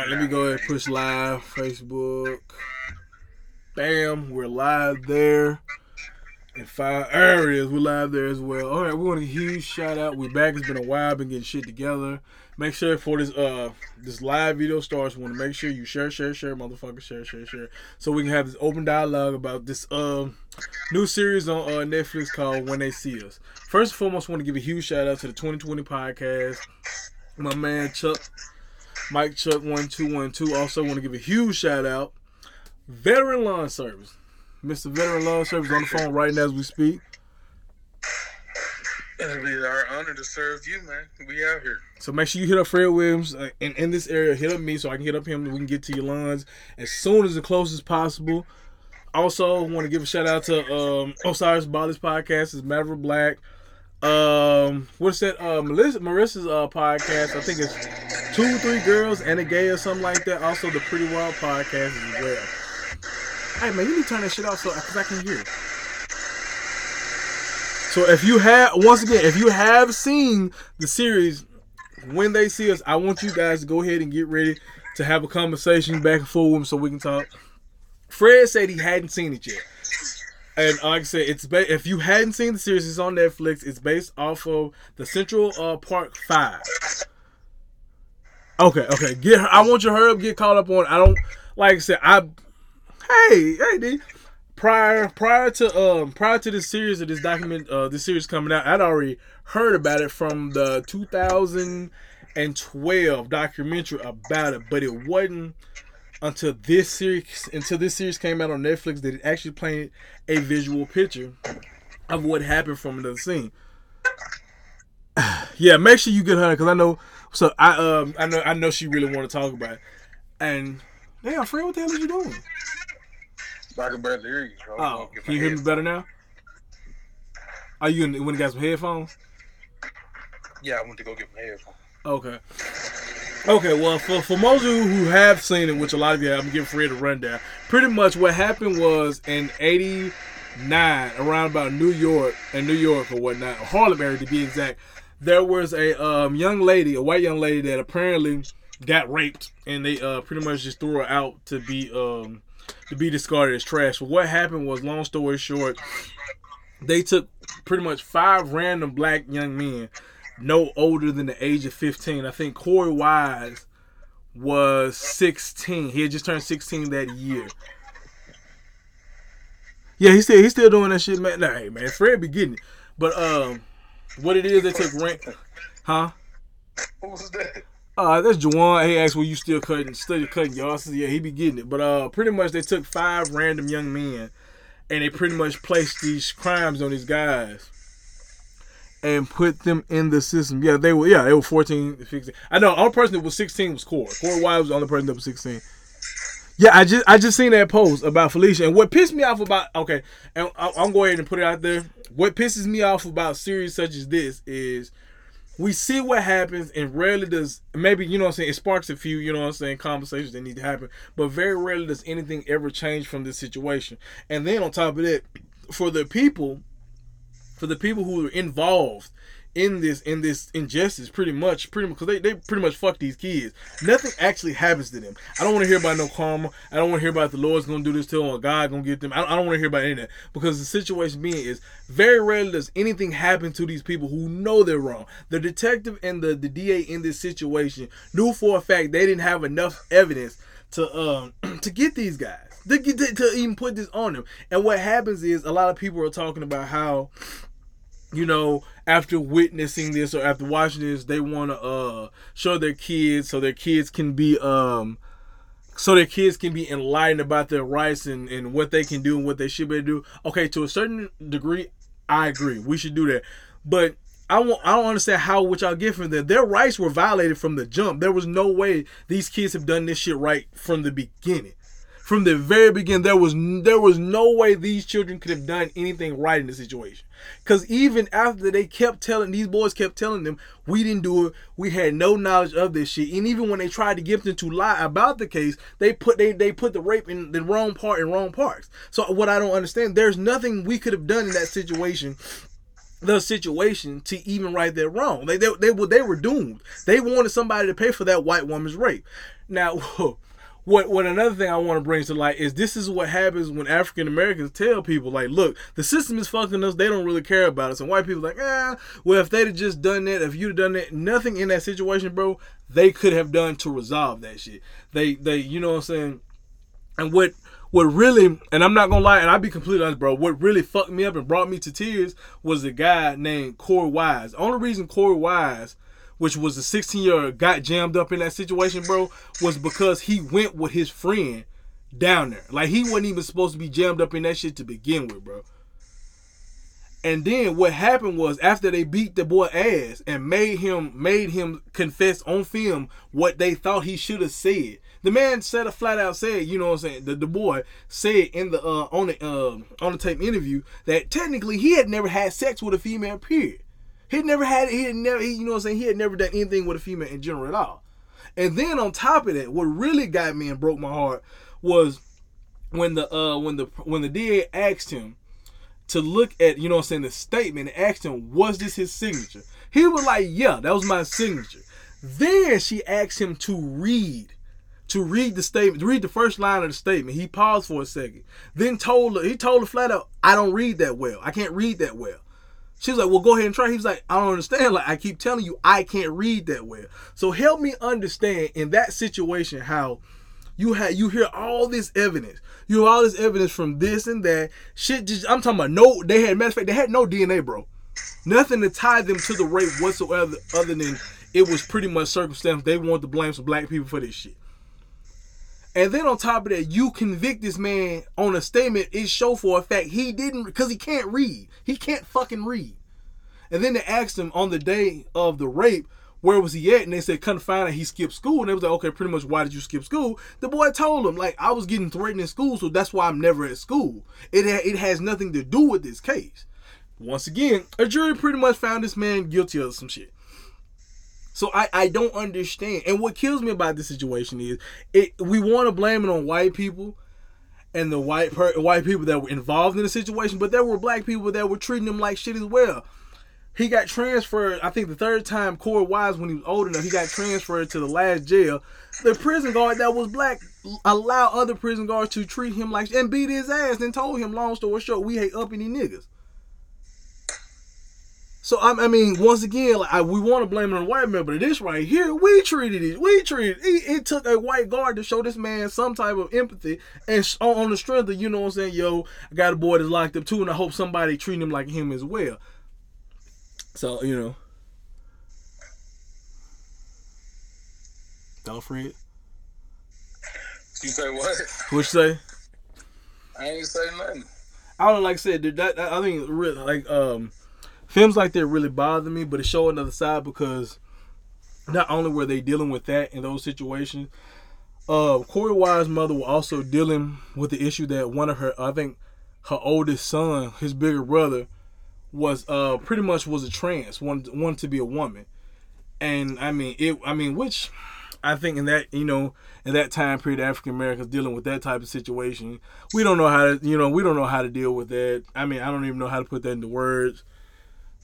right, let me go ahead and push live Facebook. Bam, we're live there. In five areas, we're live there as well. All right, we want a huge shout out. We back. It's been a while. Been getting shit together. Make sure for this uh this live video starts, we want to make sure you share, share, share, motherfucker, share, share, share, so we can have this open dialogue about this um new series on uh, Netflix called When They See Us. First and foremost, want to give a huge shout out to the 2020 podcast. My man Chuck, Mike Chuck one two one two. Also want to give a huge shout out, Veteran Lawn Service, Mr. Veteran Lawn Service on the phone right now as we speak. It'll be our honor to serve you, man. We out here. So make sure you hit up Fred Williams uh, in, in this area. Hit up me so I can hit up him. and We can get to your lawns as soon as the close as possible. Also, want to give a shout out to um, Osiris Bally's podcast. It's Maverick Black. Um, what's that? Uh, Melissa, Marissa's uh, podcast. I think it's two, three girls and a gay or something like that. Also, the Pretty Wild podcast as well. Hey man, you need to turn that shit off so I can hear. So if you have once again, if you have seen the series when they see us, I want you guys to go ahead and get ready to have a conversation back and forth with them so we can talk. Fred said he hadn't seen it yet. And like I said, it's ba- if you hadn't seen the series, it's on Netflix. It's based off of the Central uh, Park Five. Okay, okay. Get her, I want you to hurry up, get caught up on. I don't like I said. I hey hey D. Prior prior to um prior to this series of this document uh this series coming out, I'd already heard about it from the 2012 documentary about it, but it wasn't until this series until this series came out on Netflix that it actually painted a visual picture of what happened from another scene. yeah, make sure you get her because I know. So I um I know I know she really want to talk about it. And damn, Fred, what the hell are you doing? I can barely hear you. I'm Oh, can you hear me better now? Are you when you got some headphones? Yeah, I went to go get my headphones. Okay. Okay, well, for, for most of you who have seen it, which a lot of you have, I'm giving Fred a rundown. Pretty much what happened was in 89, around about New York, and New York or whatnot, Harlem area to be exact, there was a um, young lady, a white young lady that apparently got raped, and they uh, pretty much just threw her out to be um, to be discarded as trash. But what happened was, long story short, they took pretty much five random black young men no older than the age of 15. I think Korey Wise was 16. He had just turned 16 that year. Yeah, he's still he's still doing that shit, man. Nah, hey man, Fred be getting it. But um, what it is, they took rent, huh? What was that? Uh, that's Juwan. He asked, "Were you still cutting, still cutting y'all?" I "Yeah, he be getting it." But uh, pretty much they took five random young men, and they pretty much placed these crimes on these guys, and put them in the system. Yeah, they were. Yeah, they were 14, 15. I know. Only person that was sixteen was Korey. Korey Wise was the only person that was sixteen. Yeah, I just I just seen that post about Felicia, and what pissed me off about okay, and I'm going ahead and put it out there. What pisses me off about series such as this is we see what happens and rarely does maybe you know what I'm saying it sparks a few you know what I'm saying conversations that need to happen but very rarely does anything ever change from this situation and then on top of that for the people for the people who are involved in this in this injustice pretty much pretty much because they, they pretty much fuck these kids. Nothing actually happens to them. I don't want to hear about no karma. I don't want to hear about the lord's gonna do this to them or god gonna get them. I don't, I don't want to hear about any of that. Because the situation being is very rarely does anything happen to these people who know they're wrong. The detective and the, the da in this situation knew for a fact they didn't have enough evidence to um to get these guys to, to, to even put this on them. And what happens is a lot of people are talking about how you know, after witnessing this or after watching this, they want to uh show their kids so their kids can be um so their kids can be enlightened about their rights and, and what they can do and what they should be do. Okay, to a certain degree, I agree. We should do that. But I want I don't understand how what y'all get from that. Their rights were violated from the jump. There was no way these kids have done this shit right from the beginning. From the very beginning, there was there was no way these children could have done anything right in the situation. Cause even after they kept telling these boys kept telling them we didn't do it, we had no knowledge of this shit. And even when they tried to get them to lie about the case, they put they they put the rape in the wrong part in wrong parts. So what I don't understand, there's nothing we could have done in that situation the situation to even right that wrong. They, they, they, were, they were doomed. They wanted somebody to pay for that white woman's rape. Now, what what another thing I want to bring to light is this is what happens when African Americans tell people like, look, the system is fucking us. They don't really care about us. And white people like, ah, well, if they'd have just done that, if you'd have done that, nothing in that situation, bro, they could have done to resolve that shit. They they, you know what I'm saying? And what what really, and I'm not gonna lie, and I'll be completely honest, bro. What really fucked me up and brought me to tears was a guy named Korey Wise. The only reason Korey Wise which was the 16 year got jammed up in that situation, bro, was because he went with his friend down there. Like he wasn't even supposed to be jammed up in that shit to begin with, bro. And then what happened was after they beat the boy ass and made him made him confess on film what they thought he should have said. The man said a flat out said, you know what I'm saying, the, the boy said in the uh on the uh on the tape interview that technically he had never had sex with a female period. He never had he had never he, you know what I'm saying he had never done anything with a female in general at all. And then on top of that, what really got me and broke my heart was when the uh when the when the DA asked him to look at you know what I'm saying the statement and asked him was this his signature. He was like, yeah, that was my signature. Then she asked him to read to read the statement, to read the first line of the statement. He paused for a second, then told her, he told her flat out, I don't read that well. I can't read that well. She was like, well, go ahead and try. He was like, I don't understand. Like, I keep telling you, I can't read that well. So help me understand in that situation how you had you hear all this evidence. You hear all this evidence from this and that. Shit just I'm talking about no they had matter of fact, they had no DNA, bro. Nothing to tie them to the rape whatsoever other than it was pretty much circumstance. They wanted to blame some black people for this shit. And then on top of that, you convict this man on a statement it show for a fact he didn't because he can't read. He can't fucking read. And then they asked him on the day of the rape, where was he at? And they said, couldn't find out he skipped school. And they was like, okay, pretty much why did you skip school? The boy told him, like, I was getting threatened in school, so that's why I'm never at school. It, ha- it has nothing to do with this case. Once again, a jury pretty much found this man guilty of some shit. So I, I don't understand. And what kills me about this situation is it we want to blame it on white people and the white per, white people that were involved in the situation, but there were black people that were treating them like shit as well. He got transferred, I think the third time Korey Wise when he was old enough, he got transferred to the last jail. The prison guard that was black allowed other prison guards to treat him like and beat his ass and told him, long story short, we hate uppity niggas. So I, mean, once again, like, I, we want to blame it on the white man, but this right here, we treated it. We treated it. It took a white guard to show this man some type of empathy, and on the strength of you know what I'm saying, yo, I got a boy that's locked up too, and I hope somebody treat him like him as well. So you know, Alfred. You say what? What you say? I ain't say nothing. I don't like I said that. I think really like um films like that really bother me, but it show another side because not only were they dealing with that in those situations, uh, Korey Wise's mother was also dealing with the issue that one of her, I think, her oldest son, his bigger brother, was uh pretty much was a trans, wanted wanted to be a woman, and I mean it. I mean which. I think in that you know in that time period, African Americans dealing with that type of situation, we don't know how to you know we don't know how to deal with that. I mean, I don't even know how to put that into words.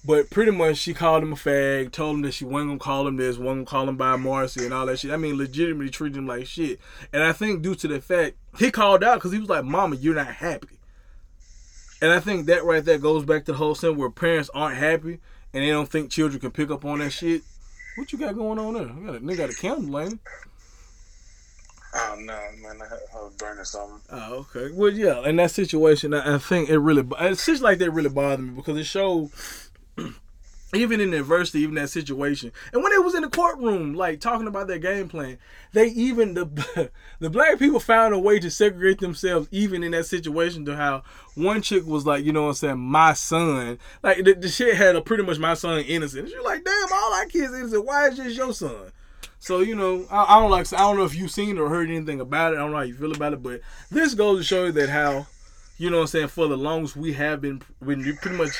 But pretty much, she called him a fag, told him that she wasn't gonna call him this, wasn't gonna call him by Marcy and all that shit. I mean, legitimately treated him like shit. And I think due to the fact he called out because he was like, "Mama, you're not happy." And I think that right there goes back to the whole thing where parents aren't happy and they don't think children can pick up on that shit. What you got going on there? You got a, they got a candle, ain't Oh no, man! I, was burning something. Oh, okay. Well, yeah. In that situation, I, I think it really, it's just like that really bothered me because it showed even in adversity, even that situation, and when they was in the courtroom, like talking about their game plan, they even the the black people found a way to segregate themselves, even in that situation. To how one chick was like, you know what I'm saying, my son, like the, the shit had a pretty much my son innocent. You're like, damn, all our kids innocent. Why is this your son? So you know, I, I don't like. I don't know if you've seen or heard anything about it. I don't know how you feel about it, but this goes to show you that how, you know, what I'm saying, for the longest we have been, when you pretty much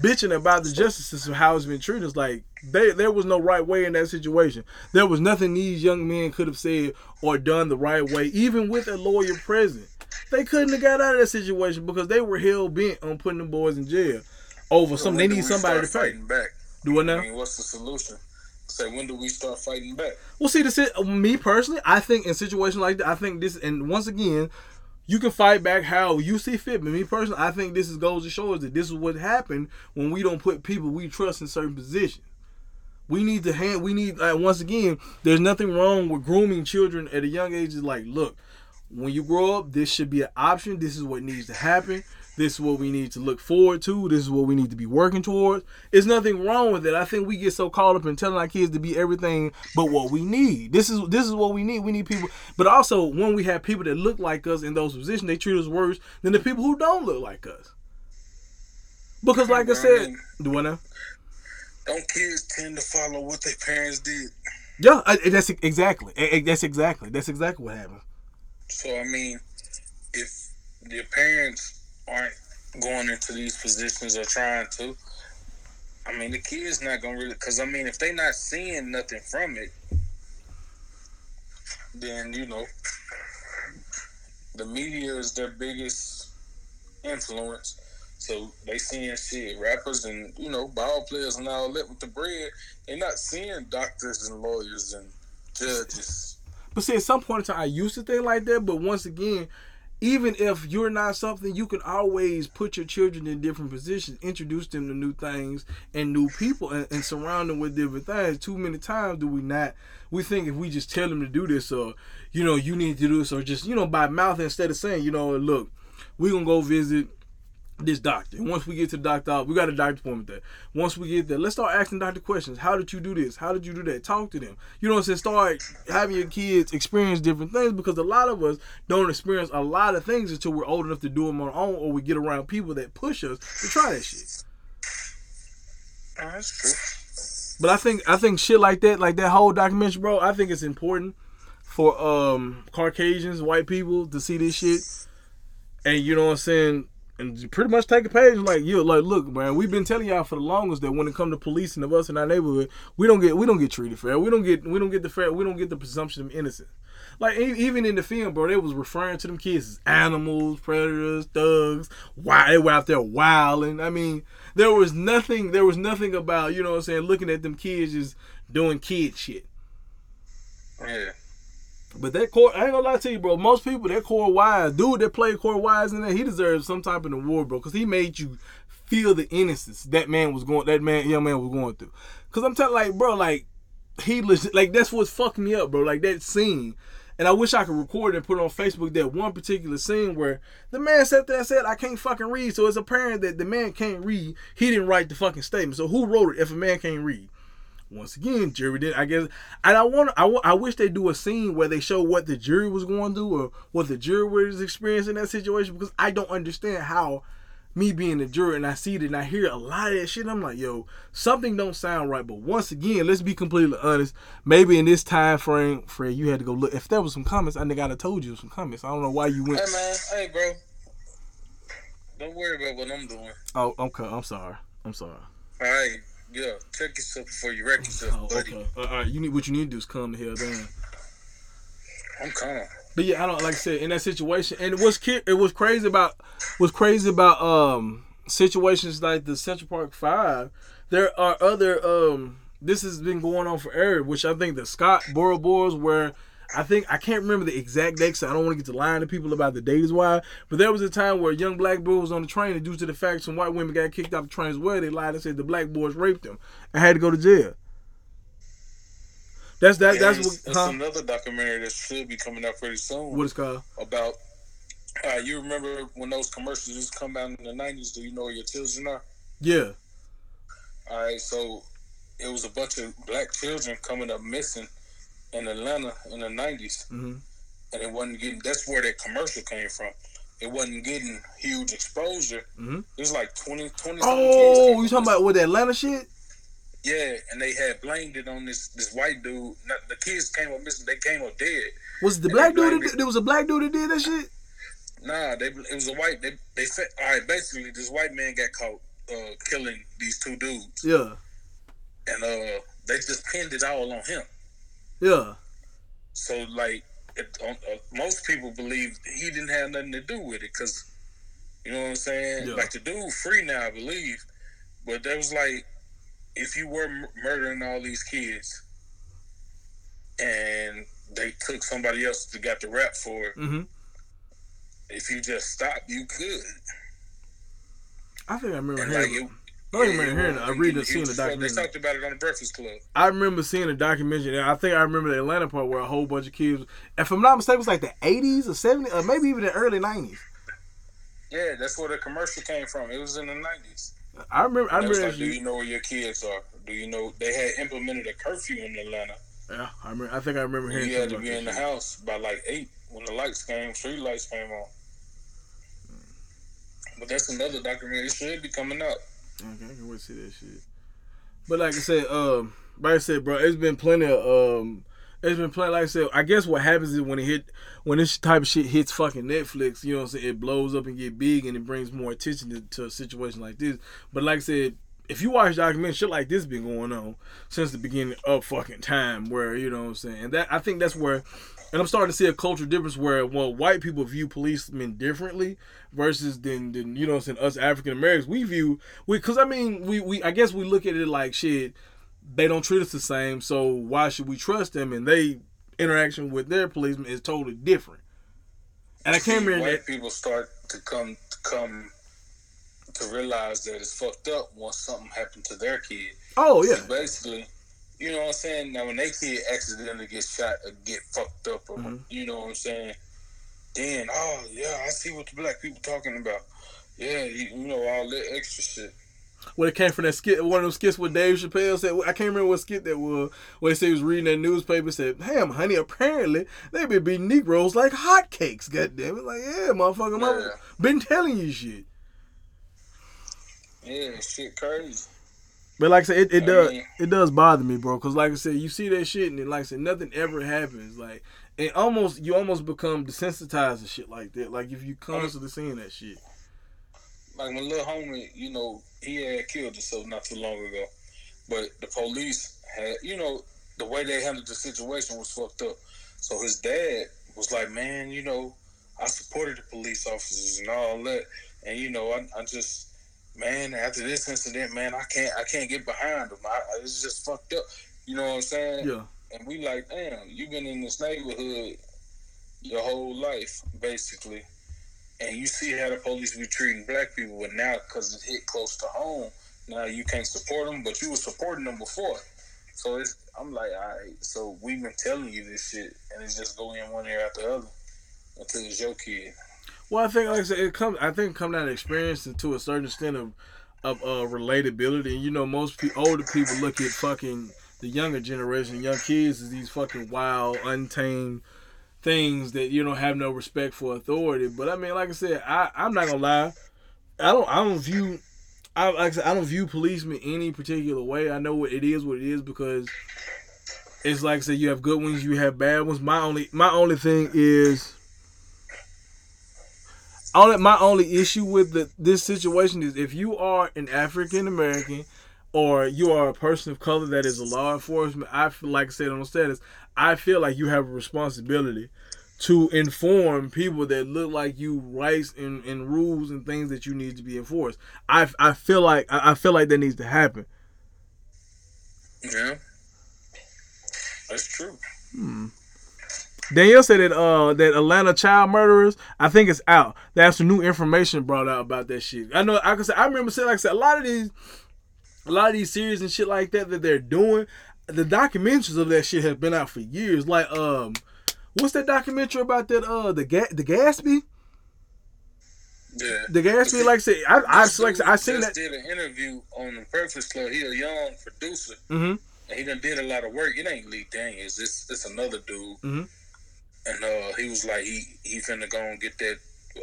bitching about the justice system, how it's been treated. It's like they, there was no right way in that situation. There was nothing these young men could have said or done the right way, even with a lawyer present. They couldn't have got out of that situation because they were hell bent on putting the boys in jail. over So something. They need somebody to pay. back. Do what now? I mean, what's the solution? Say, when do we start fighting back? Well, see, this is, me personally, I think in situations like that, I think this, and once again, you can fight back how you see fit. But me personally, I think this is goes to show us that this is what happened when we don't put people we trust in certain positions. We need to hand. We need like once again. There's nothing wrong with grooming children at a young age. Is like, look, when you grow up, this should be an option. This is what needs to happen. This is what we need to look forward to. This is what we need to be working towards. There's nothing wrong with it. I think we get so caught up in telling our kids to be everything but what we need. This is this is what we need. We need people. But also, when we have people that look like us in those positions, they treat us worse than the people who don't look like us. Because, like I said, do what now? Don't kids tend to follow what their parents did? Yeah, that's exactly. That's exactly. That's exactly what happened. So I mean, if your parents aren't going into these positions or trying to, I mean, the kid's not gonna really. Because I mean, if they not seeing nothing from it, then you know, the media is their biggest influence. So they seeing shit, rappers and you know, ball players and all that with the bread. They not seeing doctors and lawyers and judges. But see, at some point in time, I used to think like that. But once again, even if you're not something, you can always put your children in different positions, introduce them to new things and new people, and, and surround them with different things. Too many times do we not? We think if we just tell them to do this, or you know, you need to do this, or just you know, by mouth instead of saying, you know, look, we're gonna go visit this doctor. And once we get to the doctor, we got a doctor appointment there. Once we get there, let's start asking doctor questions. How did you do this? How did you do that? Talk to them. You know what I'm saying? Start having your kids experience different things because a lot of us don't experience a lot of things until we're old enough to do them on our own or we get around people that push us to try that shit. Oh, that's true. But I think I think shit like that, like that whole documentary, bro, I think it's important for um Caucasians, white people to see this shit. And you know what I'm saying? And pretty much take a page like you like look, man, we've been telling y'all for the longest that when it come to policing of us in our neighborhood, we don't get we don't get treated fair. We don't get we don't get the fair we don't get the presumption of innocence. Like even in the film, bro, they was referring to them kids as animals, predators, thugs. Why they were out there wilding. I mean, there was nothing there was nothing about, you know what I'm saying, looking at them kids just doing kid shit. Yeah. But that core, I ain't gonna lie to you, bro. Most people, that Korey Wise, dude that played Korey Wise in there, he deserves some type of award, bro, because he made you feel the innocence that man was going, that man, young man was going through. Because I'm telling, like, bro, like he legit, like that's what's fucking me up, bro. Like that scene, and I wish I could record and put on Facebook. That one particular scene where the man sat there and said, "I can't fucking read," so it's apparent that the man can't read. He didn't write the fucking statement. So who wrote it if a man can't read? Once again, jury did. I guess, and I want. I, I wish they do a scene where they show what the jury was going through or what the jury was experiencing in that situation because I don't understand how me being the jury and I see it and I hear a lot of that shit. I'm like, yo, something don't sound right. But once again, let's be completely honest. Maybe in this time frame, Fred, you had to go look. If there was some comments, I think I'd have told you some comments. I don't know why you went. Hey man, hey bro. Don't worry about what I'm doing. Oh, okay. I'm sorry. I'm sorry. All right, yeah. Check yourself before you wreck yourself, Oh, buddy. okay. All right. You need what you need to do is calm the hell down. I'm calm. But yeah, I don't like I said in that situation, and it was ki- it was crazy about was crazy about um situations like the Central Park Five. There are other um this has been going on forever, which I think the Scott Borough Boys where I think I can't remember the exact date, so I don't want to get to lying to people about the days why. But there was a time where a young black boy was on the train, and due to the fact some white women got kicked off the train as well, they lied and said the black boys raped them and had to go to jail. That's that. That's what. it's Huh? another documentary that should be coming out pretty soon What is called? about. Uh, you remember when those commercials used to come out in the '90s? Do you know where your children are? Yeah. All right, so it was a bunch of black children coming up missing in Atlanta in the '90s, hmm and it wasn't getting. That's where that commercial came from. It wasn't getting huge exposure. Mhm. It was like 20, 20 Oh, you talking about with Atlanta shit? Yeah, and they had blamed it on this this white dude. Not, the kids came up missing. They came up dead. Was it the black dude? That, there was a black dude that did that shit. Nah, they it was a white. They they said all right. Basically, this white man got caught uh, killing these two dudes, Yeah, and uh, they just pinned it all on him. Yeah. So like, it, uh, uh, most people believe he didn't have nothing to do with it because, you know what I'm saying? Yeah. Like the dude free now, I believe, But that was like, if you were m- murdering all these kids, and they took somebody else that got the rap for it, Mm-hmm. if you just stopped, you could. I think I remember And hearing. like it, I don't remember hearing it. I read the scene was the fuck- They talked about it on the Breakfast Club. I remember seeing a documentary. and I think I remember the Atlanta part where a whole bunch of kids, if I'm not mistaken, it was like the 80s or 70s, or maybe even the early 90s. Yeah, that's where the commercial came from. It was in the nineties. I remember. I remember. like, do you know where your kids are? Do you know they had implemented a curfew in Atlanta? Yeah, I remember. I think I remember hearing. You had to be in the shit. house by like eight when the lights came, street lights came on. But that's another documentary. It should be coming out. Okay, I can wait to see that shit. But like I said, um, like I said, bro, it's been plenty of um, it's been plenty. Like I said, I guess what happens is when it hit, when this type of shit hits fucking Netflix, you know what I'm saying, it blows up and get big and it brings more attention to, to a situation like this. But like I said, if you watch documentaries, shit like this been going on since the beginning of fucking time. Where you know what I'm saying, and that I think that's where. And I'm starting to see a cultural difference where well white people view policemen differently versus than than you know what saying us African Americans we view we because I mean we we I guess we look at it like shit they don't treat us the same so why should we trust them? And they interaction with their policemen is totally different. And I See, remember white that people start to come to come to realize that it's fucked up once something happened to their kid. oh yeah. See, basically, you know what I'm saying? Now, when they kid accidentally get shot or get fucked up, or Mhm. you know what I'm saying? Then, oh yeah, I see what the black people talking about. Yeah, you, you know all that extra shit. when it came from that skit one of those skits where Dave Chappelle said I can't remember what skit that was where he said he was reading that newspaper said damn honey apparently they be beating Negroes like hotcakes goddamn it like yeah motherfucker Yeah. been telling you shit Yeah, shit crazy. But like I said, it, it does it does bother me, bro. Cause like I said, you see that shit, and then, like I said, nothing ever happens. Like it almost you almost become desensitized to shit like that. Like if you constantly seeing that shit. Like my little homie, you know, he had killed himself not too long ago, but the police had, you know, the way they handled the situation was fucked up. So his dad was like, man, you know, I supported the police officers and all that, and you know, I, I just, man, after this incident, man, I can't, I can't get behind them. I, I- it's just fucked up. You know what I'm saying? Yeah, And we like, damn, you've been in this neighborhood your whole life, basically. And you see how the police be treating black people, but now because it hit close to home, now you can't support them, but you were supporting them before. So it's, I'm like, all right, so we've been telling you this shit, and it's just go in one ear after the other until it's your kid. Well, I think like I said, it comes. I think come down to experience and to a certain extent of of uh, relatability. And you know, most pe- older people look at fucking the younger generation, young kids, as these fucking wild, untamed things that you don't have no respect for authority. But I mean, like I said, I I'm not gonna lie. I don't I don't view. I like I said, I don't view policemen any particular way. I know what it is, what it is, because it's like I said, you have good ones, you have bad ones. My only my only thing is only my only issue with the, this situation is if you are an African American or you are a person of color that is a law enforcement, I feel like I said on the status, I feel like you have a responsibility to inform people that look like you rights and, and rules and things that you need to be enforced. I, I feel like I I feel like that needs to happen. Yeah, that's true. Hmm. Danielle said that uh that Atlanta child murderers, I think it's out. That's some new information brought out about that shit. I know I can say I remember saying like I said a lot of these a lot of these series and shit like that that they're doing, the documentaries of that shit have been out for years. Like um what's that documentary about that uh the Ga- the Gatsby? Yeah. The Gatsby, like I said, I I like I, said, I dude seen just that. did an interview on the Breakfast Club. He a young producer. Mhm. And he done did a lot of work. It ain't Lee Daniels. It's it's another dude. Mhm. And uh, he was like, he he finna go and get that.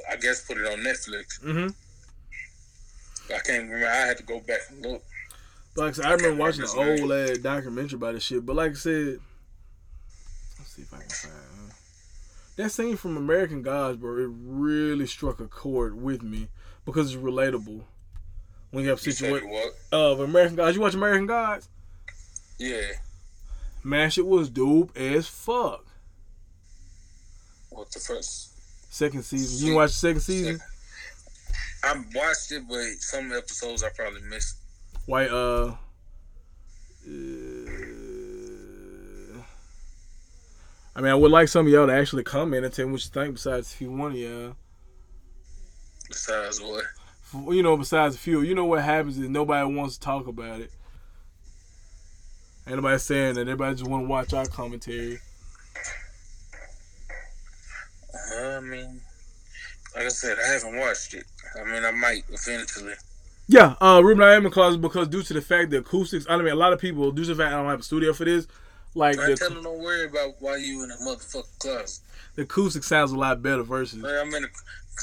I guess put it on Netflix. Mhm. I can't remember. I had to go back and look. But like I said, I remember watching an name. old ass documentary about this shit. But like I said, let's see if I can find uh, that scene from American Gods, bro. It really struck a chord with me because it's relatable. When you have situations of American Gods, you watch American Gods, Yeah. man, shit was dope as fuck. What the first? Second season, you watch the second season? I watched it, but some episodes I probably missed. white uh. uh, I mean, I would like some of y'all to actually comment and tell me what you think. Besides if one of y'all, Besides what? You know, besides a few, you know what happens is nobody wants to talk about it. Anybody saying that. Everybody just want to watch our commentary. I mean, like I said, I haven't watched it. I mean, I might eventually. Yeah, uh, Ruben, I am in closet because due to the fact that acoustics, I mean, a lot of people, due to the fact I don't have a studio for this, like I tell the, them don't worry about why you in a motherfucking closet. the acoustic sounds a lot better versus. I'm in. A,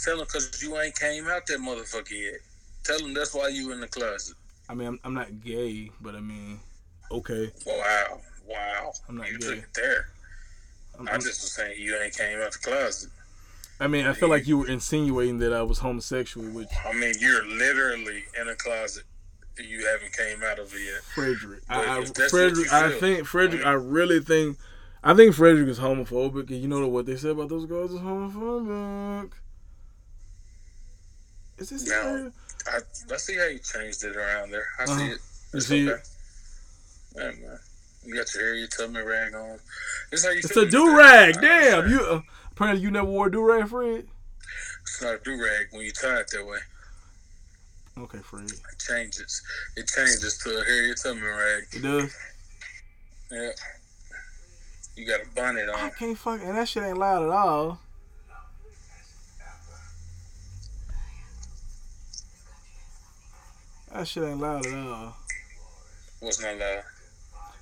tell them because you ain't came out that motherfucker yet. Tell them that's why you in the closet. I mean, I'm, I'm not gay, but I mean, okay. Wow, wow. I'm not you gay. took it there. I'm, I just was saying you ain't came out the closet. I mean, I feel like you were insinuating that I was homosexual which I mean, you're literally in a closet. That you haven't came out of it yet. Frederick. But I, I, Frederick, you I think Frederick. I I really think, I think Frederick is homophobic, and you know what they said about those girls is homophobic. Is this? No. I, I see how you changed it around there. I see Uh-huh. it. You It's see okay. Yeah, man. You got your your tummy rag on. This how you It's feel a do rag. Damn, you. Uh, apparently, you never wore a do rag, Fred. It's not a do rag when you tie it that way. Okay, Fred. It changes. It changes to a hair, your tummy rag. It does. Yeah. You got a bonnet on. I can't fuck, and that shit ain't loud at all. That shit ain't loud at all. What's not loud?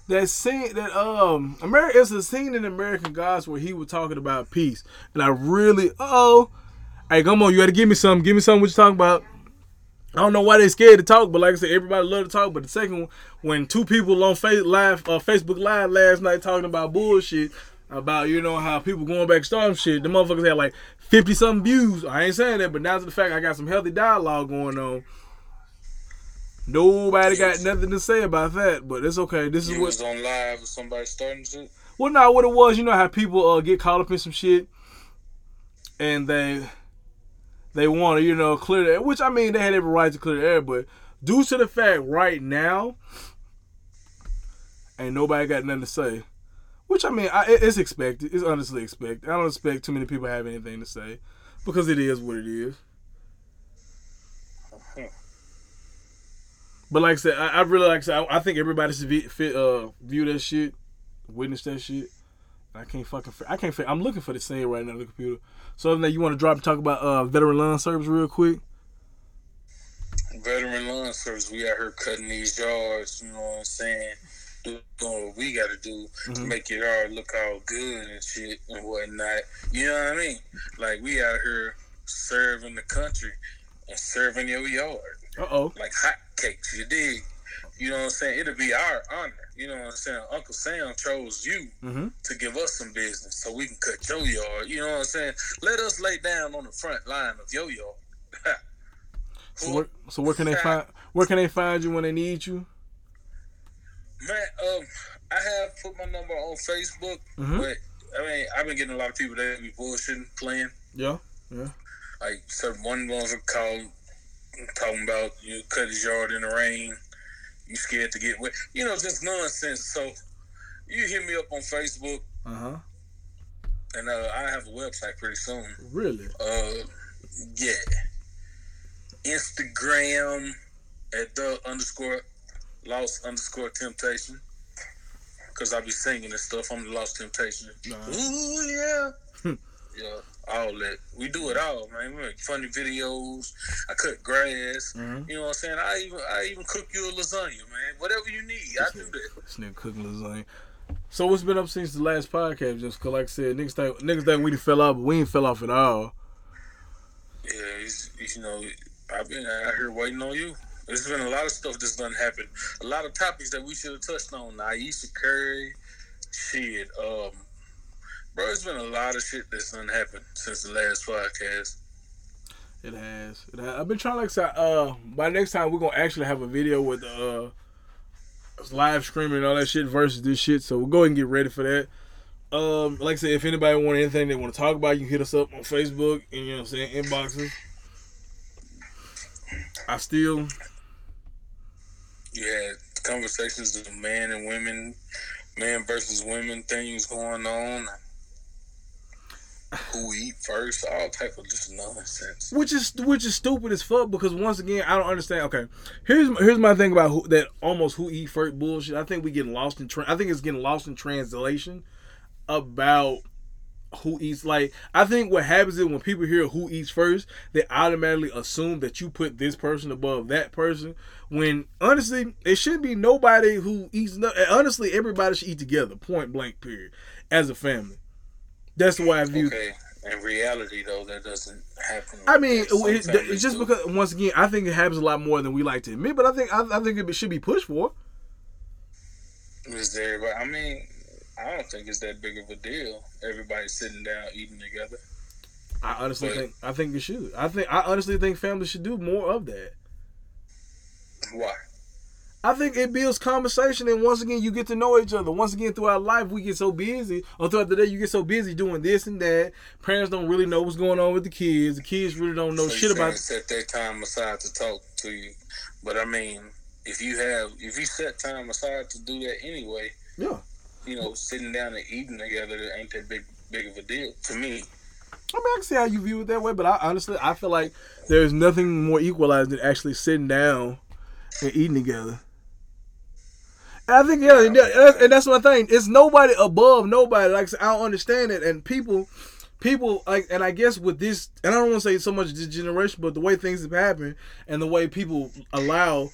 That scene that um America it's a scene in American Gods where he was talking about peace. And I really oh hey come on, you gotta give me something. Give me something what you talking about. I don't know why they scared to talk, but like I said, everybody love to talk. But the second one, when two people on face live uh, Facebook Live last night talking about bullshit about you know how people going back storm shit, the motherfuckers had like fifty something views. I ain't saying that, but now to the fact I got some healthy dialogue going on. Nobody got nothing to say about that, but it's okay. This is what was on live with somebody starting shit? well, no, what it was, you know how people uh, get caught up in some shit, and they they want to, you know, clear the air. Which I mean, they had every right to clear the air, but due to the fact right now, ain't nobody got nothing to say. Which I mean, I, it's expected. It's honestly expected. I don't expect too many people have anything to say because it is what it is. But like I said, I, I really like I said, I, I think everybody should be, fit, uh, view that shit, witness that shit. I can't fucking. I can't. I'm looking for the scene right now on the computer. So, other than that, you want to drop and talk about uh, veteran lawn service real quick? Veteran lawn service, we out here cutting these yards, you know what I'm saying? Doing what we got to do to Mhm. make it all look all good and shit and whatnot. You know what I mean? Like, we out here serving the country and serving your yard Uh oh. like hotcakes, you dig? You know what I'm saying? It'll be our honor. You know what I'm saying? Uncle Sam chose you Mm-hmm. to give us some business so we can cut your yard. You know what I'm saying? Let us lay down on the front line of your yard. So where, so where can they find where can they find you when they need you? Man, um, I have put my number on Facebook, Mhm. but I mean, I've been getting a lot of people that be bullshitting, playing. Yeah. Yeah. Like, certain one ones are called talking about you cut his yard in the rain, you scared to get wet. You know, just nonsense. So, you hit me up on Facebook, Uh huh. and uh, I have a website pretty soon. Really? Uh, yeah. Instagram at the underscore lost underscore temptation. Cause I be singing and stuff. I'm the lost temptation. Nah. Ooh yeah. Yeah, all that. We do it all, man. We make funny videos. I cut grass. Mm-hmm. You know what I'm saying? I even I even cook you a lasagna, man. Whatever you need, I do that. This nigga cooking lasagna. So what's been up since the last podcast? Just 'cause like I said, niggas think niggas think we fell off, but we ain't fell off at all. Yeah, you know, I've been out here waiting on you. There's been a lot of stuff that's done happen. A lot of topics that we should have touched on. Ayesha Curry, shit. Um, bro, it's been a lot of shit that's done happened since the last podcast. It has. It has. I've been trying, like uh, by next time we're gonna actually have a video with uh, live streaming and all that shit versus this shit. So we'll go ahead and get ready for that. Um, like I said, if anybody want anything they want to talk about, you can hit us up on Facebook and you know what I'm saying inboxes. I still, You had conversations of man and women, man versus women things going on. Who eat first? All type of just nonsense. Which is which is stupid as fuck because once again I don't understand. Okay, here's here's my thing about who, that almost who eat first bullshit. I think we getting lost in. Tra- I think it's getting lost in translation about who eats like I think what happens is when people hear who eats first, they automatically assume that you put this person above that person. When honestly, it should be nobody who eats. No, honestly, everybody should eat together. Point blank. Period. As a family, that's why I view. Okay. In reality, though, that doesn't happen. I mean, it, it's just do. because once again, I think it happens a lot more than we like to admit. But I think I, I think it should be pushed for. Is there? But I mean, I don't think it's that big of a deal. Everybody sitting down eating together. I honestly But- think I think it should. I think I honestly think families should do more of that. Why? I think it builds conversation, and once again, you get to know each other. Once again, throughout life, we get so busy, or throughout the day, you get so busy doing this and that. Parents don't really know what's going on with the kids. The kids really don't know So shit about. set that time aside to talk to you. But I mean, if you have, if you set time aside to do that anyway, Yeah, you know, sitting down and eating together ain't that big big of a deal to me. I mean, I can see how you view it that way, but I honestly, I feel like there's nothing more equalized than actually sitting down and eating together. I think yeah, and that- and that's my thing. It's nobody above nobody. Like I don't understand it, and people, people like, and I guess with this, and I don't want to say so much this generation, but the way things have happened and the way people allow.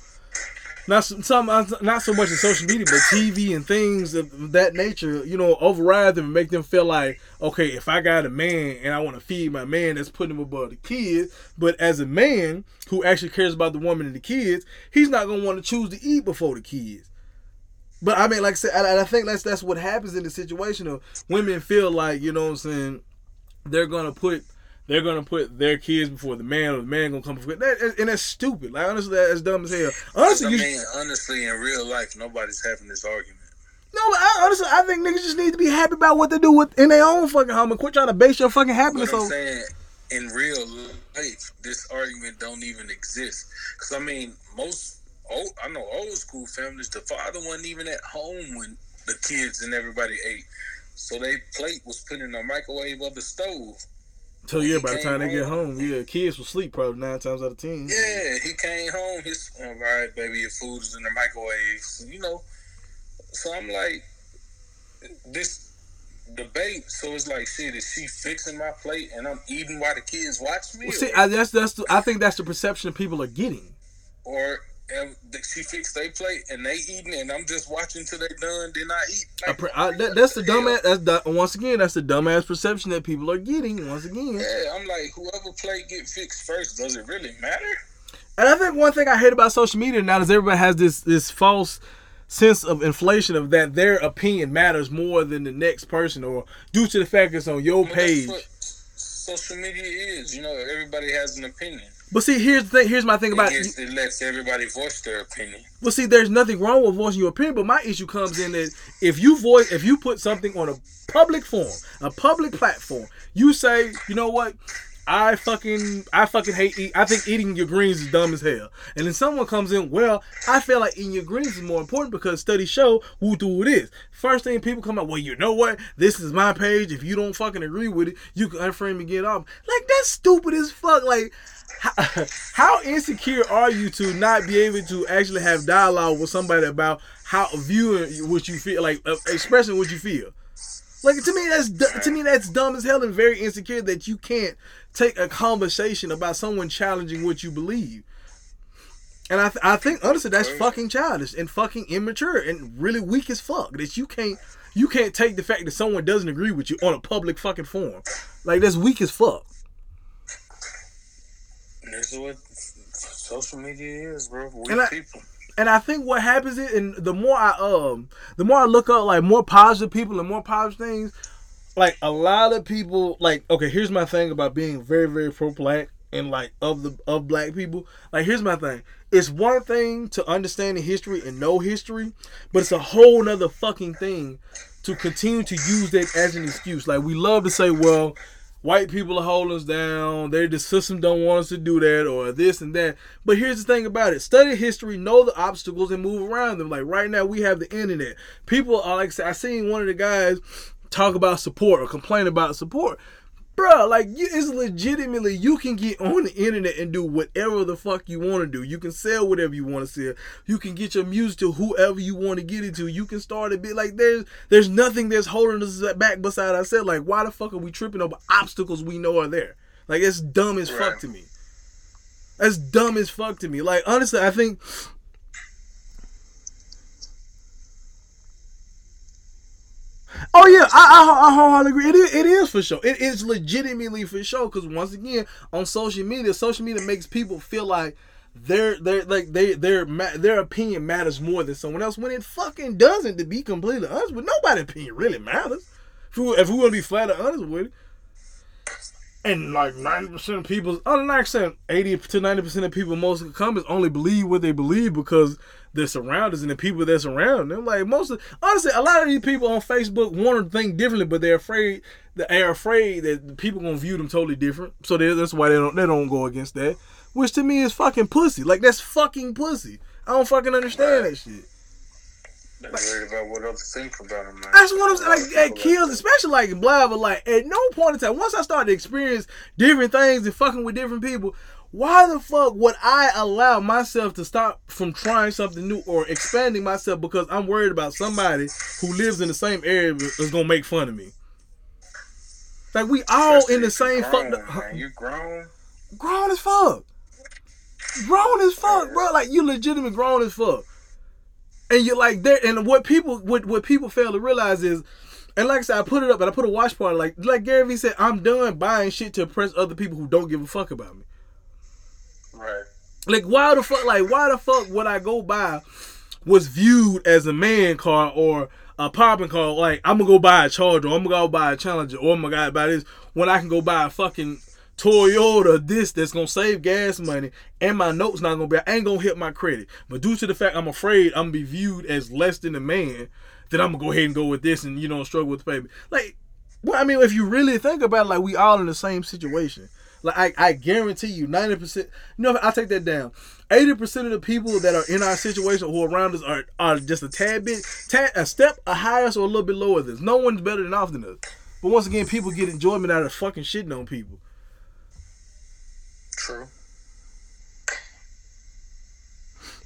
Not some, uh, not so much in social media, but TV and things of that nature. You know, override them and make them feel like, okay, if I got a man and I want to feed my man, that's putting him above the kids. But as a man who actually cares about the woman and the kids, he's not gonna want to choose to eat before the kids. But I mean, like I said, and I think that's that's what happens in the situation of women feel like you know what I'm saying they're gonna put they're gonna put their kids before the man or the man gonna come before that, and that's stupid. Like honestly, that's dumb as hell. Honestly, I you, mean, honestly, in real life, nobody's having this argument. no, but I, honestly, I think niggas just need to be happy about what they do with in their own fucking home and quit trying to base your fucking happiness I'm on. saying, in real life, this argument don't even exist. Because I mean, most old, I know old school families, the father wasn't even at home when the kids and everybody ate. So they plate was put in the microwave or the stove. So yeah, by the time they came get home. home, yeah, kids will sleep probably nine times out of ten. Yeah, he came home. His all right, baby, your food is in the microwave. So, you know, so I'm like, this debate. So it's like, shit, is she fixing my plate and I'm eating while the kids watch me, Well, see, I, that's that's the, I think that's the perception people are getting. or did she fix their plate and they eating and I'm just watching till they done, then I eat. I, pre- I, that, that's the dumbass. That's the, once again, that's the dumbass perception that people are getting. Once again, yeah, I'm like, whoever plate get fixed first, does it really matter? And I think one thing I hate about social media now is everybody has this this false sense of inflation of that their opinion matters more than the next person, or due to the fact it's on your page. Social media is. You know, everybody has an opinion. But see, here's the thing. Here's my thing It, about. gets, it lets everybody voice their opinion. Well, see, there's nothing wrong with voicing your opinion, but my issue comes in that if you voice, if you put something on a public forum, a public platform, you say, you know what, I fucking, I fucking hate eat. I think eating your greens is dumb as hell. And then someone comes in, well, I feel like eating your greens is more important because studies show who do it is. First thing people come out, well, you know what, this is my page. If you don't fucking agree with it, you can unfriend me and get off. Like that's stupid as fuck. Like how, how insecure are you to not be able to actually have dialogue with somebody about how viewing what you feel, like uh, expressing what you feel? Like to me, that's to me that's dumb as hell and very insecure that you can't take a conversation about someone challenging what you believe. And I, th- I think honestly that's fucking childish and fucking immature and really weak as fuck that you can't you can't take the fact that someone doesn't agree with you on a public fucking forum. Like that's weak as fuck. This is what social media is, bro. We And I- people. and I think what happens is, and the more I um, the more I look up like more positive people and more positive things, like a lot of people, like okay, here's my thing about being very very pro black and like of the of black people. Like here's my thing: it's one thing to understand the history and know history, but it's a whole nother fucking thing to continue to use that as an excuse. Like we love to say, well. White people are holding us down. They the system don't want us to do that or this and that. But here's the thing about it: study history, know the obstacles, and move around them. Like right now, we have the internet. People are like I seen one of the guys talk about support or complain about support. Bro, like you, it's legitimately you can get on the internet and do whatever the fuck you want to do. You can sell whatever you want to sell. You can get your music to whoever you want to get it to. You can start a bit like there's there's nothing that's holding us back beside ourselves. Like why the fuck are we tripping over obstacles we know are there? Like it's dumb as fuck to me. That's dumb as fuck to me. Like honestly, I think Oh yeah, I, I, I wholeheartedly agree. It is, it is for sure. It is legitimately for sure. Because once again, on social media, social media makes people feel like their their like they their their opinion matters more than someone else when it fucking doesn't. To be completely honest, but nobody's opinion really matters. If we if we want to be flat and honest with it. And like ninety percent of people, oh, not percent, eighty to ninety percent of people, most of the comments only believe what they believe because they're surrounded and the people that's around them. Like most of, honestly, a lot of these people on Facebook want to think differently, but they're afraid. that They're afraid that people gonna view them totally different. So that's why they don't they don't go against that. Which to me is fucking pussy. Like that's fucking pussy. I don't fucking understand that shit. They're worried about what others think about them. Man. That's what I'm saying. Like that kills, especially like blah, but like at no point in time, once I started to experience different things and fucking with different people, why the fuck would I allow myself to stop from trying something new or expanding myself because I'm worried about somebody who lives in the same area is gonna make fun of me? Like we all Especially in the same fuck. You grown? Grown as fuck. Grown as fuck, bro. Like you legitimate grown as fuck and you're like there and what people what, what people fail to realize is and like I said, I put it up and I put a watch party. Like like Gary Vee said, I'm done buying shit to impress other people who don't give a fuck about me. Right. Like why the fuck like why the fuck would I go buy was viewed as a man car or a popping car? Like I'm gonna go buy a Charger, I'm gonna go buy a Challenger, or I'm gonna go buy this when I can go buy a fucking Toyota this that's gonna save gas money and my notes not gonna be I ain't gonna hit my credit. But due to the fact I'm afraid I'm gonna be viewed as less than a man, then I'm gonna go ahead and go with this and you know struggle with the payment. Like well, I mean, if you really think about it, like we all in the same situation. Like I, I guarantee you, ninety percent. Know, I take that down. Eighty percent of the people that are in our situation who around us are, are just a tad bit, tad, a step a higher or a little bit lower than us. No one's better than off than us. But once again, people get enjoyment out of fucking shitting on people. True.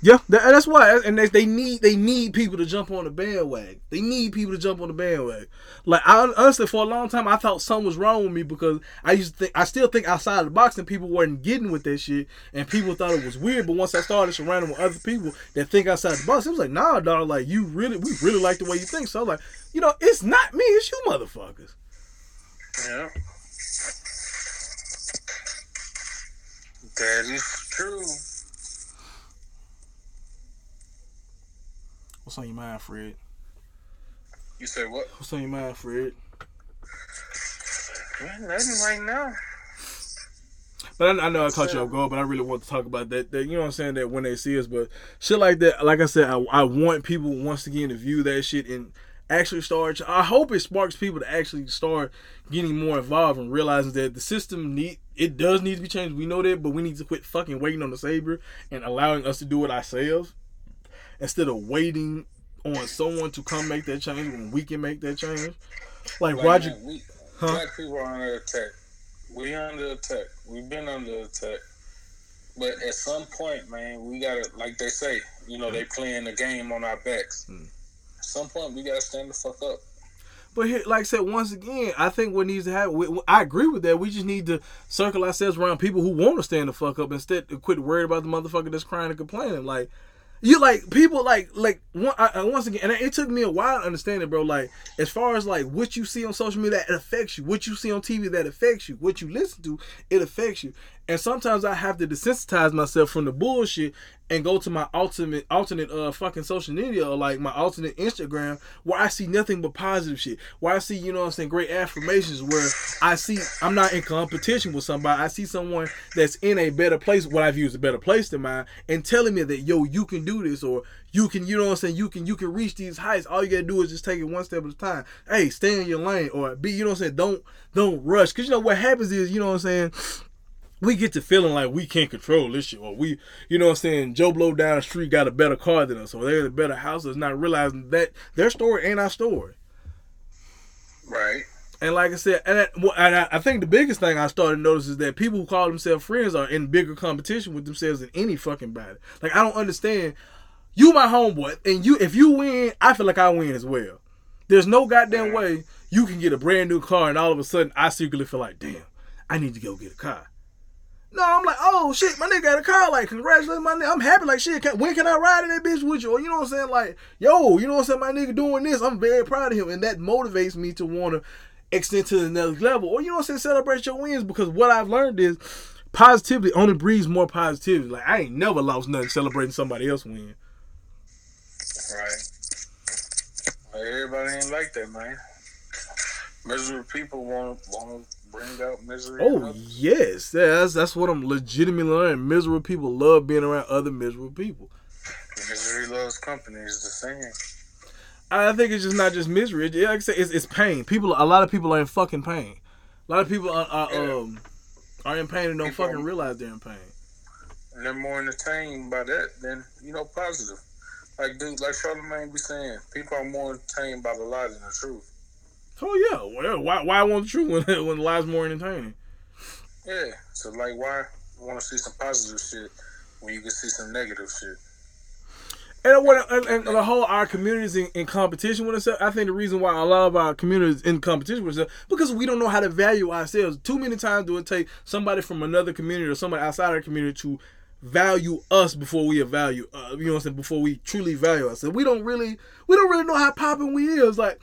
Yeah, that, that's why, and they, they, need they need people to jump on the bandwagon. They need people to jump on the bandwagon. Like I honestly, for a long time, I thought something was wrong with me because I used to think I still think outside of the box, and people weren't getting with that shit, and people thought it was weird. But once I started surrounding with other people that think outside the box, it was like, nah, dog, like you really, we really like the way you think. So like, you know, it's not me, it's you, motherfuckers. Yeah. That is true. What's on your mind, Fred? You say what? What's on your mind, Fred? Nothing right now. But I, I know I caught you off guard, but I really want to talk about that, that. You know what I'm saying? That when they see us, but shit like that. Like I said, I, I want people once again to view that shit and actually start. I hope it sparks people to actually start getting more involved and realizing that the system need it does need to be changed. We know that, but we need to quit fucking waiting on the savior and allowing us to do it ourselves instead of waiting on someone to come make that change when we can make that change. Like, like Roger, man, we, huh? black people are under attack. We under attack. We've been under attack. But at some point, man, we gotta, like they say, you know, they playing the game on our backs. Hmm. At some point, we gotta stand the fuck up. But here, like I said, once again, I think what needs to happen. We, I agree with that. We just need to circle ourselves around people who want to stand the fuck up instead of quit worried about the motherfucker that's crying and complaining. Like you like people like like one, I, once again, and it took me a while to understand it, bro. Like as far as like what you see on social media, that affects you. What you see on TV, that affects you. What you listen to, it affects you. And sometimes I have to desensitize myself from the bullshit and go to my ultimate alternate uh fucking social media or like my alternate Instagram where I see nothing but positive shit. Where I see, you know what I'm saying, great affirmations where I see I'm not in competition with somebody. I see someone that's in a better place, what I view as a better place than mine, and telling me that yo, you can do this or you can, you know what I'm saying, you can you can reach these heights. All you gotta do is just take it one step at a time. Hey, stay in your lane or be, you know what I'm saying, don't don't rush. Cause you know what happens is, you know what I'm saying we get to feeling like we can't control this shit, or we, you know what I'm saying, Joe Blow down the street got a better car than us, or they're a better house, is not realizing that their story ain't our story. Right. And like I said, and, and I, think the biggest thing I started to notice is that people who call themselves friends are in bigger competition with themselves than any fucking body. Like I don't understand. You my homeboy, and you if you win, I feel like I win as well. There's no goddamn way you can get a brand new car, and all of a sudden I secretly feel like, damn, I need to go get a car. No, I'm like, oh shit, my nigga got a car. Like, congratulations, my nigga. I'm happy. Like, shit, can, when can I ride in that bitch with you? Or you know what I'm saying? Like, yo, you know what I'm saying? My nigga doing this. I'm very proud of him, and that motivates me to want to extend to the next level. Or you know what I'm saying? Celebrate your wins because what I've learned is positivity only breeds more positivity. Like, I ain't never lost nothing celebrating somebody else win. Right. Everybody ain't like that, man. Miserable people want bring out misery. Oh yes, that's that's what I'm legitimately learning. Miserable people love being around other miserable people. Misery loves company is the saying. I think it's just not just misery. Like I said, it's, it's pain. People, a lot of people are in fucking pain. A lot of people are, are yeah. um are in pain and don't people fucking realize they're in pain. And they're more entertained by that than you know positive. Like dude, like Charlamagne be saying, people are more entertained by the lie than the truth. Oh yeah, well, why why want the truth when when the lie's more entertaining? Yeah, so like why want to see some positive shit when you can see some negative shit? And what and, and the whole our communities in, in, competition with ourselves. I think the reason why a lot of our communities in competition with ourselves because we don't know how to value ourselves. Too many times do it take somebody from another community or somebody outside our community to value us before we value uh, you know what I'm saying before we truly value us. And we don't really we don't really know how popping we is like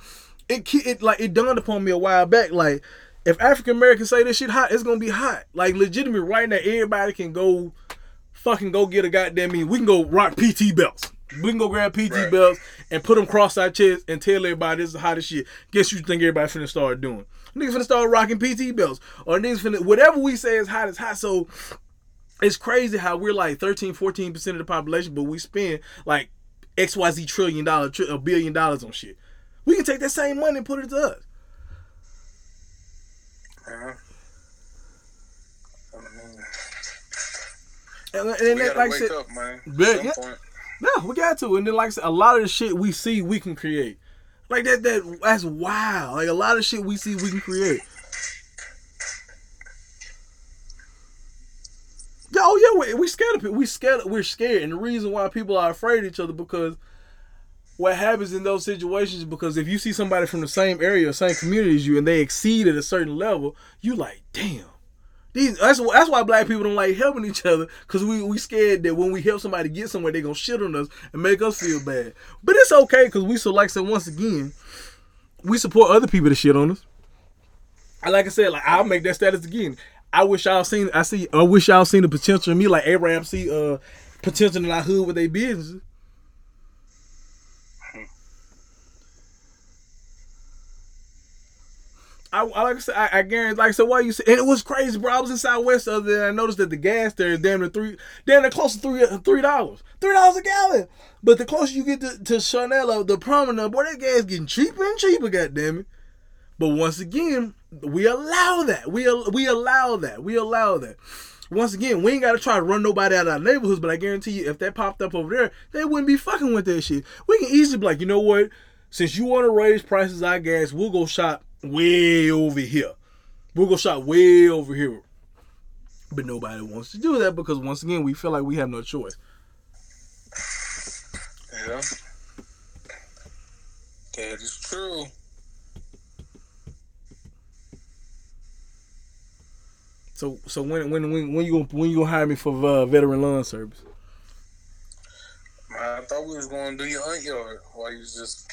it it like it dawned upon me a while back like if African Americans say this shit hot, it's gonna be hot. Like legitimate right now, everybody can go fucking go get a goddamn me. We can go rock PT belts. We can go grab PT right. belts and put them cross our chest and tell everybody this is the hottest shit. Guess you think everybody finna start doing? Niggas finna start rocking PT belts. Or niggas finna whatever we say is hot is hot. So it's crazy how we're like 13, 14% of the population, but we spend like XYZ trillion dollar, a billion dollars on shit. We can take that same money and put it to us. Uh-huh. And, and then, like I said, up, man. But, yeah, no, we got to. And then, like I said, a lot of the shit we see, we can create. Like that, that that's wild. Like a lot of shit we see, we can create. Yeah, oh yeah, we, we scared of people. We scared. We're scared, and the reason why people are afraid of each other because what happens in those situations because if you see somebody from the same area or same community as you and they exceed at a certain level, you like, damn. These, that's that's why black people don't like helping each other because we we scared that when we help somebody get somewhere they gonna shit on us and make us feel bad. But it's okay because we so like I said once again, we support other people to shit on us. I like I said, like I'll make that status again. I wish y'all seen I see I wish y'all seen the potential in me like Abraham see uh potential in our hood with their businesses. I, I like I said, I, I guarantee. Like so, why you say? And it was crazy, bro. I was in Southwest the other day. I noticed that the gas there is damn near three, damn near close to three, uh, three dollars, three dollars a gallon. But the closer you get to, to Chanel, the prominent, boy, that gas getting cheaper and cheaper. God damn it. But once again, we allow that. We we allow that. We allow that. Once again, we ain't gotta try to run nobody out of our neighborhoods, but I guarantee you, if that popped up over there, they wouldn't be fucking with that shit. We can easily be like, you know what? Since you want to raise prices, I guess we'll go shop way over here. We'll go shop way over here. But nobody wants to do that because once again we feel like we have no choice. Yeah. That is true. So so when when when when you gonna when you gonna hire me for uh, veteran lawn service? I thought we was gonna do your aunt yard while you was just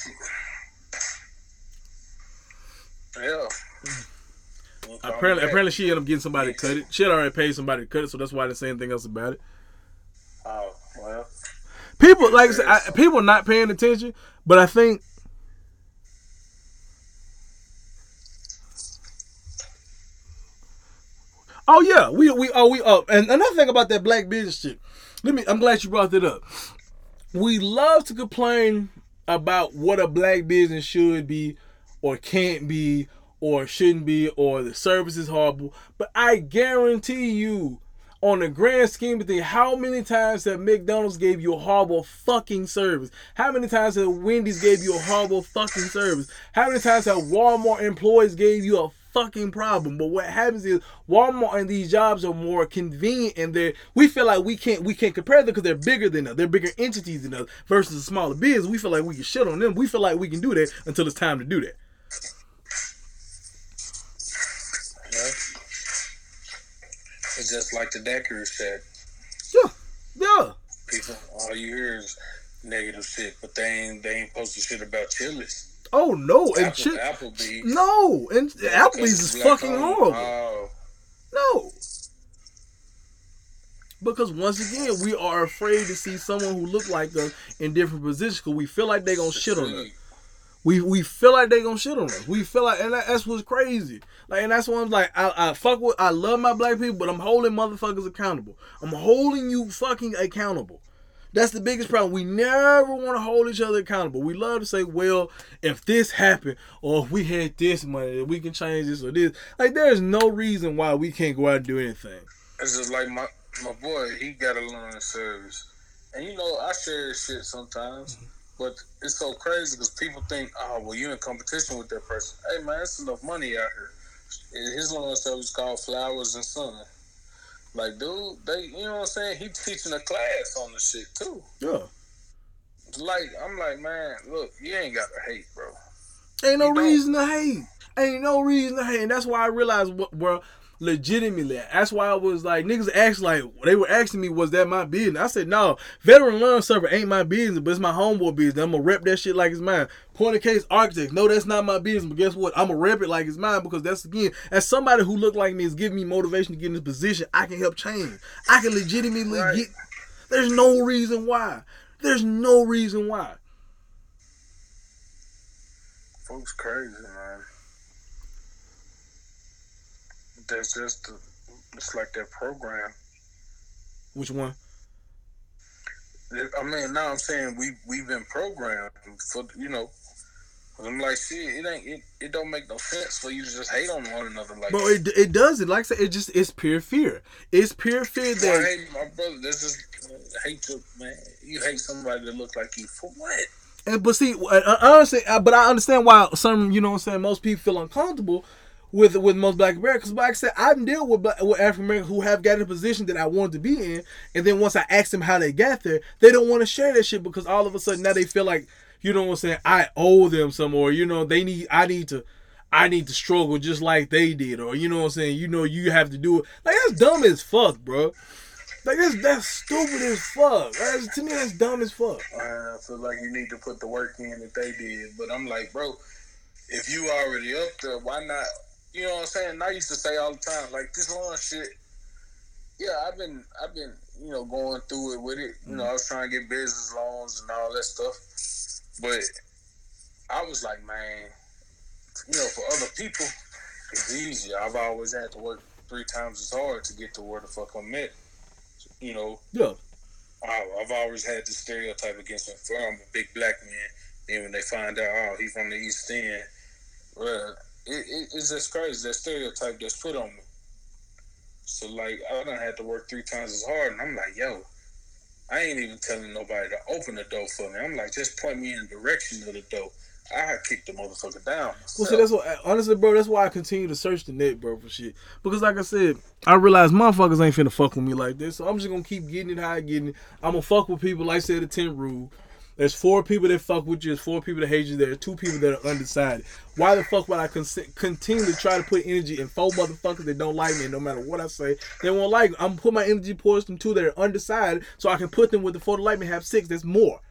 yeah. apparently, apparently she ended up getting somebody to cut it. She had already paid somebody to cut it, so that's why I didn't say anything else about it. Oh well. People like I people are not paying attention, but I think Oh yeah, we we oh we up. And another thing about that black business shit. Let me. I'm glad you brought that up. We love to complain about what a black business should be, or can't be, or shouldn't be, or the service is horrible. But I guarantee you, on the grand scheme of things, how many times that McDonald's gave you a horrible fucking service? How many times that Wendy's gave you a horrible fucking service? How many times that Walmart employees gave you a fucking problem. But what happens is Walmart and these jobs are more convenient and they we feel like we can't we can't compare them because they're bigger than us. They're bigger entities than us versus a smaller biz. We feel like we can shit on them. We feel like we can do that until it's time to do that. It's just like the Decker said. Yeah. Yeah. People all you hear is negative shit, but they ain't they ain't posting shit about Chili's. Oh no, and Apple, Applebee's. No, and Applebee's is fucking horrible. Oh. No. Because once again, we are afraid to see someone who look like us in different positions because we feel like they gonna shit on us. We we feel like they gonna shit on us. We feel like, and that, that's what's crazy. Like, and that's why I'm like, I, I fuck with, I love my black people, but I'm holding motherfuckers accountable. I'm holding you fucking accountable. That's the biggest problem. We never want to hold each other accountable. We love to say, well, if this happened, or if we had this money, we can change this or this. Like, there's no reason why we can't go out and do anything. It's just like my, my boy, he got a learning service. And you know, I share shit sometimes. But it's so crazy because people think, oh, well, you're in competition with that person. Hey, man, it's enough money out here. His loan service is called Flowers and Sun. Like, dude, they, you know what I'm saying? He teaching a class on the shit too. Yeah. Like, I'm like, man, look, you ain't got to hate, bro. Ain't no you reason don't. to hate. Ain't no reason to hate. And that's why I realized what, bro, legitimately. That's why I was like, niggas asked like they were asking me, was that my business? I said, no, veteran learn server ain't my business, but it's my homeboy business. I'm gonna rep that shit like it's mine. Point of case, architect. No, that's not my business, but guess what? I'm gonna rep it like it's mine because that's again, as somebody who looked like me is giving me motivation to get in this position, I can help change. I can legitimately right. get. There's no reason why. There's no reason why. Folks crazy, there's just it's like that program. Which one? I mean, now I'm saying we we've been programmed for you know. I'm like, shit, it ain't it, it don't make no sense for you to just hate on one another like. Bro, it, it doesn't. Like I said, it just it's pure fear. It's pure fear that. I hate my brother. This is uh, hate to man. You hate somebody that look like you for what? And but see, uh, uh, honestly, but I understand why some you know what I'm saying most people feel uncomfortable with with most black Americans. Like I said, I've dealt with with African Americans who have gotten a position that I wanted to be in, and then once I ask them how they got there, they don't want to share that shit because all of a sudden now they feel like you know what I'm saying. I owe them some, or you know they need I need to. I need to struggle just like they did, or you know what I'm saying. You know you have to do it. Like that's dumb as fuck, bro. Like that's that's stupid as fuck. That's, to me, that's dumb as fuck. I feel like you need to put the work in that they did, but I'm like, bro, if you already up there, why not you know what I'm saying? And I used to say all the time, like this loan shit. Yeah, I've been, I've been, you know, going through it with it. You know, I was trying to get business loans and all that stuff, but I was like, man, you know, for other people, it's easier. I've always had to work three times as hard to get to where the fuck I'm at. You know. Yeah. I, I've always had the stereotype against me. I'm a big black man. Then when they find out, oh, he's from the East End, well, it, it, it's just crazy that stereotype that's put on me. So like I don't have to work three times as hard, and I'm like, yo, I ain't even telling nobody to open the door for me. I'm like, just point me in the direction of the door. I kick the motherfucker down. Well, see, that's what honestly, bro. That's why I continue to search the net, bro, for shit. Because, like I said, I realize motherfuckers ain't finna fuck with me like this. So I'm just gonna keep getting it how I getting it. I'm gonna fuck with people like I said the ten rule. There's four people that fuck with you. There's four people that hate you. There are two people that are undecided. Why the fuck would I con- continue to try to put energy in four motherfuckers that don't like me? No matter what I say, they won't like me. I'm put my energy towards them two that are undecided, so I can put them with the four that like me. Have six. That's more.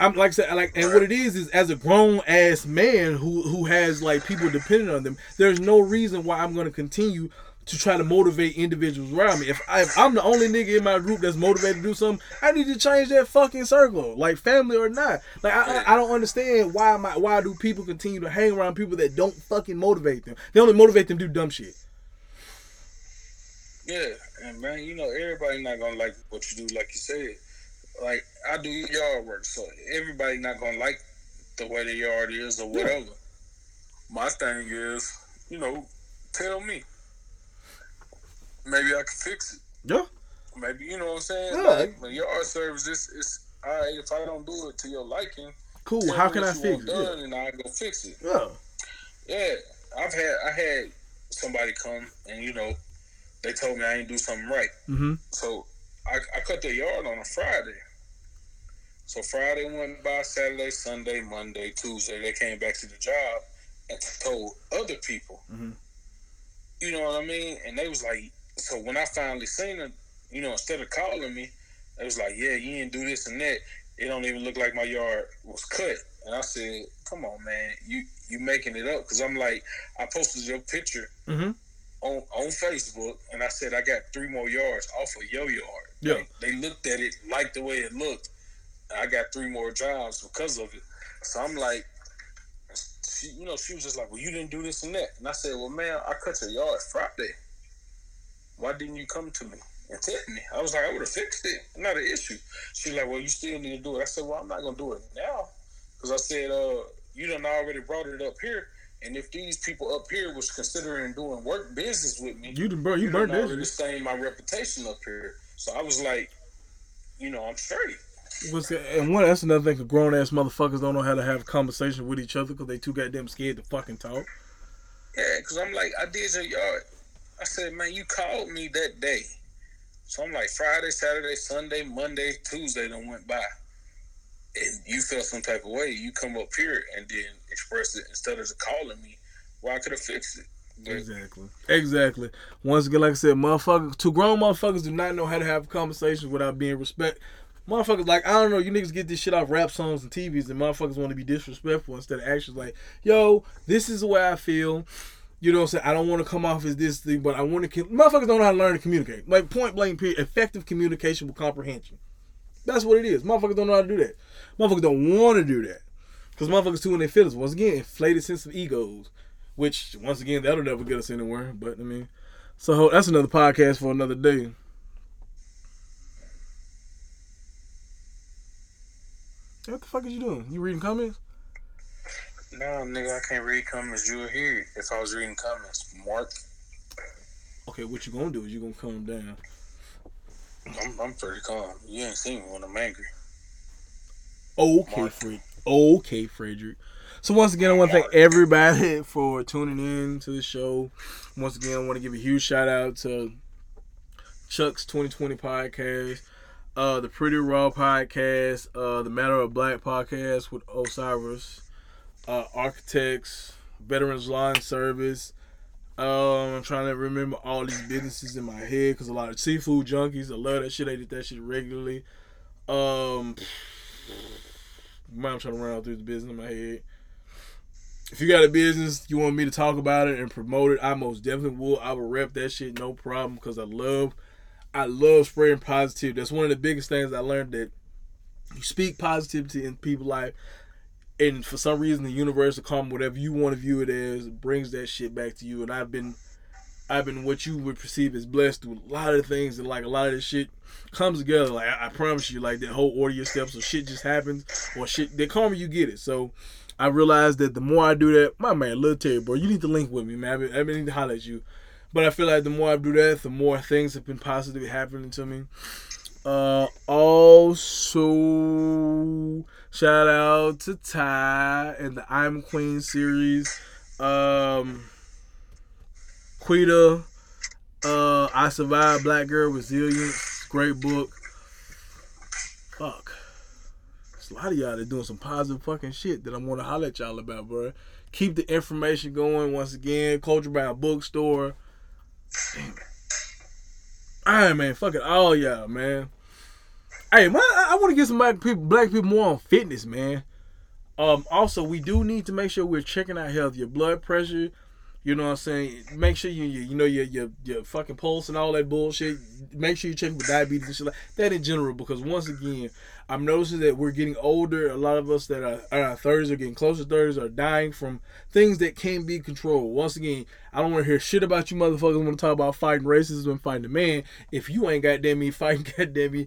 I'm like I said, like, and what it is is as a grown ass man who who has like people dependent on them. There's no reason why I'm going to continue to try to motivate individuals around me. If, I, if I'm the only nigga in my group that's motivated to do something, I need to change that fucking circle, like family or not. Like I, I, don't understand why my why do people continue to hang around people that don't fucking motivate them? They only motivate them to do dumb shit. Yeah, and man, you know everybody not gonna like what you do, like you said. Like I do yard work, so everybody not gonna like the way the yard is or whatever. Yeah. My thing is, you know, tell me. Maybe I can fix it. Yeah. Maybe you know what I'm saying. Yeah. Like, my yard service is is all right. If I don't do it to your liking, cool. How can I fix it? Done, yeah. and I go fix it. Yeah. Yeah, I've had I had somebody come and you know they told me I didn't do something right. Mm-hmm. So I, I cut their yard on a Friday. So Friday went by, Saturday, Sunday, Monday, Tuesday. They came back to the job and told other people. Mm-hmm. You know what I mean? And they was like, so when I finally seen them, you know, instead of calling me, it was like, yeah, you didn't do this and that. It don't even look like my yard was cut. And I said, come on, man, you you making it up? Because I'm like, I posted your picture mm-hmm. on on Facebook, and I said I got three more yards off of your yard. Yeah, like, they looked at it, liked the way it looked. I got three more jobs because of it. So I'm like, she, you know, she was just like, well, you didn't do this and that, and I said, well, man, I cut your yard Friday. Why didn't you come to me? and tell me. I was like, I would have fixed it. Not an issue. She's like, well, you still need to do it. I said, well, I'm not gonna do it now because I said, uh, you done already brought it up here. And if these people up here was considering doing work business with me, you done, bro, you, you burned already stain my reputation up here. So I was like, you know, I'm straight. What's that? And one that's another thing. Grown ass motherfuckers don't know how to have a conversation with each other because they too goddamn scared to fucking talk. Yeah, because I'm like, I did your yard. I said, man, you called me that day. So I'm like, Friday, Saturday, Sunday, Monday, Tuesday then went by and you felt some type of way, you come up here and then express it instead of calling me. Well, I could have fixed it. Exactly. Exactly. Once again, like I said, motherfuckers, two grown motherfuckers do not know how to have conversations without being respect. Motherfuckers, like, I don't know, you niggas get this shit off rap songs and TVs, and motherfuckers want to be disrespectful instead of actually like, yo, this is the way I feel. You know what I'm saying? I don't want to come off as this thing, but I want to. Motherfuckers don't know how to learn to communicate. Like, point blank, period. Effective communication with comprehension. That's what it is. Motherfuckers don't know how to do that. Motherfuckers don't want to do that. Because motherfuckers too in their feelings. Once again, inflated sense of egos. Which, once again, that'll never get us anywhere. But, I mean, so that's another podcast for another day. What the fuck is you doing? You reading comments? No, nigga, I can't read comments. You'll hear it if I was reading comments. Mark. Okay, what you gonna do is you gonna calm down. I'm, I'm pretty calm. You ain't seen me when I'm angry. Okay, Fred. Okay, Frederick. So once again, I want to thank everybody for tuning in to the show. Once again, I want to give a huge shout out to Chuck's 2020 podcast, uh, the Pretty Raw podcast, uh, the Matter of Black podcast with Osiris, uh, Architects, Veterans Lawn Service. Um, I'm trying to remember all these businesses in my head because a lot of seafood junkies. I love that shit. I did that shit regularly. Um. I'm trying to run out through the business in my head. If you got a business, you want me to talk about it and promote it, I most definitely will. I will rep that shit, no problem, because I love, I love spreading positivity. That's one of the biggest things I learned that you speak positivity in people's life, and for some reason the universe will come whatever you want to view it as brings that shit back to you. And I've been I've been what you would perceive as blessed through a lot of things, and like a lot of this shit comes together. Like I, I promise you, like that whole order your steps, so shit just happens, or shit call me, you get it. So I realized that the more I do that, my man, little Terry, bro, you need to link with me, man. I've been, I've been need to holler at you, but I feel like the more I do that, the more things have been positively happening to me. Uh, also, shout out to Ty and the I'm Queen series. Um Quita, uh, I Survived Black Girl Resilience. Great book. Fuck. There's a lot of y'all that doing some positive fucking shit that I'm gonna holler at y'all about, bro. Keep the information going once again. Culture Bound Bookstore. Damn. Alright, man. Fuck it. All y'all, man. Hey, man, I, want to get some black people, black people more on fitness, man. Um, also, we do need to make sure we're checking our health, your blood pressure. You know what I'm saying? Make sure you you, you know your, your your fucking pulse and all that bullshit. Make sure you check with diabetes and shit like that in general. Because once again, I'm noticing that we're getting older. A lot of us that are, our thirties are getting closer to thirties are dying from things that can't be controlled. Once again, I don't want to hear shit about you motherfuckers want to talk about fighting racism and fighting man if you ain't goddamn me fighting goddamn me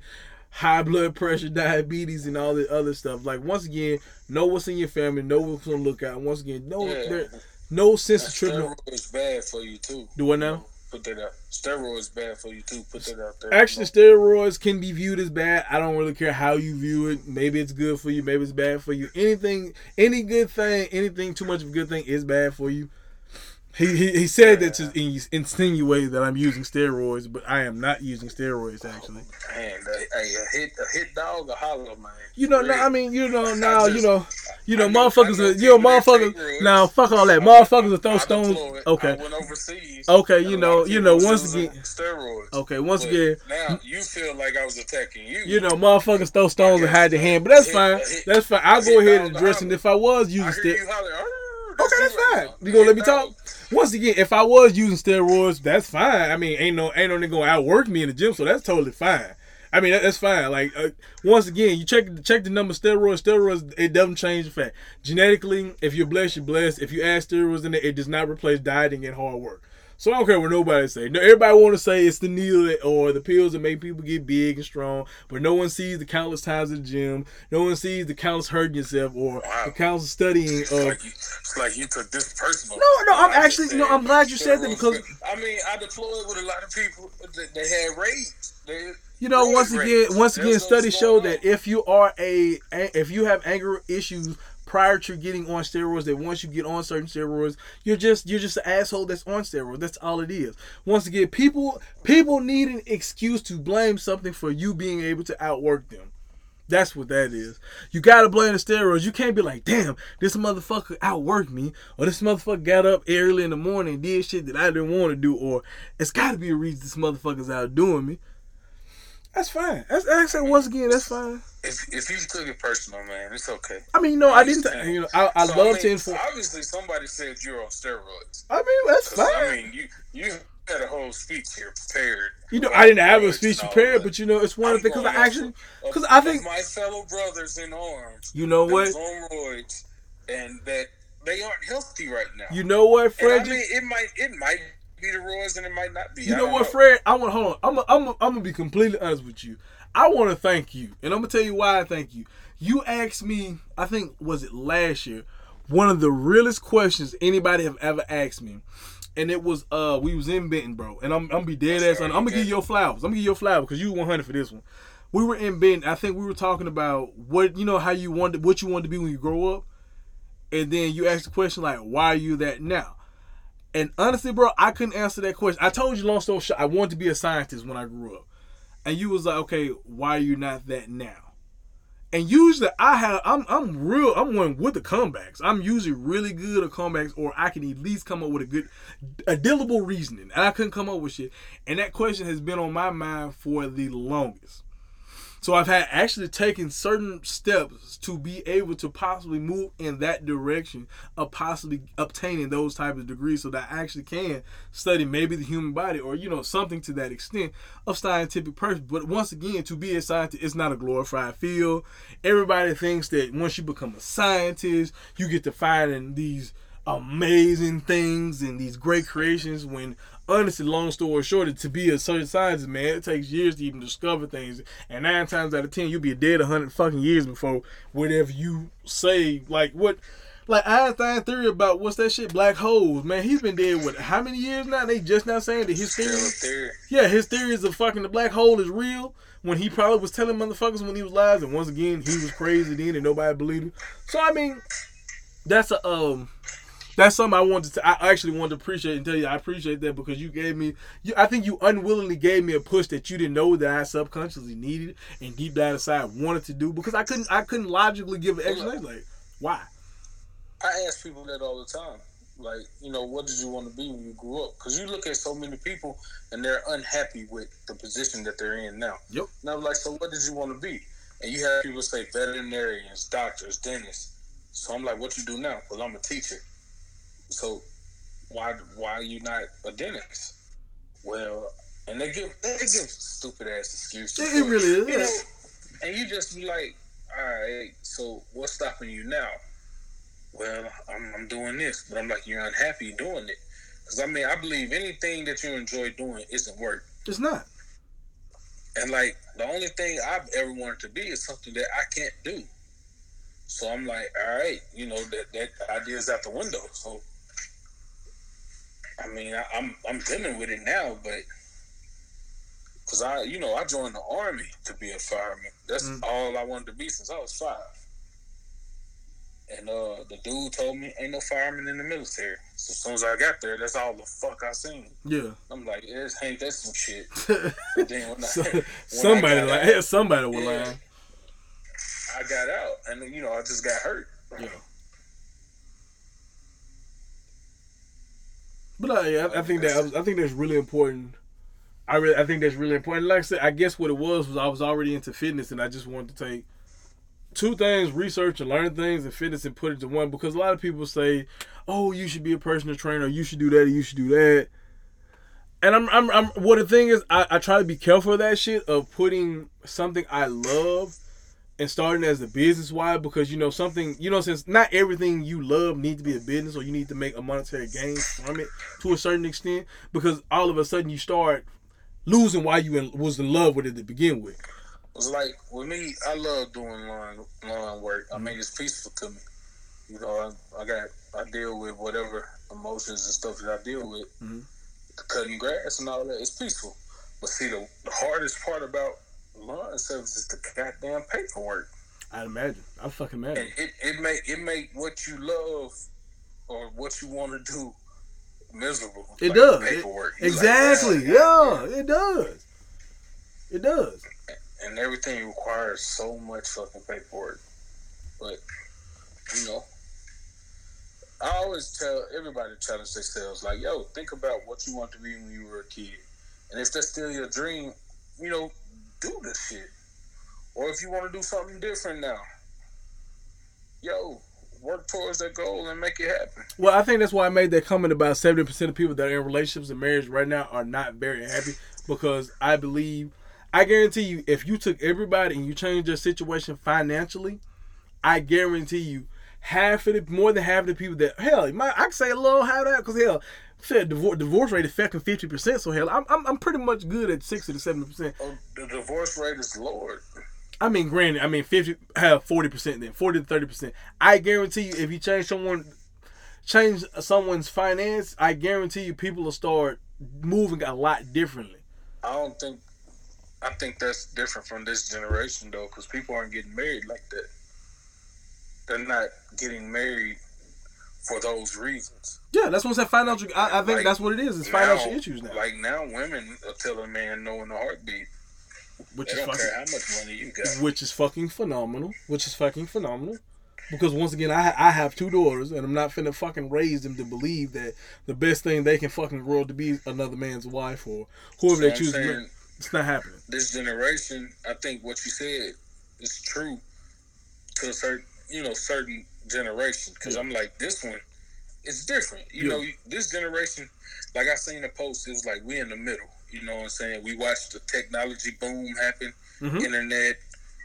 high blood pressure, diabetes, and all the other stuff. Like once again, know what's in your family, know what's on the lookout. Once again, no, Yeah. there no sense of tripping. Steroids bad for you too. Do what now? Put that out. Steroids bad for you too. Put that out there. Actually, steroids can be viewed as bad. I don't really care how you view it. Maybe it's good for you. Maybe it's bad for you. Anything, any good thing, anything too much of a good thing is bad for you. He he, he said that to in- insinuate that I'm using steroids, but I am not using steroids oh, actually. Man, a, a, hit a hit dog a hollow man. You know, now, I mean, you know, now, you know, you know, I motherfuckers, are, you know, people that take motherfuckers. Now, fuck all that. Motherfuckers will throw stones. Okay, overseas. Okay, you know- you know, once again- steroids. okay. Once But again, now you feel like I was attacking you. You know, motherfuckers throw stones and hide their hand, but that's fine. That's fine. I'll go ahead and address it. If I was using steroids, you holler. "Arr, okay, that's fine. now." You gonna let me talk? Once again, if I was using steroids, that's fine. I mean, ain't no ain't no nigga gonna outwork me in the gym, so that's totally fine. I mean, that, that's fine. Like uh, once again, you check check the number steroids. Steroids it doesn't change the fact. Genetically, if you're blessed, you're blessed. If you add steroids in it, it does not replace dieting and hard work. So I don't care what nobody say. No, everybody want to say it's the needle that, or the pills that make people get big and strong, but no one sees the countless times at the gym. No one sees the countless hurting yourself or Wow. the countless studying It's of. like, you, it's like you took this personal. No, no, I'm actually- no, said I'm glad you said that because- I mean, I deployed with a lot of people that they had rage. They, You know, once again, once again, studies show that if you are a, if you have anger issues prior to getting on steroids, that once you get on certain steroids, you're just you're just an asshole that's on steroids. That's all it is. Once again, people people need an excuse to blame something for you being able to outwork them. That's what that is. You gotta blame the steroids. You can't be like, damn, this motherfucker outworked me, or this motherfucker got up early in the morning and did shit that I didn't want to do, or it's gotta be a reason this motherfucker's outdoing me. That's fine. That's, that's once again, that's fine. if if you took it personal, man, it's okay. I mean, no, I didn't. You know, I, I So, love mean, to inform. Obviously, somebody said you're on steroids. I mean, that's fine. I mean, you you had a whole speech here prepared. you know, I didn't have a speech prepared, but you know, it's one of I'm the because I actually, because of- I of think, my fellow brothers in arms. you know what, was on roids, and that they aren't healthy right now. you know what, Fred. I mean, it might it might be the roids, and it might not be. You know what, Fred? I want hold on. I'm a, I'm a, I'm gonna be completely honest with you. I want to thank you, and I'm gonna tell you why I thank you. You asked me, I think was it last year, one of the realest questions anybody have ever asked me, and it was uh we was in Benton, bro, and I'm I'm gonna be dead ass. sorry, I'm gonna give you your flowers. I'm gonna give you your flowers because you 100 for this one. We were in Benton. I think we were talking about what you know how you wanted what you wanted to be when you grow up, and then you asked the question like, why are you that now? And honestly, bro, I couldn't answer that question. I told you long story short, I wanted to be a scientist when I grew up. And you was like, okay, why are you not that now? And usually I have I'm I'm real I'm one with the comebacks. I'm usually really good at comebacks or I can at least come up with a good a dealable reasoning. And I couldn't come up with shit. And that question has been on my mind for the longest. So I've had actually taken certain steps to be able to possibly move in that direction of possibly obtaining those type of degrees so that I actually can study maybe the human body or you know something to that extent of scientific purpose. But once again, to be a scientist, is not a glorified field. Everybody thinks that once you become a scientist, you get to find these amazing things and these great creations when honestly long story short to be a certain scientist man it takes years to even discover things and nine times out of ten you'll be dead a hundred fucking years before whatever you say like what like Einstein theory about what's that shit black holes man he's been dead what how many years now they just now saying that his theory. yeah, his theories of fucking the black hole is real. When he probably was telling motherfuckers when he was lies, and once again he was crazy then, and nobody believed him. So I mean, that's a um, that's something I wanted to. I actually wanted to appreciate and tell you I appreciate that because you gave me. You, I think you unwillingly gave me a push that you didn't know that I subconsciously needed and deep down inside wanted to do because I couldn't. I couldn't logically give an explanation like why. I ask people that all the time. Like, you know, what did you want to be when you grew up? Because you look at so many people and they're unhappy with the position that they're in now. Yep. And I'm like, so what did you want to be? And you have people say veterinarians, doctors, dentists. So I'm like, what you do now? Well, I'm a teacher. So why why are you not a dentist? Well, and they give they give stupid ass excuses. It, it really is. You know, and you just be like, all right, so what's stopping you now? Well, I'm, I'm doing this, but I'm like, you're unhappy doing it. Because I mean, I believe anything that you enjoy doing isn't work. It's not. And like, the only thing I've ever wanted to be is something that I can't do. So I'm like, all right, you know, that, that idea's out the window. So, I mean, I, I'm I'm dealing with it now, but because I, you know, I joined the army to be a fireman. That's Mm. all I wanted to be since I was five. And uh, the dude told me ain't no fireman in the military. So as soon as I got there, that's all the fuck I seen. Yeah. I'm like, it's ain't that some shit. But then when I, So- when I somebody like out- somebody was Yeah. lie. I got out, and then, you know, I just got hurt. Yeah. But uh, yeah, I, I think that I, think that's really important. I really, I think that's really important. Like I said, I guess what it was was I was already into fitness, and I just wanted to take two things: research and learn things, and fitness, and put it to one. Because a lot of people say, "Oh, you should be a personal trainer. You should do that. You should do that." And I'm, I'm, I'm. What the thing is, I, I try to be careful of that shit of putting something I love and starting as a business why because you know something you know since not everything you love needs to be a business or you need to make a monetary gain from it to a certain extent because all of a sudden you start losing why you in, was in love with it to begin with It's like with me, I love doing lawn lawn work. I mean, it's peaceful to me. You know, I, I got I deal with whatever emotions and stuff that I deal with, Mhm. cutting grass and all that. It's peaceful. But see, the, the hardest part about service is the goddamn paperwork. i'd imagine i fucking and imagine it, it make it make what you love or what you want to do miserable. it Like does It- paperwork. Like, exactly "Ah, yeah it does it does and everything requires so much fucking paperwork. But you know, I always tell everybody to challenge themselves. Like, yo, think about what you want to be when you were a kid, and if that's still your dream, you know, do this shit. Or if you want to do something different now, yo, work towards that goal and make it happen. Well, I think that's why I made that comment about seventy percent of people that are in relationships and marriage right now are not very happy because I believe, I guarantee you, if you took everybody and you changed their situation financially, I guarantee you, half of the more than half of the people that hell, I can say a little of that because hell, said divorce divorce rate is fucking fifty percent. So hell, I'm, I'm I'm pretty much good at sixty to seventy percent. Oh, the divorce rate is lowered. I mean, granted, I mean fifty have forty percent then forty to thirty percent. I guarantee you, if you change someone, change someone's finance, I guarantee you, people will start moving a lot differently. I don't think. I think that's different from this generation though, because people aren't getting married like that. They're not getting married for those reasons. Yeah, that's what I'm saying. Financial. I, I think Like, that's what it is. It's financial Now- issues now, Like now, women will tell a man no in a heartbeat. which They is fucking, how much money you got. which is fucking phenomenal. Which is fucking phenomenal. Because once again, I I have two daughters, and I'm not finna fucking raise them to believe that the best thing they can fucking grow to be another man's wife or whoever So they I'm choose. to saying. It's not happening. this generation, I think what you said is true to a certain, you know, certain generation. Because I'm like, this one, it's different. You Yeah. know, this generation, like I seen a post, it was like we in the middle. You know what I'm saying? We watched the technology boom happen, Mhm. internet,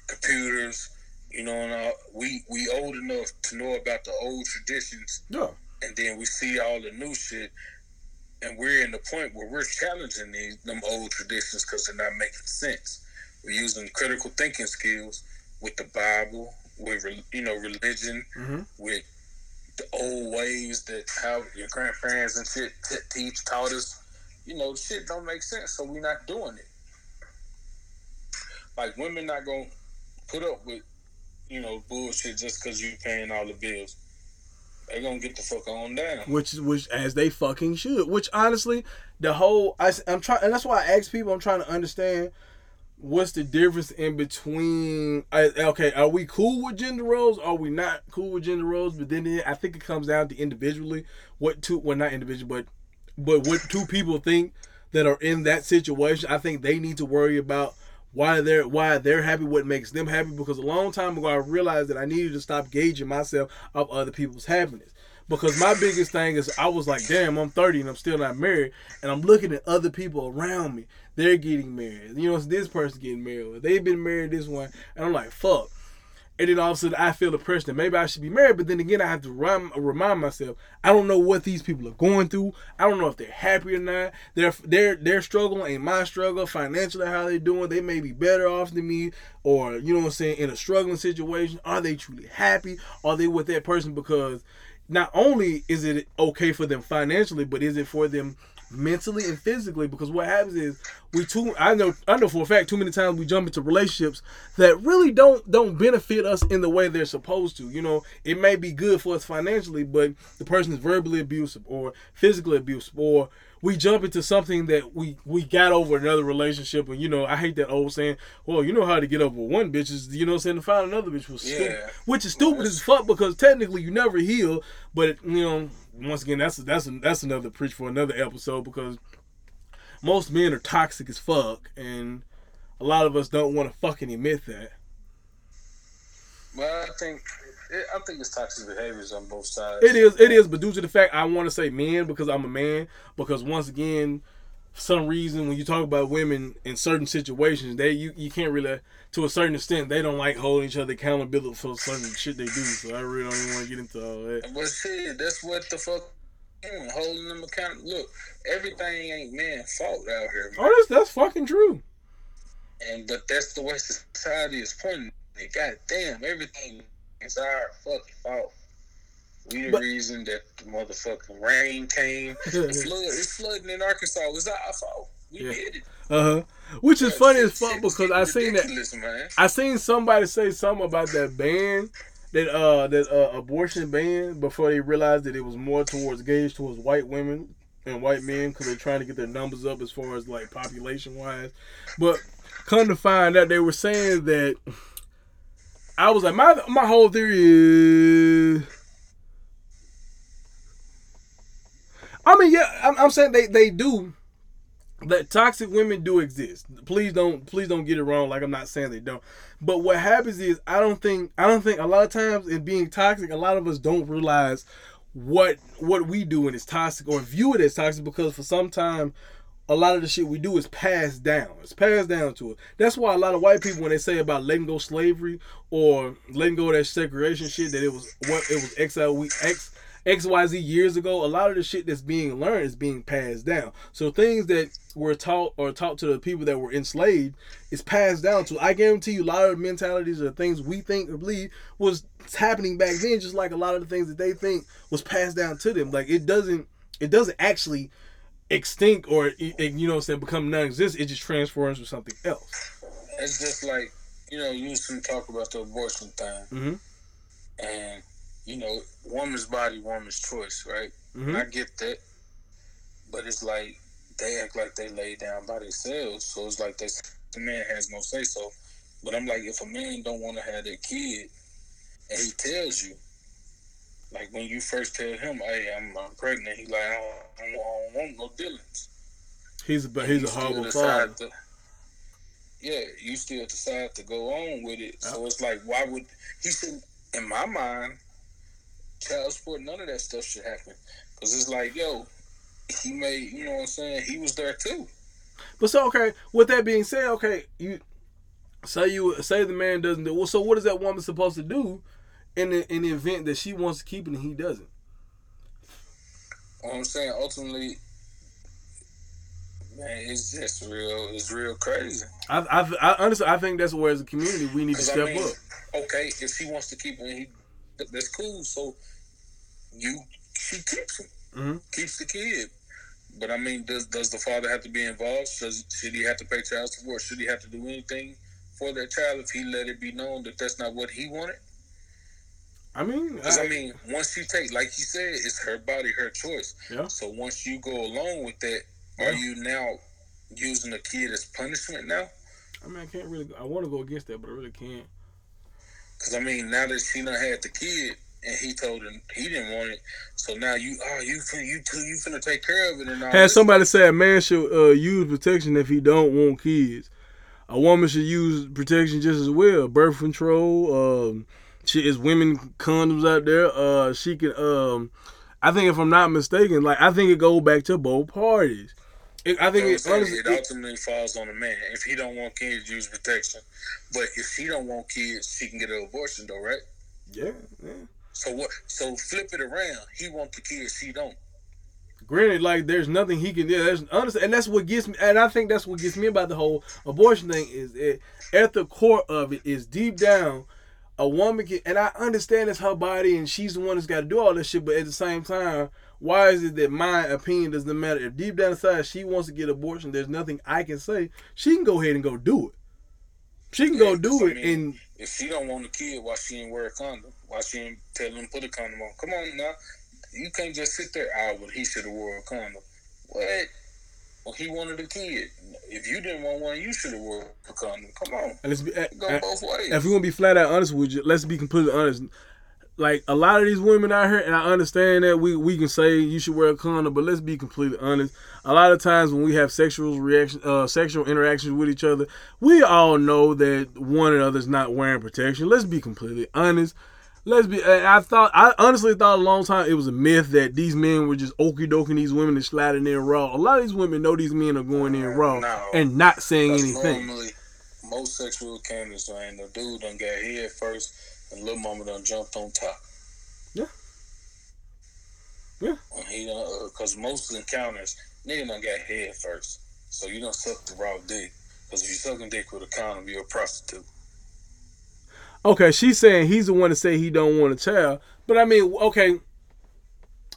computers. You know, and uh, we we old enough to know about the old traditions Yeah. and then we see all the new shit, and we're in the point where we're challenging these them old traditions because they're not making sense. We're using critical thinking skills with the Bible, with you know religion, Mm-hmm. with the old ways that how your grandparents and shit teach taught us. You know, shit don't make sense, so we're not doing it. Like women not gonna put up with you know bullshit just because you paying all the bills. They gonna get the fuck on down. which is which as they fucking should. Which honestly, the whole I, I, am trying, and that's why I ask people. I'm trying to understand what's the difference in between? Okay, are we cool with gender roles? Are we not cool with gender roles? But then I think it comes down to individually what two, well not individual, but but what two people think that are in that situation. I think they need to worry about why they're why they're happy, what makes them happy. Because a long time ago, I realized that I needed to stop gauging myself of other people's happiness. Because my biggest thing is I was like, damn, I'm 30 and I'm still not married, and I'm looking at other people around me. They're getting married. You know, this person getting married. They've been married this one, and I'm like, fuck. And then all of a sudden, I feel the pressure that maybe I should be married. But then again, I have to remind, remind myself, I don't know what these people are going through. I don't know if they're happy or not. Their their their struggle ain't my struggle financially. How they're doing? They may be better off than me, or you know what I'm saying, in a struggling situation. Are they truly happy? Are they with that person because not only is it okay for them financially, but is it for them mentally and physically because what happens is we too I know I know for a fact too many times we jump into relationships that really don't don't benefit us in the way they're supposed to. You know, it may be good for us financially, but the person is verbally abusive or physically abusive or we jump into something that we we got over another relationship and you know I hate that old saying well you know how to get over one bitch is you know saying to find another bitch was yeah. stupid which is stupid well, as fuck because technically you never heal but you know once again, that's that's that's another preach for another episode because most men are toxic as fuck, and a lot of us don't want to fucking admit that. Well, I think I think it's toxic behaviors on both sides. It is, it is, but due to the fact I want to say men because I'm a man, because once again, for some reason when you talk about women in certain situations, they you, you can't really to a certain extent they don't like holding each other accountable for certain shit they do. So I really don't even want to get into all that. But see, that's what the fuck mm, holding them accountable. Look, everything ain't man fault out here. Man. Oh, that's that's fucking true. And but that's the way society is pointing. It. God damn, everything is our fucking fault. We the but, reason that the motherfucking rain came. the flood, it's flooding in Arkansas. It was our fault. We yeah. did it. Uh huh. Which is funny as fuck because I seen that. Man. I seen somebody say something about that ban, that uh that uh, abortion ban before they realized that it was more towards gays towards white women and white men because they're trying to get their numbers up as far as like population wise. But come to find out, they were saying that. I was like, my my whole theory is I mean, yeah, I'm, I'm saying they they do. That toxic women do exist. Please don't please don't get it wrong. Like I'm not saying they don't. But what happens is I don't think I don't think a lot of times in being toxic, a lot of us don't realize what what we do and it's toxic or view it as toxic because for some time a lot of the shit we do is passed down. It's passed down to us. That's why a lot of white people when they say about letting go slavery or letting go that segregation shit that it was what it was we ex XYZ years ago, a lot of the shit that's being learned is being passed down. So things that were taught or taught to the people that were enslaved is passed down to. I guarantee you a lot of mentalities or things we think or believe was happening back then, just like a lot of the things that they think was passed down to them. Like it doesn't it doesn't actually extinct or you know say become non-existent. It just transforms to something else. It's just like you know you used to talk about the abortion thing, mm-hmm. and you know, woman's body, woman's choice, right? Mm-hmm. I get that, but it's like they act like they lay down by themselves, so it's like this, the man has no say so. But I'm like, if a man don't want to have that kid, and he tells you, like when you first tell him, "Hey, I'm, I'm pregnant," he like, I don't, I don't, want no dealings. He's a he's a horrible father. To, yeah, you still decide to go on with it. So it's like, why would he should? In my mind, child support, none of that stuff should happen. Because it's like, yo, he made, you know what I'm saying? He was there too. But so okay, with that being said, okay, you say you say the man doesn't do well. So what is that woman supposed to do in the in the event that she wants to keep it and he doesn't? What I'm saying ultimately, man, it's just real. It's real crazy. I I, I honestly I think that's where as a community we need to step I mean, up. Okay, if she wants to keep it, he, that's cool. So you she keeps him, mm-hmm. keeps the kid. But I mean, does does the father have to be involved? Does should he have to pay child support? Should he have to do anything for that child if he let it be known that that's not what he wanted? I mean, because I, I, mean, once you take, like you said, it's her body, her choice. Yeah. So once you go along with that, yeah. are you now using the kid as punishment now? I mean, I can't really. I want to go against that, but I really can't. Cause I mean, now that she done had the kid, and he told him he didn't want it, so now you, oh, you, you two, you finna take care of it, and all Had this. somebody say a man should uh, use protection if he don't want kids. A woman should use protection just as well. Birth control. Um, she is women condoms out there. Uh, she can. Um, I think if I'm not mistaken, like I think it goes back to both parties. It, I think it, honestly, it- ultimately falls on the man. If he don't want kids, use protection. But if she don't want kids, she can get an abortion, though, right? yeah, yeah. So what? So flip it around. He want the kids, she don't. Granted, like there's nothing he can do. There's honestly, and that's what gets me. And I think that's what gets me about the whole abortion thing is it, at the core of it is deep down, a woman can. And I understand it's her body, and she's the one that's got to do all this shit. But at the same time, why is it that my opinion doesn't matter? If deep down inside she wants to get abortion, there's nothing I can say. She can go ahead and go do it. She can go Yeah, do I it, mean, and If she don't want a kid, why she ain't wear a condom? Why she ain't tell him put a condom on? Come on now. You can't just sit there, ah, well, he should have wore a condom. What? Well, he wanted a kid. If you didn't want one, you should have wore a condom. Come on. and let's be. Go both ways. if we want to be flat out honest with you, let's be completely honest. Like a lot of these women out here, and I understand that we, we can say you should wear a condom, but let's be completely honest. A lot of times when we have sexual reaction, uh, sexual interactions with each other, we all know that one another's not wearing protection. Let's be completely honest. Let's be. I thought, I honestly thought a long time it was a myth that these men were just okie doking these women and sliding in raw. A lot of these women know these men are going in raw No. and not saying anything. Normally, most sexual encounters, man, the dude done got head first, and little mama done jumped on top. Yeah. Yeah. He done, uh, cause most encounters, nigga done got head first. So you don't suck the raw dick. Cause if you sucking dick with a condom, you're a prostitute. Okay, she's saying he's the one to say he don't want a child, but I mean, okay,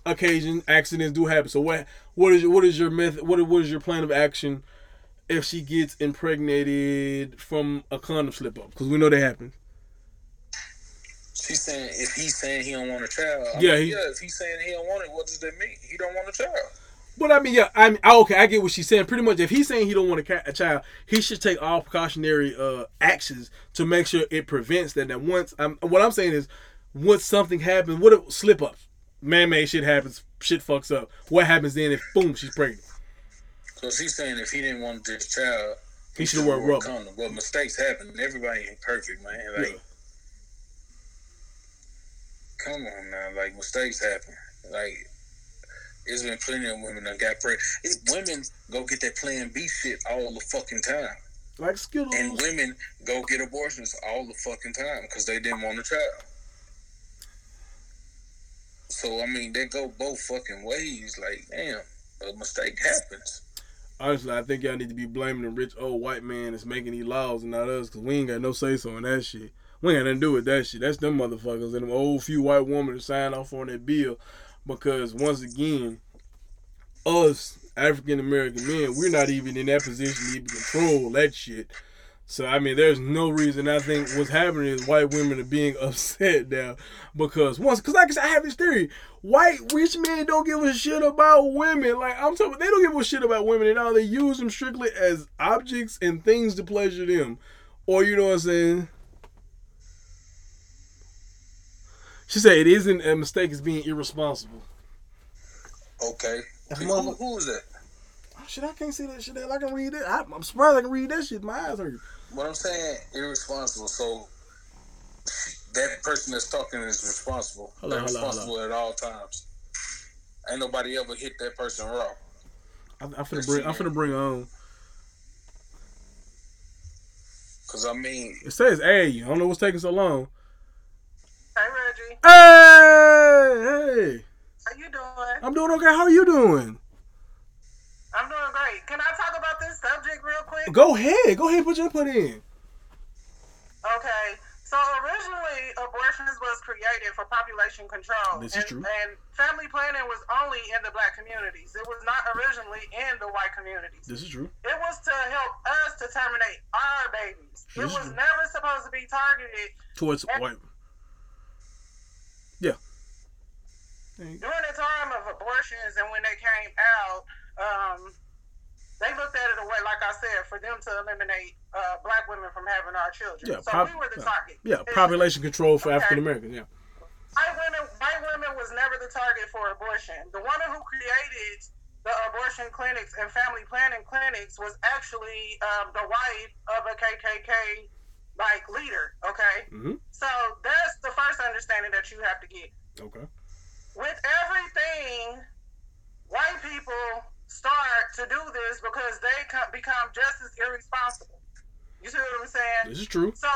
occasion accidents do happen. So what? What is your, what is your method? What what is your plan of action if she gets impregnated from a condom slip up? Because we know that happens. She's saying if he's saying he don't want a child, I Yeah, mean, he- yeah. If he's saying he don't want it, what does that mean? He don't want a child. But I mean, yeah, I mean, okay, I get what she's saying. Pretty much, if he's saying he don't want a, ca- a child, he should take all precautionary uh, actions to make sure it prevents that. That once, um, what I'm saying is, once something happens, what if slip ups, man-made shit happens, shit fucks up. What happens then if boom, she's pregnant? Cause he's saying if he didn't want this child, He should've should've wore wore rubber. condom. But mistakes happen. Everybody ain't perfect, man. Like, Yeah. Come on now. Like mistakes happen. Like it's been plenty of women that got pregnant. It's women go get that Plan B shit all the fucking time, Like Skittles. and women go get abortions all the fucking time because they didn't want a child. So I mean, they go both fucking ways. Like, damn, a mistake happens. Honestly, I think y'all need to be blaming the rich old white man that's making these laws and not us, cause we ain't got no say so in that shit. We ain't nothing to do with that shit. That's them motherfuckers and them old few white women that signed off on that bill, because once again, us African American men, we're not even in that position to even control that shit. So I mean, there's no reason I think what's happening is white women are being upset now because once, because like I said, I have this theory: white rich men don't give a shit about women. Like I'm talking, they don't give a shit about women at all. They use them strictly as objects and things to pleasure them, or you know what I'm saying. She said it isn't a mistake; it's being irresponsible. Okay, That's who, who is that? Oh, shit, I can't see that shit. I can read it. I, I'm surprised I can read that shit. My eyes hurt. What I'm saying, irresponsible. So that person that's talking is responsible. Hold They're on, hold on, hold responsible at all times. Ain't nobody ever hit that person raw. I, I'm finna bring. I'm finna bring her on. Cause I mean, It says, "Hey, I don't know what's taking so long." Hey Reggie, Hey, hey, how you doing? I'm doing okay. How are you doing? I'm doing great. Can I talk about this subject real quick? Go ahead. Go ahead. Put your input in. Okay. So originally, abortions was created for population control. This is and, true. And family planning was only in the black communities. It was not originally in the white communities. This is true. It was to help us to terminate our babies. This It was true. never supposed to be targeted Towards white. Yeah. There you go. during the time of abortions and when they came out, um, they looked at it away like like I said, for them to eliminate uh, black women from having our children. Yeah, so pop- we were the target. Yeah, And population control for Okay. African Americans. Yeah. White women, white women was never the target for abortion. The woman who created the abortion clinics and family planning clinics was actually um, the wife of a KKK like leader. Okay, hmm so that's the first understanding that you have to get. Okay. with everything, white people start to do this because they co- become just as irresponsible. You see what I'm saying? This is true. So,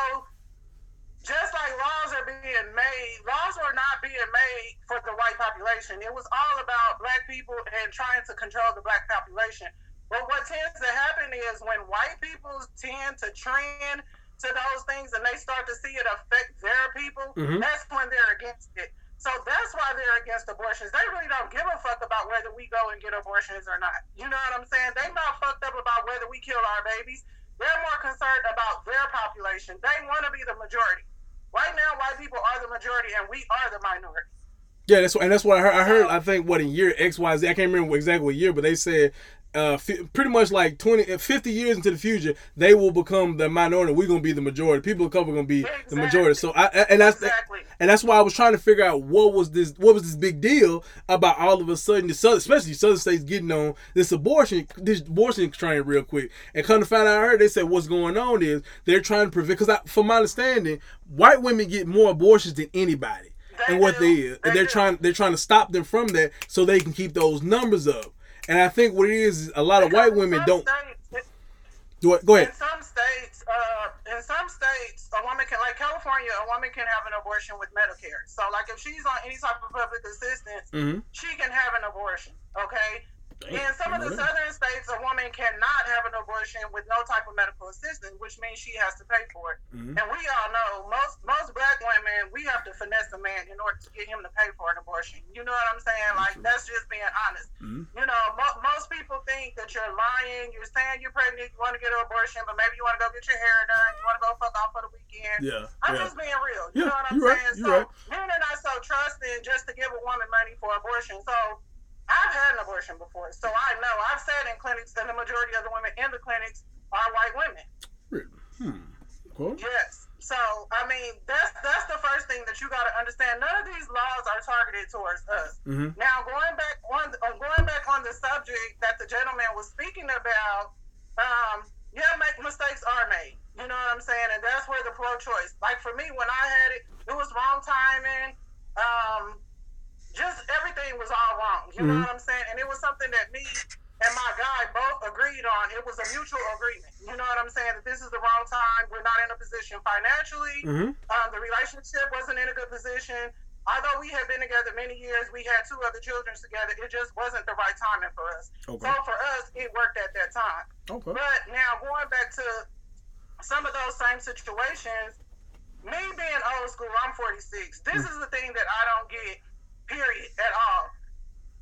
just like laws are being made, laws were not being made for the white population. It was all about black people and trying to control the black population. But what tends to happen is when white people tend to trend to those things and they start to see it affect their people, Mhm. that's when they're against it. So that's why they're against abortions. They really don't give a fuck about whether we go and get abortions or not. You know what I'm saying? They not fucked up about whether we kill our babies. They're more concerned about their population. They want to be the majority. Right now, white people are the majority and we are the minority. Yeah, that's what, and that's what I heard. I heard. I think what in year X Y Z. I can't remember exactly what year, but they said uh, fi- pretty much like 20, uh, 50 years into the future, they will become the minority. We're gonna be the majority. People of color are gonna be the majority. So I and that's Exactly. and that's why I was trying to figure out what was this what was this big deal about all of a sudden the southern, especially southern states getting on this abortion this abortion train real quick. And come to find out, I heard they said what's going on is they're trying to prevent because from my understanding, white women get more abortions than anybody They and what do. they is. They And they're do. trying they're trying to stop them from that so they can keep those numbers up. And I think what it is is a lot of white Because in women don't states- do it. Go In ahead. some states, uh, in some states, a woman can, like California, a woman can have an abortion with Medicare. So, like, if she's on any type of public assistance, Mm-hmm. she can have an abortion. Okay. In some of the southern states, a woman cannot have an abortion with no type of medical assistance, which means she has to pay for it. Mhm. And we all know most most black women, we have to finesse a man in order to get him to pay for an abortion. You know what I'm saying? Like that's just being honest. Mhm. You know, mo- most people think that you're lying. You're saying you're pregnant, you want to get an abortion, but maybe you want to go get your hair done. You want to go fuck off for the weekend. Yeah. I'm Yeah. just being real. You Yeah, know what I'm right, saying? you're so right. men are not so trusting just to give a woman money for abortion. So I've had an abortion before, so I know. I've said in clinics, that the majority of the women in the clinics are white women. Hmm. Cool. Yes. So I mean, that's that's the first thing that you got to understand. None of these laws are targeted towards us. Mm-hmm. Now, going back on uh, going back on the subject that the gentleman was speaking about, um, yeah, make mistakes are made. You know what I'm saying, and that's where the pro-choice. Like for me, when I had it, it was wrong timing. Um, just everything was all wrong. You know Mhm. what I'm saying, and it was something that me and my guy both agreed on. It was a mutual agreement. You know what I'm saying? That this is the wrong time. We're not in a position financially. Mm-hmm. Um, the relationship wasn't in a good position. Although we had been together many years, we had two other children together. It just wasn't the right timing for us. Okay. So for us, it worked at that time. Okay. But now going back to some of those same situations, me being old school, I'm 46. This is the thing that I don't get, period, at all.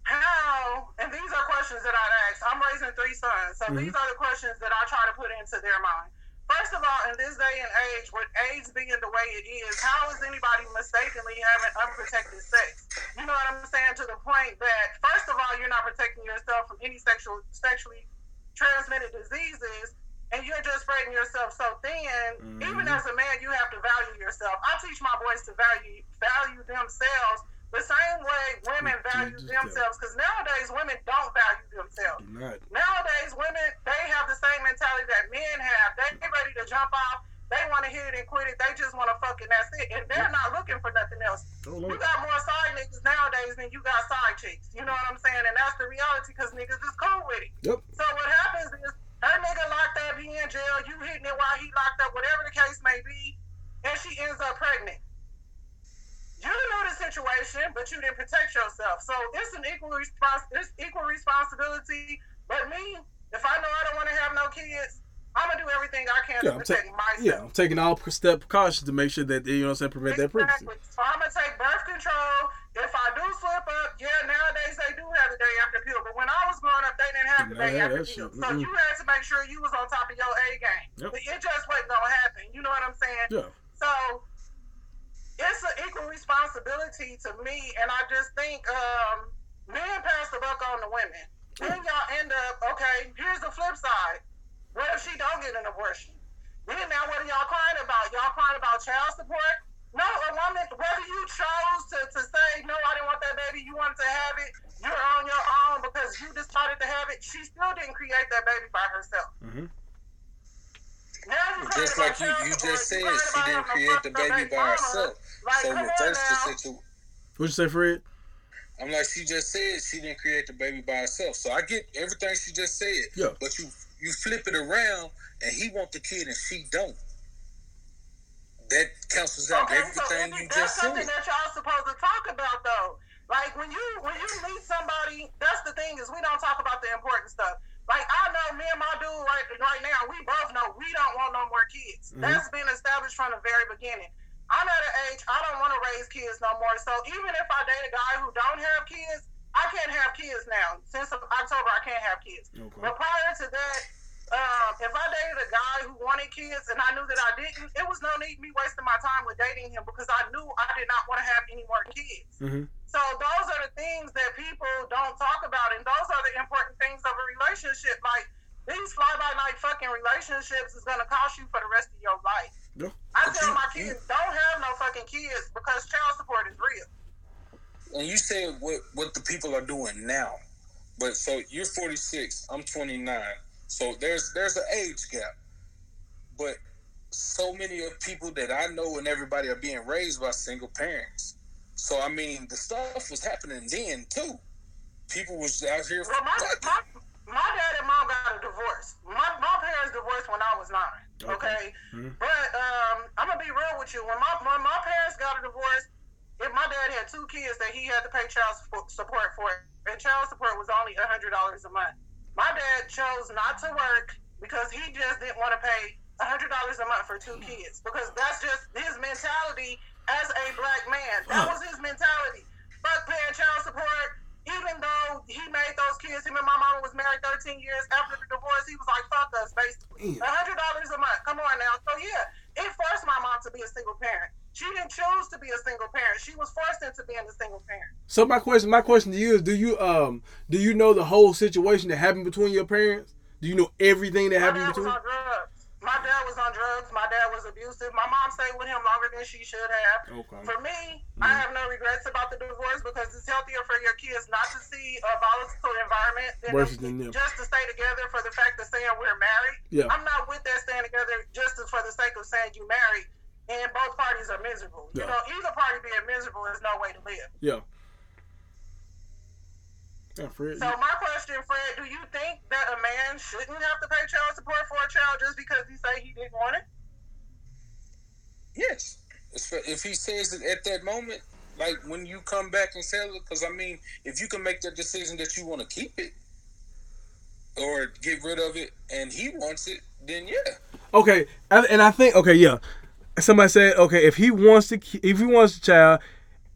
How, and these are questions that I'd ask. I'm raising three sons, so Mhm. these are the questions that I try to put into their mind. First of all, in this day and age, with AIDS being the way it is, how is anybody mistakenly having unprotected sex? You know what I'm saying? To the point that, first of all, you're not protecting yourself from any sexual, sexually transmitted diseases, and you're just spreading yourself so thin. Even Mhm. as a man, you have to value yourself. I teach my boys to value value themselves the same way women value themselves. Because nowadays, women don't value themselves. Nowadays, women they have the same mentality that men have. They get ready to jump off. They want to hit it and quit it. They just want to fuck and that's it. And they're not looking for nothing else. Oh, You got more side niggas nowadays than you got side chicks. You know what I'm saying? And that's the reality because niggas is cool with it. Yep. So what happens is her nigga locked up, he in jail, you hitting it while he locked up, whatever the case may be, and she ends up pregnant. You knew the situation, but you didn't protect yourself. So it's an equal respons- it's equal responsibility. But me, if I know I don't want to have no kids, I'm gonna do everything I can Yeah, to I'm protect ta- myself. Yeah, I'm taking all step precautions to make sure that you know what I'm saying, prevent that pregnancy. So I'm gonna take birth control. If I do slip up, yeah, nowadays they do have the day after pill. But when I was growing up, they didn't have the day after that pill. So mm-mm. you had to make sure you was on top of your A game. Yep. It just wasn't gonna happen. You know what I'm saying? Yeah. So it's an equal responsibility to me, and I just think um, men pass the buck on to women. Then y'all end up okay. Here's the flip side: What if she don't get an abortion. Then now what are y'all crying about? Y'all crying about child support? No, a woman, whether you chose to, to say, no, I didn't want that baby, you wanted to have it, you're on your own because you decided to have it, she still didn't create that baby by herself. Mm-hmm. Just like you, you just said, she didn't create the baby by herself. Like, so reverse the situation. What'd you say, Fred? I'm like, she just said she didn't create the baby by herself. So I get everything she just said. Yeah. But you you flip it around and he want the kid and she don't. That cancels out okay, everything so you just said. That's something that y'all supposed to talk about though. Like when you when you meet somebody, that's the thing is we don't talk about the important stuff. Like I know me and my dude right right now, we both know we don't want no more kids. Mm-hmm. That's been established from the very beginning. I'm at an age I don't want to raise kids no more. So even if I date a guy who don't have kids, I can't have kids now. Since October, I can't have kids. Okay. But prior to that, um, if I dated a guy who wanted kids and I knew that I didn't, it was no need me wasting my time with dating him because I knew I did not want to have any more kids. Mm-hmm. So those are the things that people don't talk about, and those are the important things of a relationship. Like these fly by night fucking relationships is gonna cost you for the rest of your life. Yeah. I tell my kids don't have no fucking kids because child support is real. And you said what what the people are doing now, but so you're 46, I'm 29, so there's there's an age gap, but so many of people that I know and everybody are being raised by single parents. So I mean, the stuff was happening then too. People was out here. Well, my, my, my, dad and mom got a divorce. My, my parents divorced when I was nine. Okay, okay? Mm-hmm. but um, I'm gonna be real with you. When my when my parents got a divorce, if my dad had two kids that he had to pay child support for, and child support was only a hundred dollars a month. My dad chose not to work because he just didn't want to pay a hundred dollars a month for two kids because that's just his mentality as a black man. That was his mentality. Fuck paying child support. Even though he made those kids, him and my mama was married 13 years after the divorce, he was like, fuck us, basically. $100 a month. Come on now. So, yeah, it forced my mom to be a single parent. She didn't choose to be a single parent. She was forced into being a single parent. So my question, my question to you is: Do you um do you know the whole situation that happened between your parents? Do you know everything that happened between? Was on drugs my dad was on drugs. My dad was abusive. My mom stayed with him longer than she should have. Okay. For me, mm-hmm. I have no regrets about the divorce because it's healthier for your kids not to see a volatile environment than just to stay together for the fact of saying we're married. Yeah. I'm not with that staying together just for the sake of saying you married and both parties are miserable. Yeah. You know, either party being miserable is no way to live. Yeah. Yeah, Fred. So my question, Fred, do you think that a man shouldn't have to pay child support for a child just because he say he didn't want it? Yes. If he says it at that moment, like when you come back and sell it, because I mean, if you can make the decision that you want to keep it or get rid of it, and he wants it, then yeah. Okay, and I think okay, yeah. Somebody said okay, if he wants to, if he wants a child,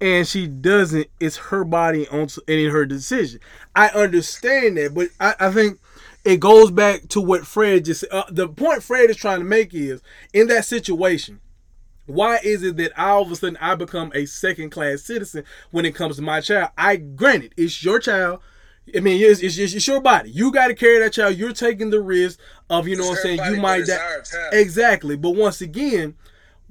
and she doesn't, it's her body on any her decision. I understand that, but I, I think it goes back to what Fred just uh, the point Fred is trying to make is in that situation. Why is it that all of a sudden I become a second class citizen when it comes to my child? I granted it's your child. I mean, it's, it's, it's your body. You got to carry that child. You're taking the risk of, you know it's what I'm saying, you might die. Exactly. But once again,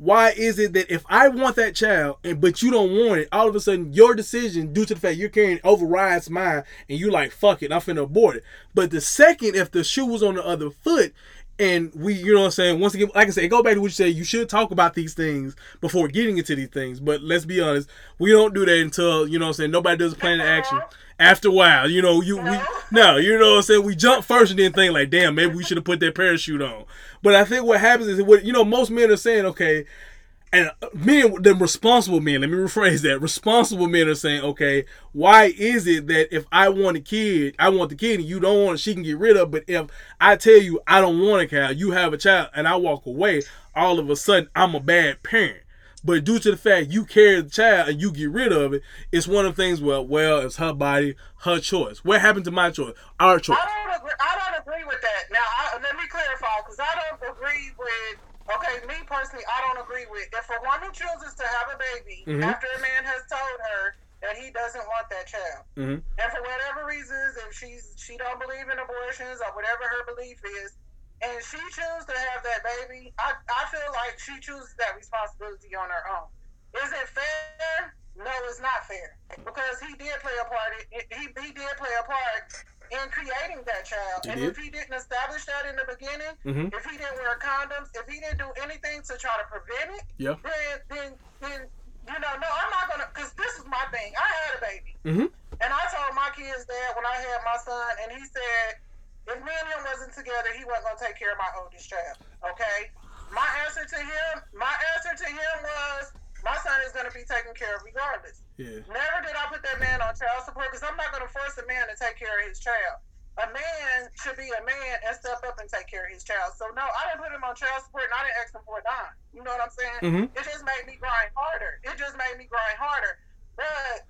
why is it that if I want that child and but you don't want it, all of a sudden your decision due to the fact you're carrying overrides mine and you like fuck it, I'm finna abort it. But the second if the shoe was on the other foot and we, you know what I'm saying, once again, like I said, go back to what you said, you should talk about these things before getting into these things. But let's be honest, we don't do that until, you know what I'm saying, nobody does a plan of action. After a while, you know, you we no, you know what I'm saying, we jump first and then think like, damn, maybe we should have put that parachute on. But I think what happens is what you know, most men are saying, okay, and men, the responsible men, let me rephrase that. Responsible men are saying, okay, why is it that if I want a kid, I want the kid and you don't want it, she can get rid of. But if I tell you I don't want a child, you have a child, and I walk away, all of a sudden I'm a bad parent. But due to the fact you carry the child and you get rid of it, it's one of the things. where, well, it's her body, her choice. What happened to my choice? Our choice. I don't agree, I don't agree with that. Now, I, let me clarify because I don't agree with Okay, me personally, I don't agree with. If a woman chooses to have a baby mm-hmm. after a man has told her that he doesn't want that child, mm-hmm. and for whatever reasons, if she's she don't believe in abortions or whatever her belief is, and she chooses to have that baby, I, I feel like she chooses that responsibility on her own. Is it fair? No, it's not fair because he did play a part. He, he did play a part in creating that child. He and did. if he didn't establish that in the beginning, Mhm. if he didn't wear condoms, if he didn't do anything to try to prevent it, Yeah. then then then you know, no, I'm not gonna. Because this is my thing. I had a baby, Mhm. and I told my kids that when I had my son, and he said if me and him wasn't together, he wasn't gonna take care of my oldest child. Okay. My answer to him, my answer to him was, my son is gonna be taken care of regardless. Yeah. Never did I put that man on child support because I'm not going to force a man to take care of his child. A man should be a man and step up and take care of his child. So no, I didn't put him on child support and I didn't ask him for a dime. You know what I'm saying? Mhm. It just made me grind harder. It just made me grind harder. But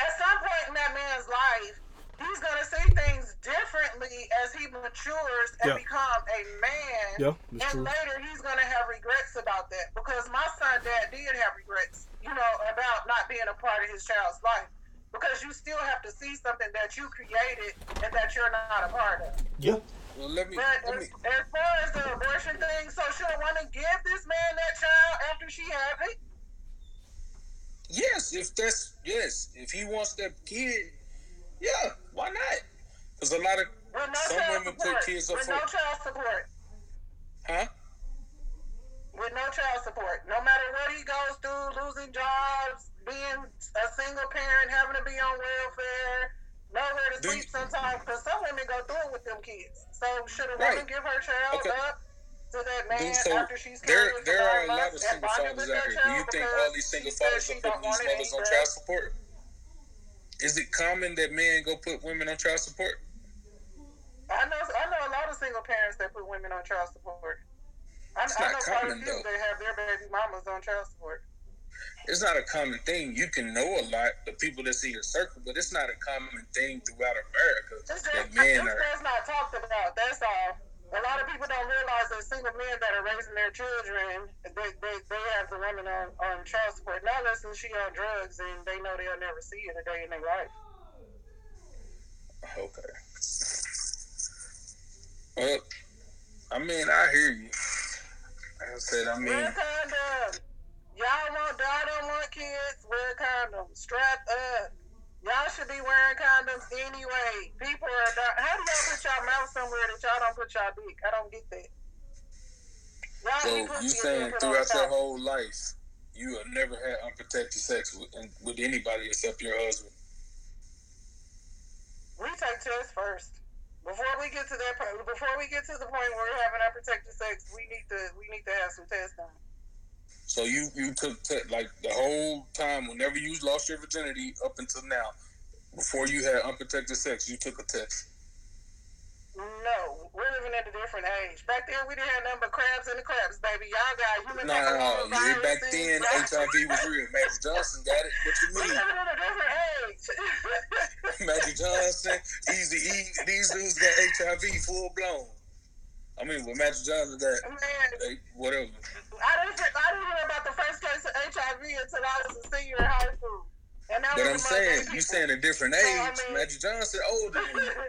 at some point in that man's life, he's going to see things differently as he matures and Yeah. become a man. Yeah. And true. later he's gonna have regrets about that because my son dad did have regrets, you know, about not being a part of his child's life. Because you still have to see something that you created and that you're not a part of. Yeah. Well, let me But let as, me. as far as the abortion thing, so should a woman give this man that child after she have it? Yes, if that's yes, if he wants that kid, yeah, why not? Because a lot of no Some women put kids up With for- no child support. huh? With no child support. No matter what he goes through, losing jobs, being a single parent, having to be on welfare, nowhere to Do sleep you- sometimes. Because some women go through it with them kids. So should a Right. woman give her child Okay. up to that man so after she's there there are a lot of single fathers out here. Do you think all these single fathers are putting these mothers on child support? Is it common that men go put women on child support? I know I know a lot of single parents that put women on child support. I, It's I not know common, though. that have their baby mamas on child support. It's not a common thing. You can know a lot the people that see your circle, but it's not a common thing throughout America It's just, that it's men are. not talked about. That's all. A lot of people don't realize that single men that are raising their children, they, they, they have the women on, on child support. Not unless she on drugs and they know they'll never see it a day in their life. Okay. Well, I mean, I hear you. Like I said, I mean, Wear condoms. Y'all want, y'all don't want kids, wear condoms. Strap up. Y'all should be wearing condoms anyway. People are not, how do y'all put y'all mouth somewhere that y'all don't put y'all dick? I don't get that. Y'all so you saying then put on throughout your whole life, you have never had unprotected sex with, with anybody except your husband? We take tests first. Before we get to that point, before we get to the point where we're having unprotected sex, we need to we need to have some tests done. So you you took te- like the whole time, whenever you lost your virginity up until now, before you had unprotected sex, you took a test. No, we're living at a different age. Back then, we didn't have nothing but crabs in the crabs, baby. Y'all got human No, papilloma yeah, back then HIV was real. Magic Johnson got it. What you mean? We're living in a different age. Magic Johnson, Easy E, these dudes got HIV full blown. I mean, with Magic Johnson got Man, whatever. I didn't, I didn't hear about the first case of HIV until I was a senior in high school. And that But I'm saying, you saying a different So, I age. mean- Magic Johnson older than you.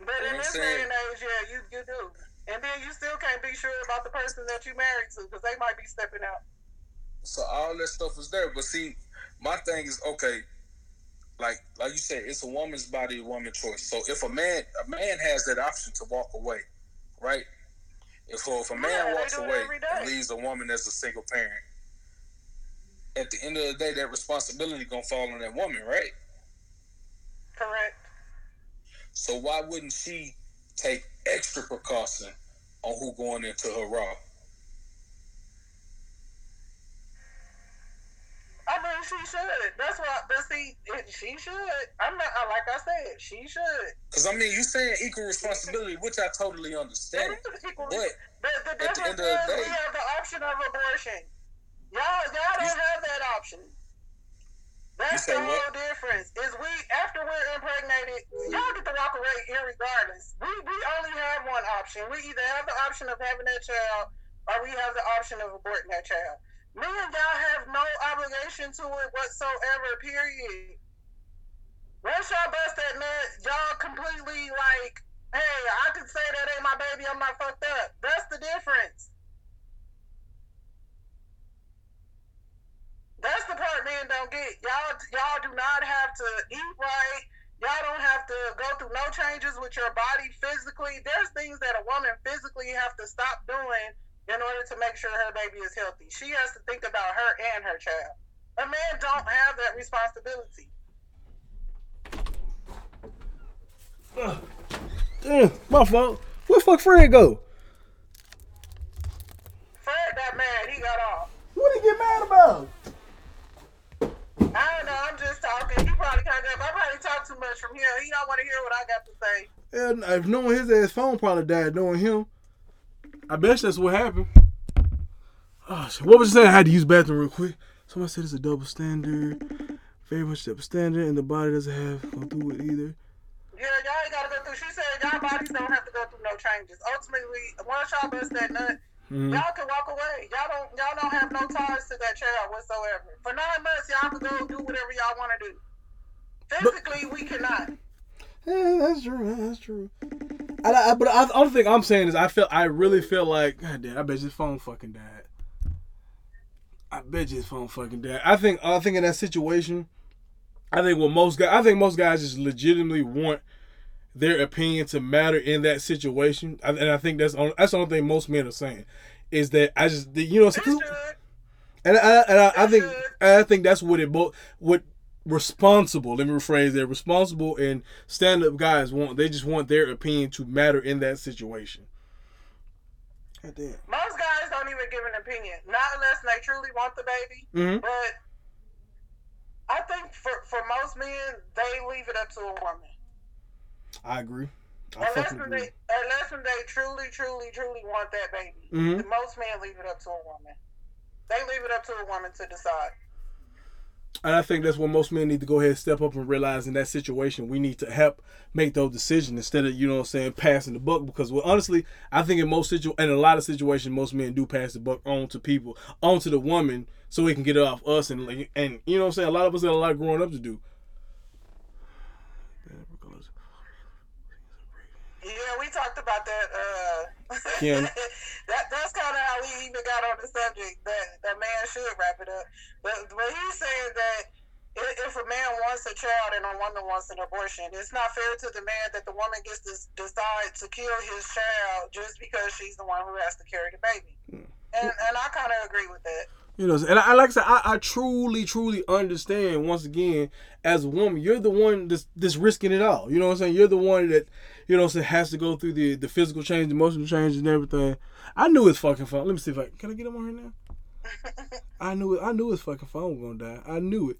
But in this day and age, yeah, you, you do. And then you still can't be sure about the person that you married to because they might be stepping out. So all that stuff is there. But see, my thing is okay. Like like you said, it's a woman's body, a woman's choice. So if a man a man has that option to walk away, right? If so if a man Yeah, walks away and leaves a woman as a single parent, at the end of the day, that responsibility gonna fall on that woman, right? Correct. So why wouldn't she take extra precaution on who going into her raw? I mean, she should. That's why. But see, she should. I'm not. Like I said, she should. Because I mean, you saying equal responsibility, which I totally understand. Equal- But the at the difference the is day- we have the option of abortion. Y'all, y'all don't have that option. That's the whole what? difference. Is we after we're impregnated, y'all get to walk away irregardless. We we only have one option. We either have the option of having that child, or we have the option of aborting that child. Me and y'all have no obligation to it whatsoever. Period. Once y'all bust that nut, y'all completely like, hey, I could say that ain't my baby, I'm not fucked up. That's the difference. That's the part men don't get. Y'all, y'all do not have to eat right. Y'all don't have to go through no changes with your body physically. There's things that a woman physically have to stop doing in order to make sure her baby is healthy. She has to think about her and her child. A man don't have that responsibility. Damn, my fault. Where fuck Fred go? Fred got mad. He got off. What did he get mad about? I don't know. I'm just talking. He probably kind of. I probably talk too much from here. He don't want to hear what I got to say. Yeah, if knowing his ass phone probably died knowing him. I bet that's what happened. Oh, shit. What was you saying? I had to use the bathroom real quick. Somebody said it's a double standard. Very much double standard, and the body doesn't have to go through it either. Yeah, y'all ain't gotta go through. She said y'all bodies don't have to go through no changes. Ultimately, once y'all bust that nut, Mhm. y'all can walk away. Y'all don't. Y'all don't have no ties to that child whatsoever. For nine months, y'all can go do whatever y'all want to do. Physically, we cannot. Yeah, that's true. That's true. I, I, but I, the only thing I'm saying is I feel I really feel like God damn, I bet his phone fucking died. I bet his phone fucking died. I think I think in that situation, I think what most guys I think most guys just legitimately want their opinion to matter in that situation, I, and I think that's on, that's the only thing most men are saying is that I just you know and I, and I, I think I think that's what it both what responsible. Let me rephrase that. Responsible and stand up guys want. They just want their opinion to matter in that situation. God damn. Most guys don't even give an opinion, not unless they truly want the baby. Mm-hmm. But I think for for most men, they leave it up to a woman. I agree. I Unless when agree. they unless when they truly, truly, truly want that baby. Mhm. Most men leave it up to a woman. They leave it up to a woman to decide. And I think that's what most men need to go ahead and step up and realize in that situation we need to help make those decisions instead of you know what I'm saying passing the buck because well honestly I think in most situ in a lot of situations most men do pass the buck on to people on to the woman so we can get it off us and like and you know what I'm saying a lot of us got a lot growing up to do. Yeah, we talked about that. Uh, Kim. that that's kind of how we even got on the subject that that man should wrap it up. But but he's saying that if a man wants a child and a woman wants an abortion, it's not fair to the man that the woman gets to decide to kill his child just because she's the one who has to carry the baby. Hmm. And and I kind of agree with that. You know, and I, like I said, I, I truly, truly understand. Once again, as a woman, you're the one that's, that's risking it all. You know what I'm saying? You're the one that, you know, what I'm saying, has to go through the the physical change, emotional change, and everything. I knew his fucking phone. Let me see if I can I get him on here now. I knew it. I knew his fucking phone was gonna die. I knew it.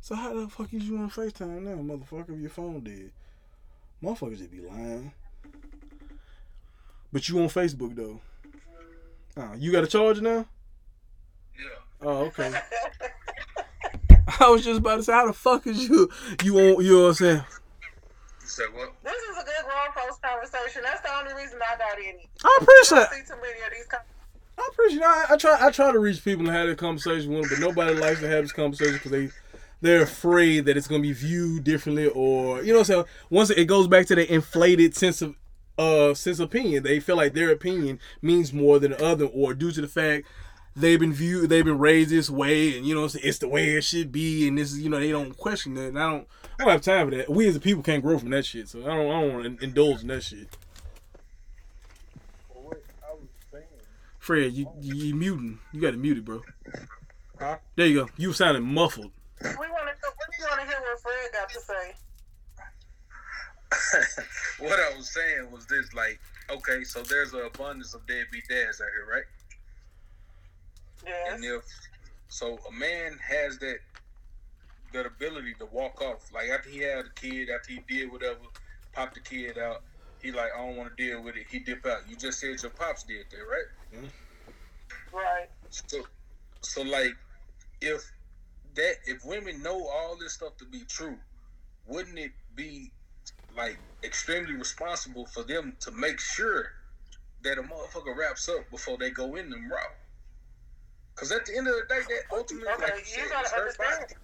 So how the fuck is you on Facetime now, motherfucker? If your phone dead, motherfuckers just be lying. But you on Facebook though. Uh, you got a charger now? Yeah. Oh, okay. I was just about to say, how the fuck is you? You on? You know what I'm saying? You said what? This is a good grown folks conversation. That's the only reason I got in it. I I appreciate. don't see too many of these. Con- I appreciate. I, I try. I try to reach people and have that conversation with them, but nobody likes to have this conversation because they they're afraid that it's gonna be viewed differently, or you know what I'm saying. Once it goes back to the inflated sense of uh sense of opinion, they feel like their opinion means more than the other, or due to the fact they've been viewed, they've been raised this way, and you know what it's the way it should be, and this is you know they don't question that. And I don't. I don't have time for that. We as a people can't grow from that shit, so I don't. I don't want to indulge in that shit. What I was saying. Fred, you you, you muting. You got to mute it, bro. Huh? There you go. You sounding muffled. we want to. What do you want to hear what Fred got to say? what I was saying was this: like, okay, so there's an abundance of deadbeat dads out here, right? Yes. And if so, a man has that that ability to walk off. Like after he had a kid, after he did whatever, popped the kid out. He like, I don't want to deal with it. He dip out. You just said your pops did that, right? Mm-hmm. Right. So, so like, if that if women know all this stuff to be true, wouldn't it be like extremely responsible for them to make sure that a motherfucker wraps up before they go in them route? Because at the end of the day, that ultimately, Okay, like you you said, gotta understand.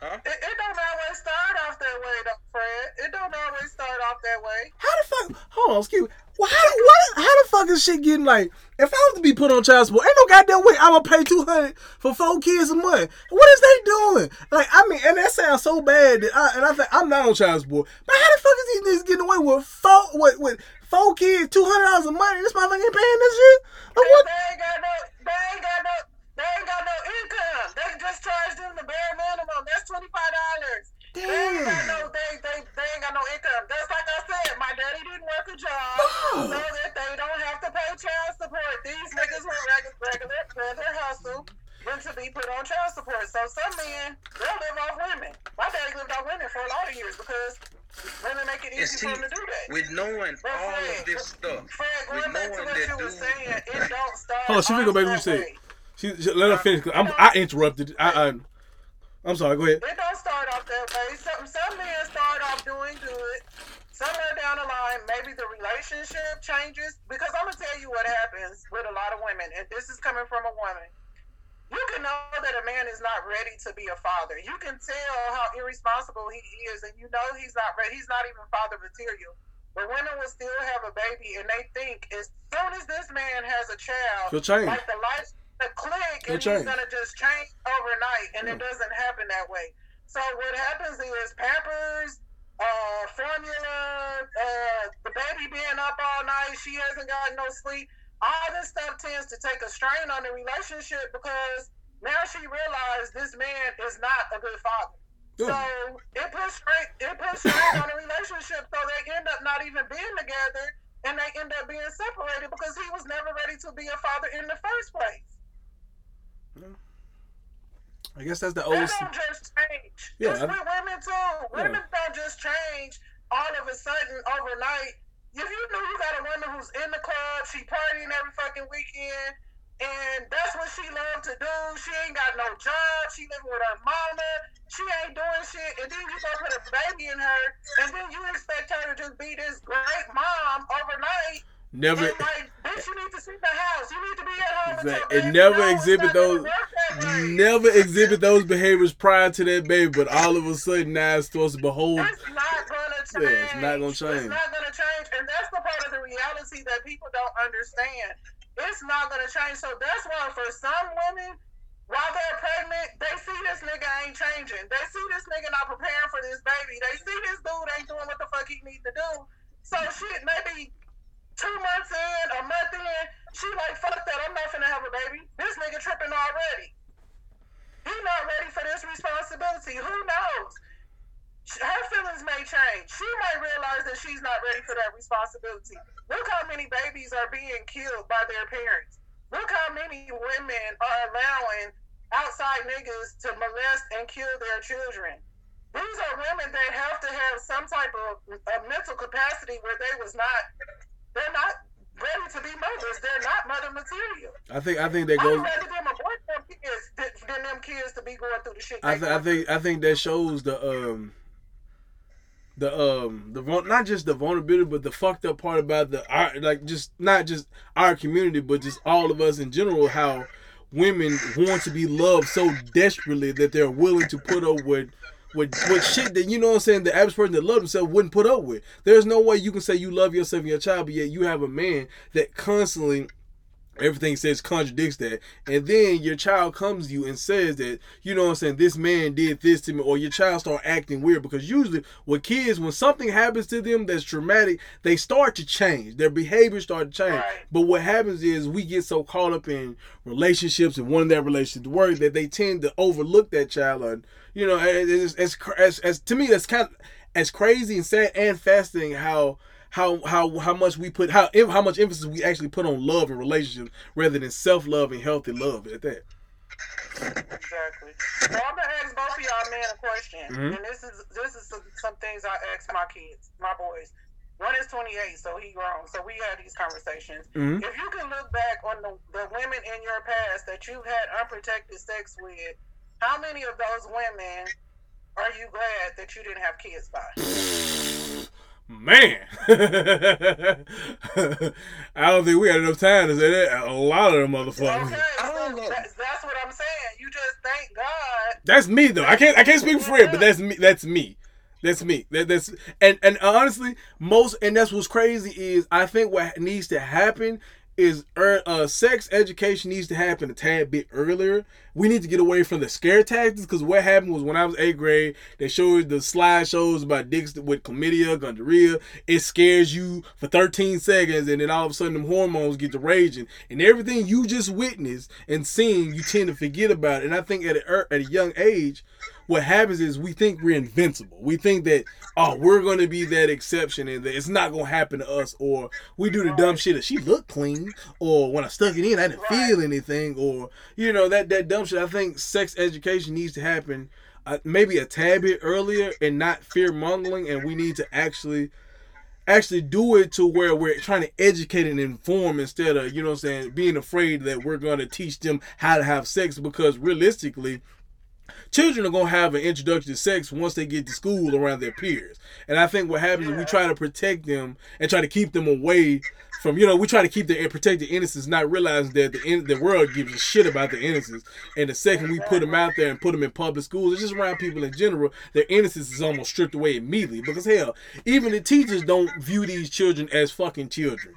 Body. Huh? It, it, don't always start off that way, though, Fred. It don't always start off that way. How the fuck? Hold on, excuse me. Well, how, what, how the fuck is shit getting like? If I was to be put on child support, ain't no goddamn way I'm gonna pay two hundred for four kids a month. What is they doing? Like, I mean, and that sounds so bad. That I, and I think I'm not on child support. But how the fuck is these niggas getting away with four with, with four kids, two hundred dollars a month? This motherfucker ain't paying this shit. Like, what? They ain't got no. They ain't got no. They ain't got no income. They just charge them the bare minimum. That's twenty five dollars. Damn. They ain't got no. They, they they ain't got no income. That's like I said. My daddy didn't work a job, oh. so that they don't have to pay child support. These niggas were regular regular regular hustle than to be put on child support. So some men they'll live off women. My daddy lived off women for a lot of years because women make it easy for him to do that. With knowing but all Fred, of this stuff, Fred, going back to what you were saying, it don't start. Hold on, she go back what you said. She, she, let her finish. I'm, I interrupted. I, I, I'm sorry. Go ahead. It don't start off that way. Some some men start off doing good. Somewhere down the line, maybe the relationship changes. Because I'm gonna tell you what happens with a lot of women, and this is coming from a woman. You can know that a man is not ready to be a father. You can tell how irresponsible he is, and you know he's not ready. He's not even father material. But women will still have a baby, and they think as soon as this man has a child, like the life the click and he's gonna just change overnight, and it doesn't happen that way. So what happens is Pampers, uh, formula, uh, the baby being up all night, she hasn't gotten no sleep. All this stuff tends to take a strain on the relationship because now she realized this man is not a good father. So it puts strain, it puts strain on the relationship. So they end up not even being together, and they end up being separated because he was never ready to be a father in the first place. I guess that's the oldest. They don't just change. Yeah, it's with women too. Women yeah. don't just change all of a sudden overnight. If you know you got a woman who's in the club, she partying every fucking weekend, and that's what she loves to do. She ain't got no job. She living with her mama. She ain't doing shit, and then you go put a baby in her, and then you expect her to just be this great mom overnight Never. Like, bitch, you need to see the house. You need to be at home. Exactly. And never exhibit those. Never exhibit those behaviors prior to that baby, but all of a sudden now it's supposed to behold. It's not gonna change. Yeah, it's not gonna change. It's not gonna change, and that's the part of the reality that people don't understand. It's not gonna change. So that's why for some women, while they're pregnant, they see this nigga ain't changing. They see this nigga not preparing for this baby. They see this dude ain't doing what the fuck he need to do. So shit, maybe two months in, a month in, she like, fuck that, I'm not finna have a baby. This nigga tripping already. He not ready for this responsibility. Who knows? Her feelings may change. She might realize that she's not ready for that responsibility. Look how many babies are being killed by their parents. Look how many women are allowing outside niggas to molest and kill their children. These are women that have to have some type of a mental capacity where they was not they're not ready to be mothers. They're not mother material. I think I think that goes. I'd rather them abort them kids than them kids to be going through the shit. I, th- I think I think that shows the um the um the not just the vulnerability but the fucked up part about the our like just not just our community but just all of us in general how women want to be loved so desperately that they're willing to put up with with with shit that you know what I'm saying the average person that loves himself wouldn't put up with. There's no way you can say you love yourself and your child, but yet you have a man that constantly everything says contradicts that. And then your child comes to you and says that you know what i'm saying this man did this to me or your child start acting weird. Because usually with kids when something happens to them that's traumatic they start to change. Their behavior start to change. Right. but what happens is we get so caught up in relationships and one of that relationship to work that they tend to overlook that child. And you know it's, it's, it's, as to me that's kind of as crazy and sad and fascinating how how how how much we put how how much emphasis we actually put on love and relationships rather than self love and healthy love at that. Exactly. So I'm gonna ask both of y'all men a question, mm-hmm. and this is this is some, some things I ask my kids, my boys. One is 28, so he grown. So we had these conversations. Mm-hmm. If you can look back on the, the women in your past that you've had unprotected sex with, how many of those women are you glad that you didn't have kids by? Man, I don't think we had enough time to say that. A lot of them motherfuckers. Okay, so that's, that's, what I'm saying. You just thank God. That's me though. I can't I can't speak for Fred, but that's me. That's me. That's me. That, that's and and honestly, most and that's what's crazy is I think what needs to happen is er, uh, sex education needs to happen a tad bit earlier. We need to get away from the scare tactics because what happened was when I was eighth grade, they showed the slideshows about dicks with chlamydia, gonorrhea. It scares you for 13 seconds, and then all of a sudden, them hormones get to raging, and everything you just witnessed and seen, you tend to forget about it. And I think at a, at a young age, what happens is we think we're invincible. We think that oh we're gonna be that exception and that it's not gonna happen to us, or we do the dumb shit that she looked clean, or when I stuck it in I didn't feel anything, or you know that that dumb shit. I think sex education needs to happen uh, maybe a tad bit earlier and not fear mongering, and we need to actually actually do it to where we're trying to educate and inform instead of you know what I'm saying being afraid that we're gonna teach them how to have sex because realistically children are gonna have an introduction to sex once they get to school around their peers. And I think what happens is we try to protect them and try to keep them away from you know we try to keep the protect the innocence, not realizing that the in, the world gives a shit about the innocence. And the second we put them out there and put them in public schools, it's just around people in general, their innocence is almost stripped away immediately. Because hell, even the teachers don't view these children as fucking children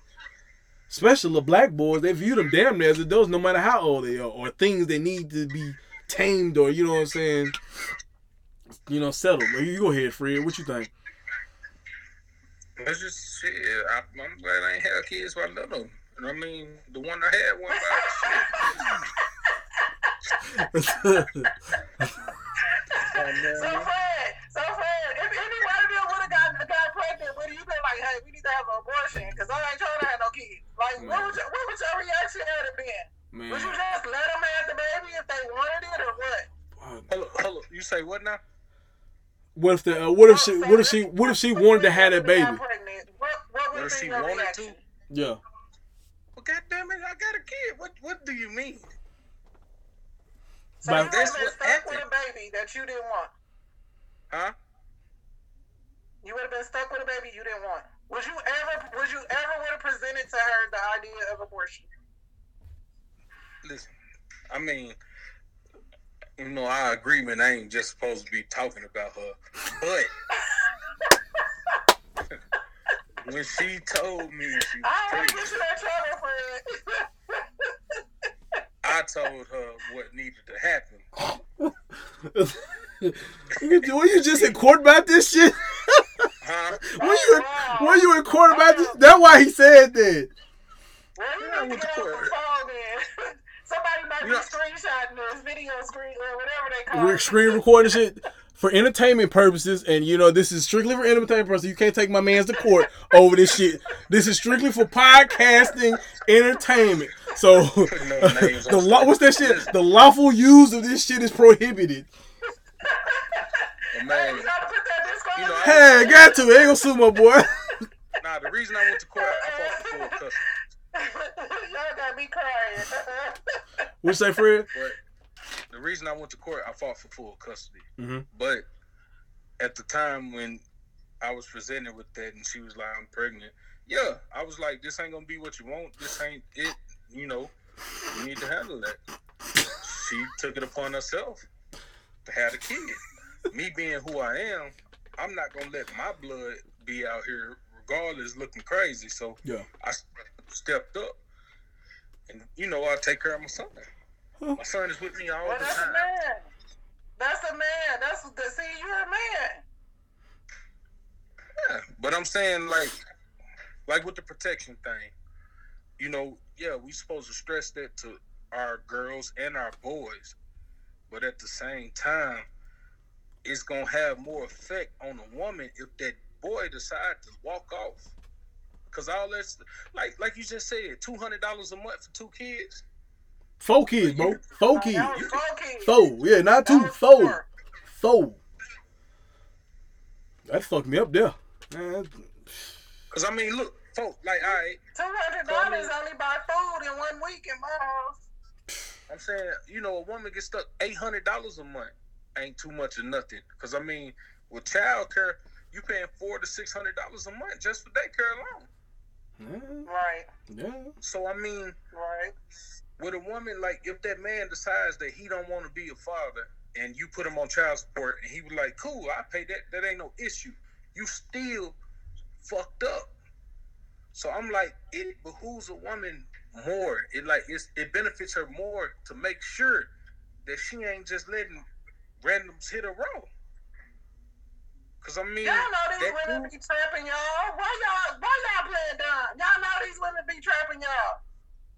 especially the black boys, they view them damn near as adults, no matter how old they are, or things they need to be tamed, or you know what I'm saying, you know, settled. You go ahead, Fred. What you think? It's just shit. I, I'm glad I ain't had kids while little. I mean, the one I had one by shit. So Fred, so Fred, if any one of them would have got, got pregnant, would you been like, hey, we need to have an abortion because I ain't trying to have no kids? Like, what would, your, what would your reaction have been? Man. Would you just let them have the baby if they wanted it or what? Hello, up, hold up. You say what now? What if the uh, what if she what if she what if she wanted to have that baby? What, what would What if she wanted to? Yeah. Well, goddamn it, I got a kid. What What do you mean? So But you would have that's been what stuck with a baby that you didn't want. Huh? You would have been stuck with a baby you didn't want. Would you ever? Would you ever would have presented to her the idea of abortion? Listen, I mean, you know, our agreement I ain't just supposed to be talking about her, but when she told me she was I don't want to pregnant, get you in trouble, Fred. I told her what needed to happen. you, were you just in court about this shit? Huh? were you were you in court about this? That's why he said that. Well, Yeah, I went to to get on court. The phone then. Somebody might be screenshotting this video screen or whatever they call We're it. screen recording shit for entertainment purposes, and you know this is strictly for entertainment purposes. You can't take my man's to court over this shit. This is strictly for podcasting entertainment. So no the on law, what's that shit? The lawful use of this shit is prohibited. Hey, man, you gotta put that disclaimer. You know, Hey, got to. Ain't gonna sue my boy. nah, the reason I went to court, I fought for full custody. Y'all got me crying. What you say, Fred? But the reason I went to court, I fought for full custody. Mhm. But at the time when I was presented with that and she was like, I'm pregnant, yeah, I was like, this ain't gonna be what you want. This ain't it. You know, you need to handle that. She took it upon herself to have a kid. Me being who I am, I'm not gonna let my blood be out here regardless looking crazy. So Yeah. I stepped up. And you know, I take care of my son. My son is with me all well, the that's a man. That's a man. That's the see. You're a man. Yeah, but I'm saying like, like with the protection thing, you know, yeah, we supposed to stress that to our girls and our boys, but at the same time, it's gonna have more effect on a woman if that boy decide to walk off. Cause all that's like, like you just said, two hundred dollars a month for two kids. Four kids, bro. Four kids. That four kids. Four. Yeah, not That two. was Four. Four. That fucked me up there. Man, Cause I mean, look, folk, like, all right, Two hundred dollars only buy food in one week in my house. I'm saying, you know, a woman gets stuck eight hundred dollars a month. Ain't too much or nothing. Cause I mean, with child care, you paying four to six hundred dollars a month just for daycare alone. Yeah, Right. yeah. So I mean, Right. with a woman, like if that man decides that he don't want to be a father, and you put him on child support, and he was like, "Cool, I pay that. That ain't no issue." You still fucked up. So I'm like, it behooves a woman more. It like it's, it benefits her more to make sure that she ain't just letting randoms hit her wrong. Cause I mean, Y'all know these women dude- be trapping y'all. Why y'all why y'all playing dumb? Y'all know these women be trapping y'all.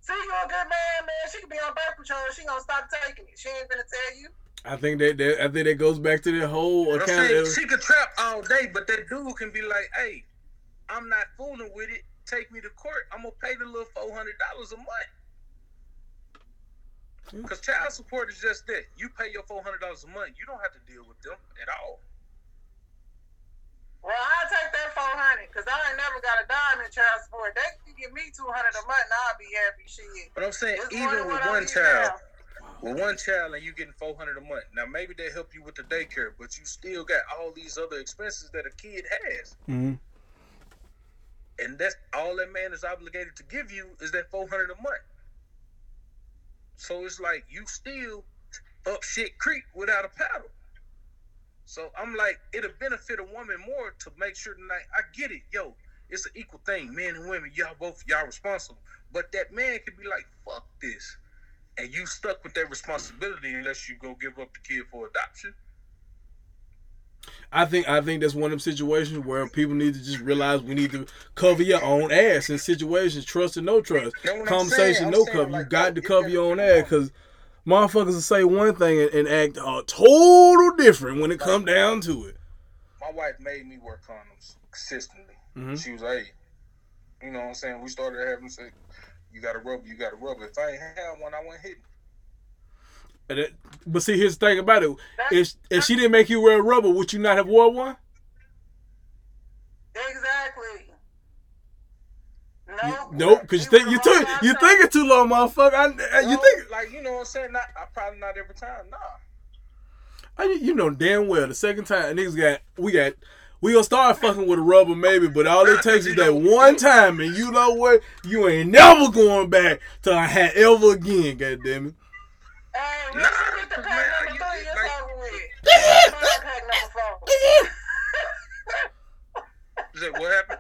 See you a good man, man. She could be on birth control. She gonna stop taking it. She ain't gonna tell you. I think that, that I think that goes back to the whole I'm account. saying she could trap all day, but that dude can be like, "Hey, I'm not fooling with it. Take me to court. I'm gonna pay the little four hundred dollars a month." Hmm. Because child support is just that. You pay your four hundred dollars a month. You don't have to deal with them at all. Well, I'll take that four hundred because I ain't never got a dime in child support. They can give me two hundred a month, and I'll be happy. Shit. But I'm saying, It's even with one child, now. with one child, and you getting four hundred a month. Now maybe they help you with the daycare, but you still got all these other expenses that a kid has. Mhm. and that's all that man is obligated to give you is that four hundred a month. So it's like you still up shit creek without a paddle. So I'm like, it'll benefit a woman more to make sure tonight. I get it, yo, it's an equal thing, men and women. Y'all both y'all responsible, but that man could be like, fuck this, and you stuck with that responsibility unless you go give up the kid for adoption. I think I think that's one of them situations where people need to just realize we need to cover your own ass in situations, trust or no trust. Know Conversation, no cover. you got to cover your own ass because motherfuckers will say one thing and, and act uh, total different when it come down to it. my wife made me wear condoms consistently. Mhm. She was like, you know what I'm saying? We started having sex. You got to rub, you got to rub. If I ain't had one, I wasn't hitting. And it- but see, here's the thing about it: if if she didn't make you wear a rubber, would you not have wore one? Exactly. You- No. nope, because you think you took you thinking too long, motherfucker. I, uh, you think like you know what I'm saying? Not, I probably not every time. Nah. I, you know damn well the second time niggas got we got we gonna start fucking with a rubber maybe, but all it takes is that one time, and you know what? You ain't never going back to a hat ever again. God damn it. Hey, Nah, get the pack man, number you- three, it's like- over with. Pack number four. Is that what happened?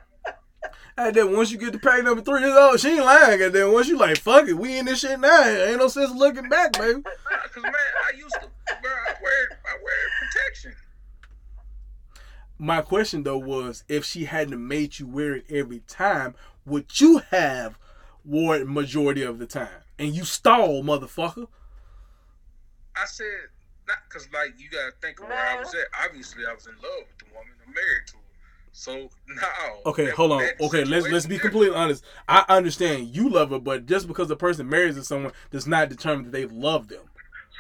And then once you get to pack number three, it's all she ain't lying. And then once you like, fuck it, we in this shit now. Ain't no sense looking back, baby. Cause man, I used to, bro. I wear, I wear protection. My question though was, if she hadn't made you wear it every time, would you have wore it majority of the time? And you stall, motherfucker. I said not because like you gotta think of where I was at. Obviously, I was in love with the woman. I'm married to her. So now, Okay, that- hold on. Okay, let's let's be completely honest. I understand you love her, but just because a person marries someone does not determine that they love them.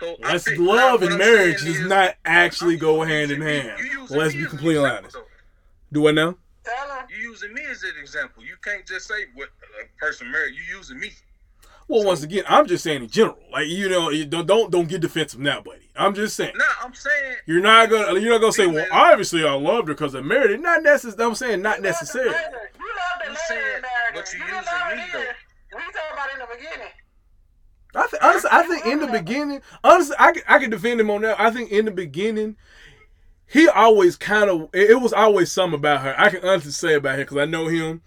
So I Let's think- love and marriage does is- not actually I'm go hand in hand. Let's be completely honest. though. Do I know? Tell him. You using me as an example. You can't just say what a person married. You using me. Well, once again, I'm just saying in general. Like you know, you don't don't don't get defensive now, buddy. I'm just saying. Nah, I'm saying You're not gonna you're not gonna say, well, obviously I loved her because I married her. Not necessarily. I'm saying not necessarily. You love the You lady said, that married but her. you didn't using love her me, though. We talking about in the beginning. I think honestly, I think in the beginning, honestly, I can, I can defend him on that. I think in the beginning, he always kind of it, it was always something about her. I can honestly say about her because I know him,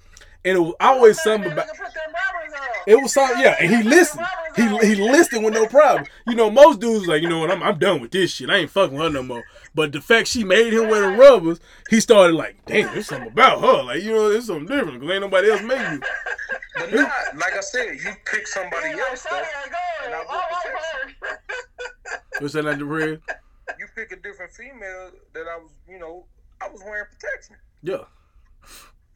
and it was always something about. Nigga put them rubbers on. It was something, yeah, and he listened. He he listened with no problem. You know, most dudes like, you know what, I'm I'm done with this shit. I ain't fucking with her no more. But the fact she made him wear the rubbers, he started like, damn, there's something about her. Like, you know, there's something different because ain't nobody else made me. But not like I said, you pick somebody He else though. "Sonny ain't. And I All will right, protect bird." What's that like the real? You pick a different female that I was, you know, I was wearing protection. Yeah.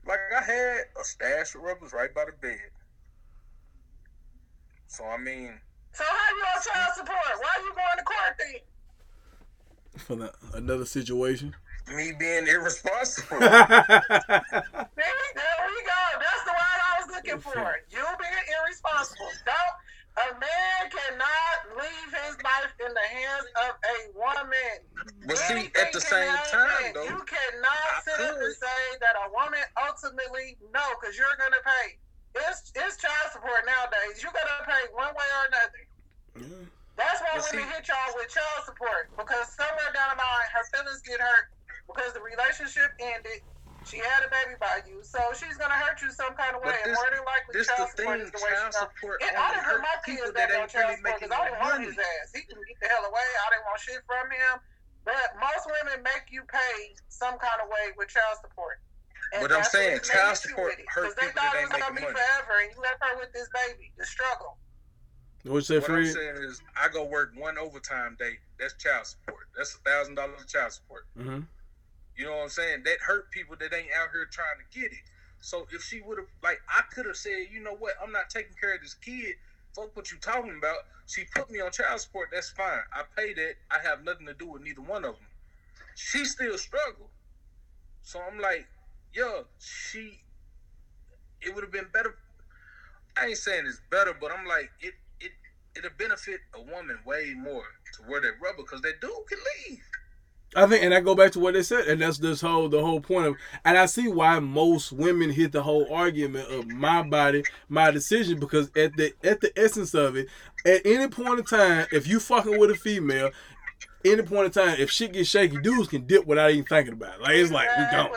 Like I had a stash of rubbers right by the bed. So I mean, So how you on child support? Why are you going to court then? For the, another situation. me being irresponsible. See, there we go. That's the word I was looking for. You being irresponsible. Don't. A man cannot leave his life in the hands of a woman. But see, at the same time, though, you cannot I sit up and say that a woman ultimately no, because you're gonna pay. it's it's child support nowadays. You're gonna pay one way or another. Yeah. That's why But women see- hit y'all with child support because somewhere down the line her feelings get hurt because the relationship ended. She had a baby by you, so she's gonna hurt you some kind of way. But and this- more than likely, This the child support thing, is the way child support And I didn't hurt my people kids that back on ain't child really support making because I didn't want money. his ass. He can get the hell away. I didn't want shit from him. But most women make you pay some kind of way with child support. And But I'm saying reason they child support with it, they people thought that it ain't was gonna making be money. forever, and you left her with this baby. The struggle. What you say, What I'm Fred? saying is, I go work one overtime day. That's child support. That's a thousand dollars of child support. Mm-hmm. You know what I'm saying? That hurt people that ain't out here trying to get it. So if she would have, like, I could have said, you know what? I'm not taking care of this kid. Fuck what you talking about. She put me on child support. That's fine. I pay that. I have nothing to do with neither one of them. She still struggle. So I'm like, yo, she. It would have been better. I ain't saying it's better, but I'm like, it it it'll benefit a woman way more to wear that rubber because that dude can leave. I think, and I go back to what they said, and that's this whole the whole point of, and I see why most women hit the whole argument of my body, my decision, because at the at the essence of it, at any point in time, if you fucking with a female, any point in time, if shit gets shaky, dudes can dip without even thinking about it. Like it's like we don't.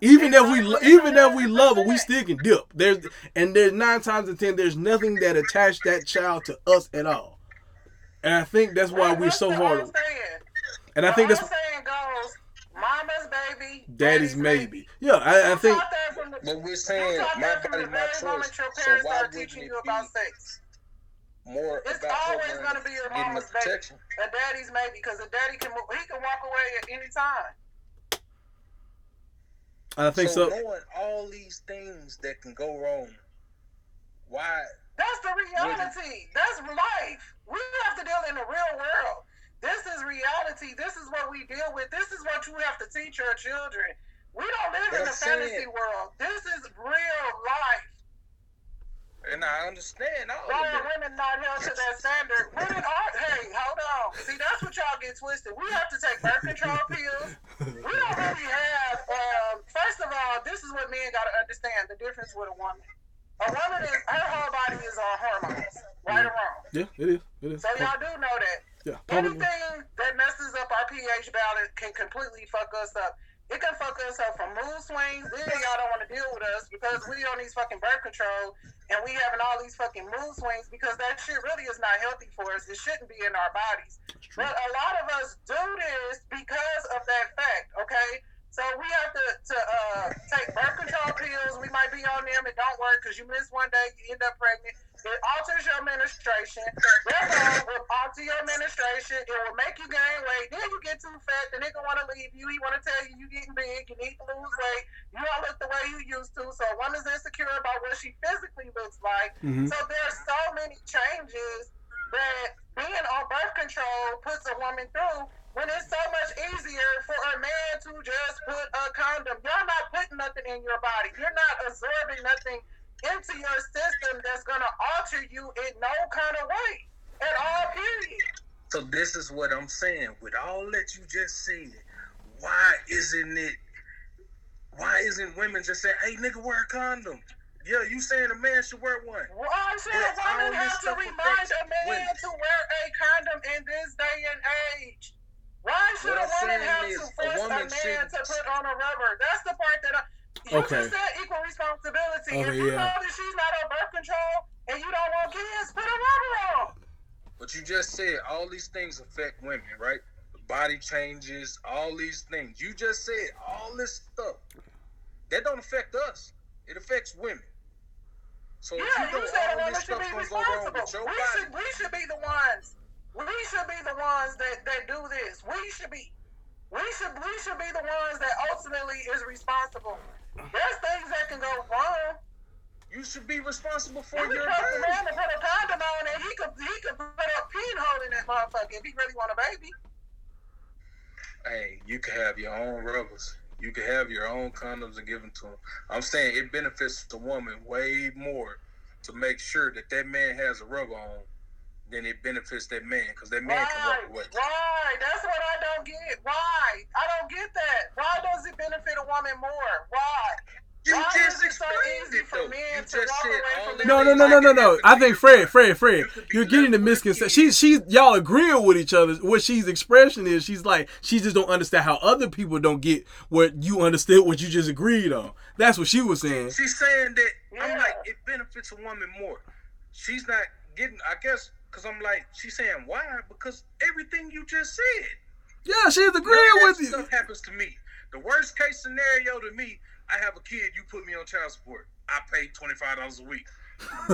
Even if we even if we love her, we still can dip. There's and there's nine times in ten, there's nothing that attached that child to us at all. And I think that's why we're so hard. Whole saying. And I think that's whole saying goes, "Mama's baby, daddy's maybe. Yeah, I, I think You taught that from the- But we're saying taught my that from body, the my very choice. moment your So parents why wouldn't teaching it you be about sex. more It's about her always gonna be your mama's baby. protection? A daddy's maybe because a daddy can move, he can walk away at any time. I think so, so. knowing all these things that can go wrong, why? That's the reality. That's life. We have to deal in the real world. This is reality. This is what we deal with. This is what you have to teach your children. We don't live But in a fantasy saying- world. This is real life. And I understand all Why are that. women not held to that standard? Women are. Hey, hold on. See, that's what y'all get twisted. We have to take birth control pills. We don't really have. Um, first of all, this is what men got to understand: the difference with a woman. A woman is her whole body is on hormones, right or wrong. Yeah, it is. It is. So y'all do know that. Yeah, Anything that messes up our pH balance can completely fuck us up. It can fuck us up from mood swings. Then y'all don't want to deal with us because we on these fucking birth control and we having all these fucking mood swings because that shit really is not healthy for us. It shouldn't be in our bodies. But a lot of us do this because of that fact, okay? So we have to, to uh, take birth control pills. We might be on them. It don't work because you miss one day, you end up pregnant. It alters your. Therefore, will alter your menstruation. It will make you gain weight. Then you get too fat. The nigga want to leave you. He want to tell you you getting big. You need to lose weight. You don't look the way you used to. So a woman's insecure about what she physically looks like. Mhm. So there's so many changes that being on birth control puts a woman through when it's so much easier for a man to just put a condom. You're not putting nothing in your body. You're not absorbing nothing into your system that's gonna alter you in no kind of way at all. Period. So this is what I'm saying. With all that you just said, why isn't it? Why isn't women just saying, "Hey, nigga, wear a condom"? Yeah, you saying a man should wear one? Why should a But all woman this have to remind a man women. to wear a condom in this day and age? Why should What a I'm woman have to force a, man to put on a rubber? That's the part that I. You Okay. just said equal responsibility. if you yeah. know that she's not on birth control and you don't want kids, put a rubber on. But you just said all these things affect women, right? Body changes, all these things. You just said all this stuff. That don't affect us. It affects women. So if Yeah, you you know said a all this should stuff be gonna go wrong responsible. with your We body, should, we should be the ones. We should be the ones that, that do this. We should be. We should we should be the ones that ultimately is responsible. There's things that can go wrong. you should be responsible for You your baby. man to put a condom on and he could he could put a pinhole in that motherfucker if he really want a baby. Hey, you can have your own rubbers. You can have your own condoms and give them to them. I'm saying it benefits the woman way more to make sure that that man has a rubber on than it benefits that man because that man can Right, walk away. right. That's what I don't get. Why? I don't get that. Why does it benefit a woman more? Why? You Why just is it so explained easy it for men to just walk away from the No, no, no, no, no, no. I think. Fred, Fred, Fred, you you're getting the misconception. She's, She, she, y'all agreeing with each other. What she's expression is, she's like, she just don't understand how other people don't get what you understood, what you just agreed on. That's what she was saying. She's saying that Yeah. I'm like it benefits a woman more. She's not getting. I guess because I'm like she's saying why because everything you just said. Yeah, she's agreeing that with you. Stuff happens to me. The worst case scenario to me, I have a kid. You put me on child support. I pay twenty five dollars a week.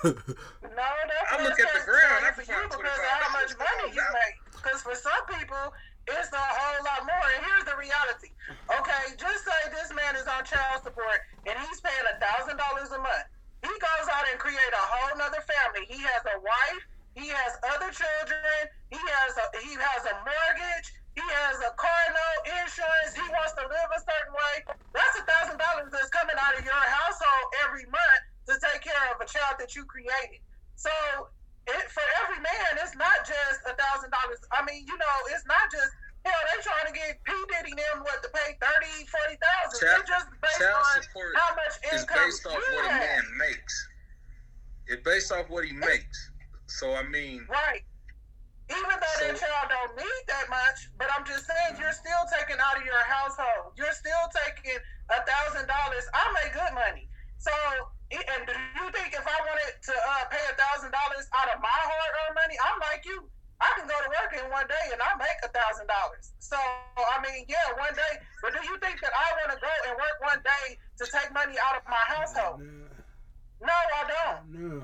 No, that's I what look at the ground, I you can find because of 25 how much money you make. Because for some people, it's a whole lot more. And here's the reality. Okay, just say this man is on child support and he's paying a thousand dollars a month. He goes out and create a whole nother family. He has a wife. He has other children. He has a he has a mortgage. He has a car note, insurance. He wants to live a certain way. That's a thousand dollars that's coming out of your household every month to take care of a child that you created. So it, for every man, it's not just a thousand dollars. I mean, you know, it's not just hell. They trying to get P Diddy them what to pay thirty, forty thousand. Child- It's just based child on support how much It's income based off what a man makes. It's based off what he makes. So I mean, Right. Even though that child don't need that much, but I'm just saying you're still taking out of your household. You're still taking a thousand dollars. I make good money. So and do you think if I wanted to uh, pay a thousand dollars out of my hard earned money, I'm like you. I can go to work in one day and I make a thousand dollars. So I mean, yeah, one day. But do you think that I want to go and work one day to take money out of my household? No, I don't. No.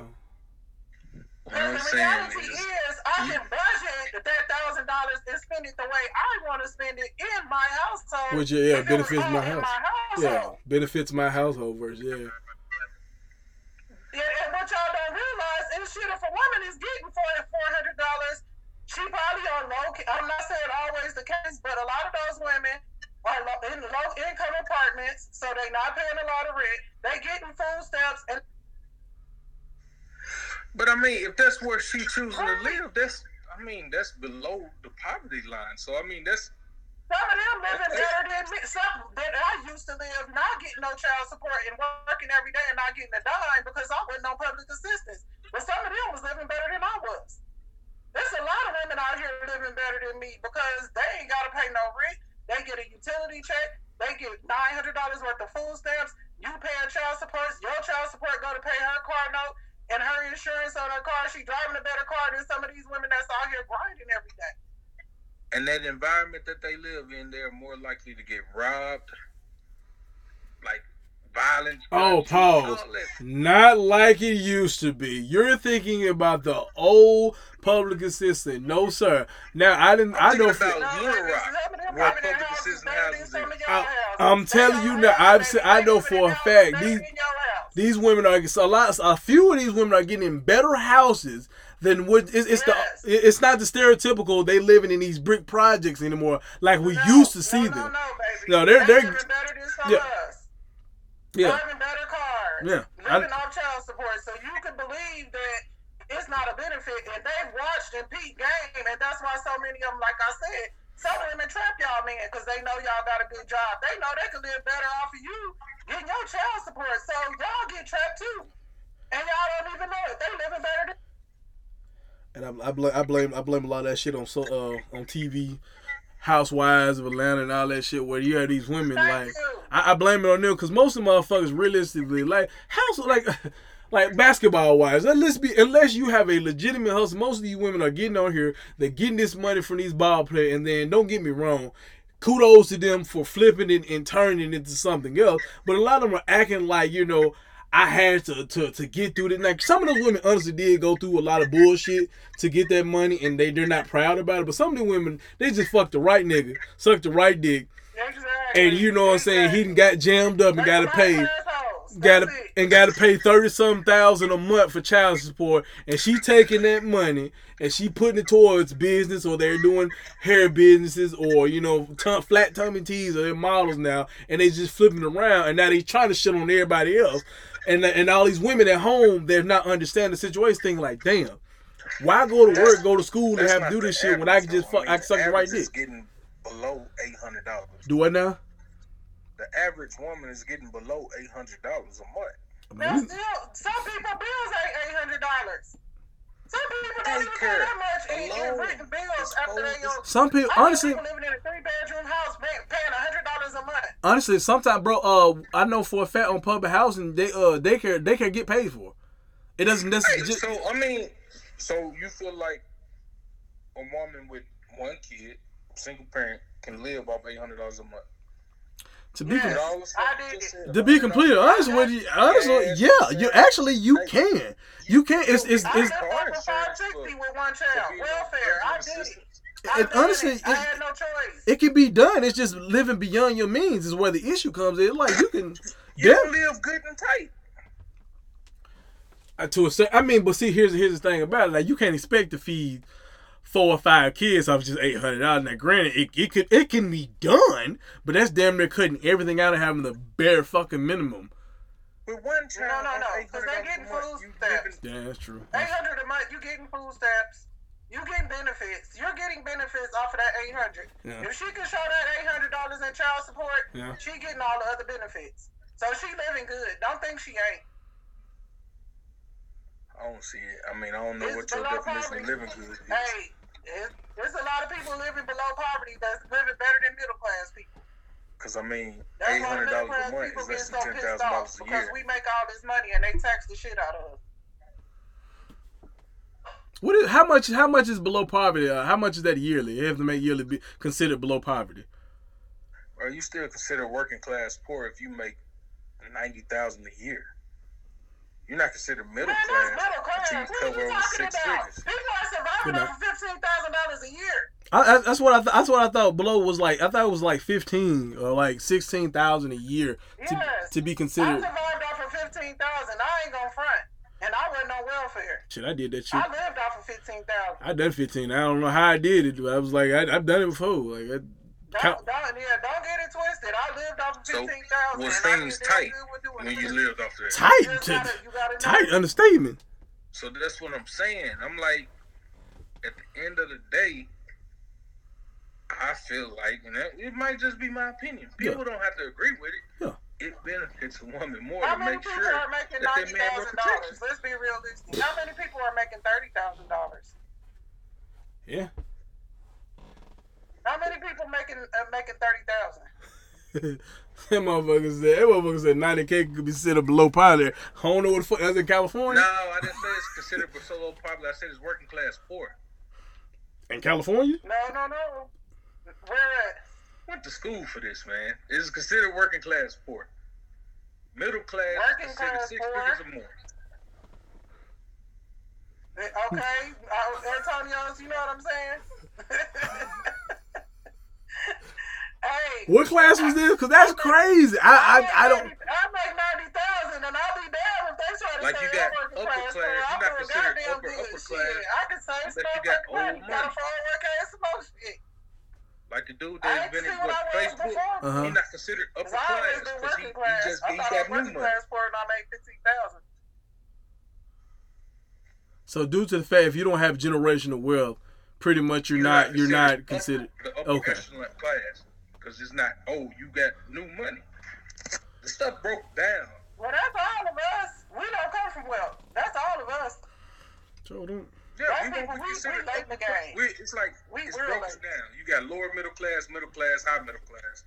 Because the reality is, is, I can budget that thousand dollars and spend it the way I want to spend it in my household. Which, yeah, if benefits my in house. my Yeah, benefits my household verse. Yeah. Yeah, and what y'all don't realize is shit. If a woman is getting four four hundred dollars, she probably on low. I'm not saying always the case, but a lot of those women are low, in low income apartments, so they're not paying a lot of rent. They getting food stamps, and but I mean, if that's where she choosing to live, that's I mean, that's below the poverty line. So I mean, that's Some of them living better than me. Some that I used to live not getting no child support and working every day and not getting a dime because I wasn't on public assistance. But some of them was living better than I was. There's a lot of women out here living better than me because they ain't gotta pay no rent. They get a utility check. They get nine hundred dollars worth of food stamps. You pay a child support. Your child support go to pay her car note and her insurance on her car. She driving a better car than some of these women that's out here grinding every day. and that environment that they live in, they're more likely to get robbed, like violent. Oh, pause. Not like it used to be. You're thinking about the old public assistant. No, sir. Now I didn't. I I'm know. thinking For, about- No, Little baby, Rock, some of them where public assistant better than houses some of is. your I- houses. I'm telling you now, I've baby. se- I know for a fact these- than your house. these women are a lot. A few of these women are getting in better houses than what it's, it's Yes. the. It's not the stereotypical they living in these brick projects anymore like we No, used to see no, them. No, baby. No, they're- They they're- better than some Yeah. Yeah, Driving better cars. Yeah. I- Living off child support. So you can believe that it's not a benefit. And they've watched and peak game. And that's why so many of them, like I said, some of them entrap y'all men because they know y'all got a good job. They know they can live better off of you getting your child support. So y'all get trapped too. And y'all don't even know it. They living better than and I, I blame I blame I blame a lot of that shit on so uh on TV, Housewives of Atlanta and all that shit where you have these women like. I, I blame it on them because most of the motherfuckers realistically like house like like basketball wise let's be unless you have a legitimate hustle most of these women are getting on here they're getting this money from these ball players and then don't get me wrong kudos to them for flipping it and turning it into something else but a lot of them are acting like you know I had to, to to get through it. Like some of those women honestly did go through a lot of bullshit to get that money, and they they're not proud about it. But some of the women they just fucked the right nigga, sucked the right dick, Exactly. and you know what I'm saying. He got jammed up and got to pay, got Got to and got to pay thirty some thousand a month for child support, and she taking that money and she putting it towards business, or they're doing hair businesses, or you know t- flat tummy tees, or they're models now, and they just flipping around, and now they trying to shit on everybody else, and and all these women at home they're not understanding the situation, thinking like, damn. Why go to work, go to school, and have to do this shit when I can just fuck, I can suck the the right average is dick? Getting below eight hundred dollars. Do what now? the average woman is getting below eight hundred dollars a month. I That's mean, still some people bills ain't eight hundred dollars. Some people don't even pay that much in, in alone bills after they over- go. some people honestly, people living in a three bedroom house paying, paying hundred dollars a month. honestly, sometimes, bro. Uh, I know for a fact on public housing, they uh daycare daycare get paid for. It doesn't Hey, necessarily. just, so I mean, so you feel like a woman with one kid, single parent, can live off eight hundred dollars a month? To be Yes. com- With all the stuff I you did just it. said, to be completely honest with you, honestly, Yes, yeah, uh, you actually you Hey, can, you can. It's it's I it's. lived car off of insurance five sixty with one child. Welfare. I did it. assistance. I honestly, it. I had no choice. it can be done. It's just living beyond your means is where the issue comes in. Like you can, You yeah, live good and tight. uh, to a certain. I mean, but see, here's here's the thing about it. Like you can't expect to feed four or five kids off just eight hundred dollars. Now, granted, it, it could it can be done, but that's damn near cutting everything out of having the bare fucking minimum. With one child, no, no, no, because they 800 getting month, food stamps. Yeah, that's true. Eight hundred a month. You getting food stamps. You getting benefits. You're getting benefits off of that eight hundred. Yeah. If she can show that eight hundred dollars in child support, Yeah. she getting all the other benefits. So she living good. Don't think she ain't. I don't see it. I mean, I don't know It's what your below definition of living good is. Hey, it, there's a lot of people living below poverty that's living better than middle class people. Because I mean, That's eight why hundred middle dollars a month is less than ten pissed thousand off dollars a because year. we make all this money and they tax the shit out of us. What is how much? How much is below poverty? Uh, how much is that yearly? You have to make yearly be considered below poverty. Are you still considered working class poor if you make ninety thousand a year. You're not considered middle Man, class that's middle class. until you What are cover you over talking six about? figures. People are surviving Good off fifteen thousand dollars a year. I, I, that's what I th- that's what I thought below was like. I thought it was like fifteen or like sixteen thousand a year to Yes. to be considered. I considered. survived off of fifteen thousand. I ain't gonna front, and I wasn't on welfare. Shit, I did that shit. I lived off of fifteen thousand. I done fifteen. I don't know how I did it, but I was like, I, I've done it before. Like, I, Don't, Count- don't, yeah, don't get it twisted. I lived off of So, fifteen thousand. was things did tight good with doing when you lived off that. Tight, just to, gotta, you gotta know. tight understatement. So that's what I'm saying. I'm like, at the end of the day, I feel like, and that, it might just be my opinion. People don't have to agree with it. Yeah. It benefits a woman more How to many make people sure are making that ninety that man will thousand protect dollars? Let's be realistic. How many people are making thirty thousand dollars? Yeah. How many people making uh, making thirty thousand? that motherfucker said, that motherfucker said 90K could be considered below poverty. I don't know what the fuck, that's in California? No, I didn't say it's considered for solo popular. I said it's working class poor. In California? No, no, no. Where at? Went to school for this, man. It's considered working class poor. Middle class Working considered class six poor? figures or more. Eh, Okay, uh, Antonio, you know what I'm saying? hey. What class was this? Because that's crazy. I, I, I don't. I make ninety thousand, and I'll be damned if they try to Like say you got I'm working upper class. class, you're not considered goddamn upper- good upper shit. class I can save unless some you got fucking money. old Got a money. 401k and some more shit. Like the dude that ain't invented what what Facebook. Uh-huh. He's not considered upper Cause I always class been because he, working he class. just I he thought I got was new working money. class for it, and I made fifteen thousand. So due to the fact if you don't have generational wealth, pretty much you're, not, you're not considered. upper, the upper okay. class because it's not. Oh, you got new money. The stuff broke down. Well, that's all of us. We don't come from wealth. That's all of us. So don't. Yeah, Black we won't people, be we- considered we late in the game. We, it's like We it's real broken late. down. You got lower middle class, middle class, high middle class,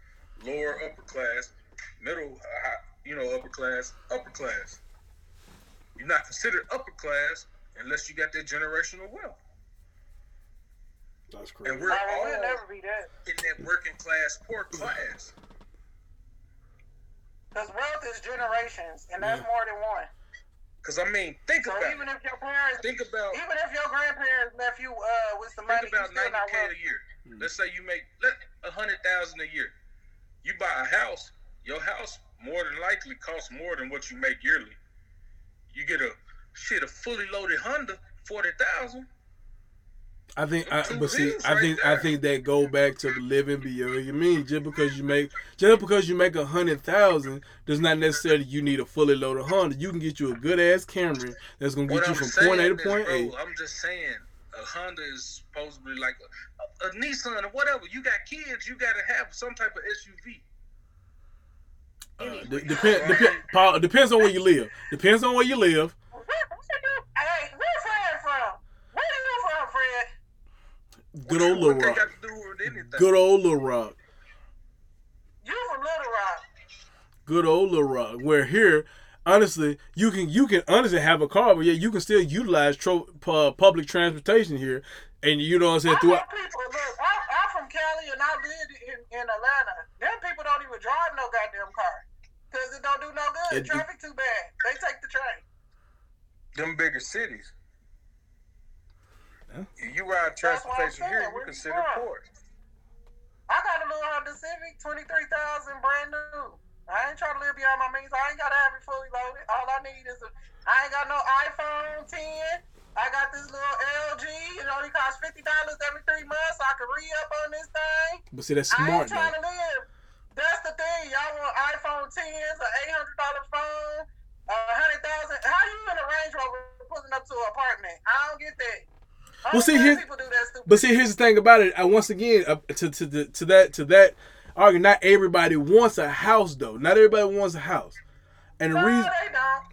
lower upper class, middle, uh, high, you know, upper class, upper class. You're not considered upper class unless you got that generational wealth. That's And we're I all will never be that. in that working class, poor class. Because wealth is generations, and that's Yeah. more than one. Because I mean, think So about even it. if your parents, Think about even if your grandparents left you uh, with some money, think you about ninety not k year. Mm. Let's say you make let a hundred thousand a year. You buy a house. Your house more than likely costs more than what you make yearly. You get a shit a fully loaded Honda forty thousand. I think, I, Two but see, bills I right think, I think that go back to living beyond your means. Just because you make, just because you make a hundred thousand, does not necessarily you need a fully loaded Honda. You can get you a good ass Camry that's gonna get What you I'm from saying point A to is, point bro, A. I'm just saying a Honda is supposedly like a, a, Nissan or whatever. You got kids, you gotta have some type of SUV. Uh, de- depend, depend, Paul, depends on where you live. Depends on where you live. Where, where you, hey, where Fred from? Where you from, Fred? Good old Little Rock. got to do with anything? Good old Little Rock. You from Little Rock. Good old Little Rock. Where here, honestly, you can you can honestly have a car, but yeah, you can still utilize tro- pu- public transportation here, and you know what I'm saying I throughout. people, look, I, I'm from Cali and I live in, in Atlanta. Them people don't even drive no goddamn car. Because it don't do no good. It- Traffic too bad. They take the train. Them bigger cities. Huh? You ride That's what I'm transportation here, saying. you Where you consider from? port. I got a little Honda Civic, 23000 brand new. I ain't trying to live beyond my means. I ain't got to have it fully loaded. All I need is a. I ain't got no iPhone 10. I got this little LG. It only costs $50 every three months. So I can re up on this thing. But see, that's smart. I smart ain't trying though. to live. That's the thing. Y'all want iPhone 10s, an eight hundred dollar phone, a hundred thousand. How you in a Range Rover pulling up to an apartment? I don't get that. Well, see, understand here's- people do that stupid. But see, here's the thing about it. I once again uh, to to the to that to that argument. Not everybody wants a house though. Not everybody wants a house, and the reason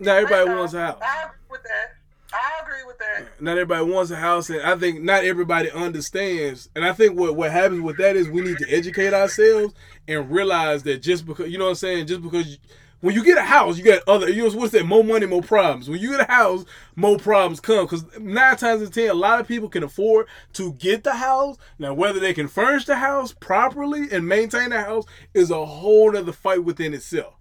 don't. Everybody wants a house. I agree with that. I agree with that. not everybody wants a house, and I think not everybody understands. And I think what what happens with that is we need to educate ourselves and realize that just because you know what I'm saying, just because. You, when you get a house, you got other. You know what's that? More money, more problems. When you get a house, more problems come. Because nine times in ten, a lot of people can afford to get the house. Now, whether they can furnish the house properly and maintain the house is a whole other fight within itself.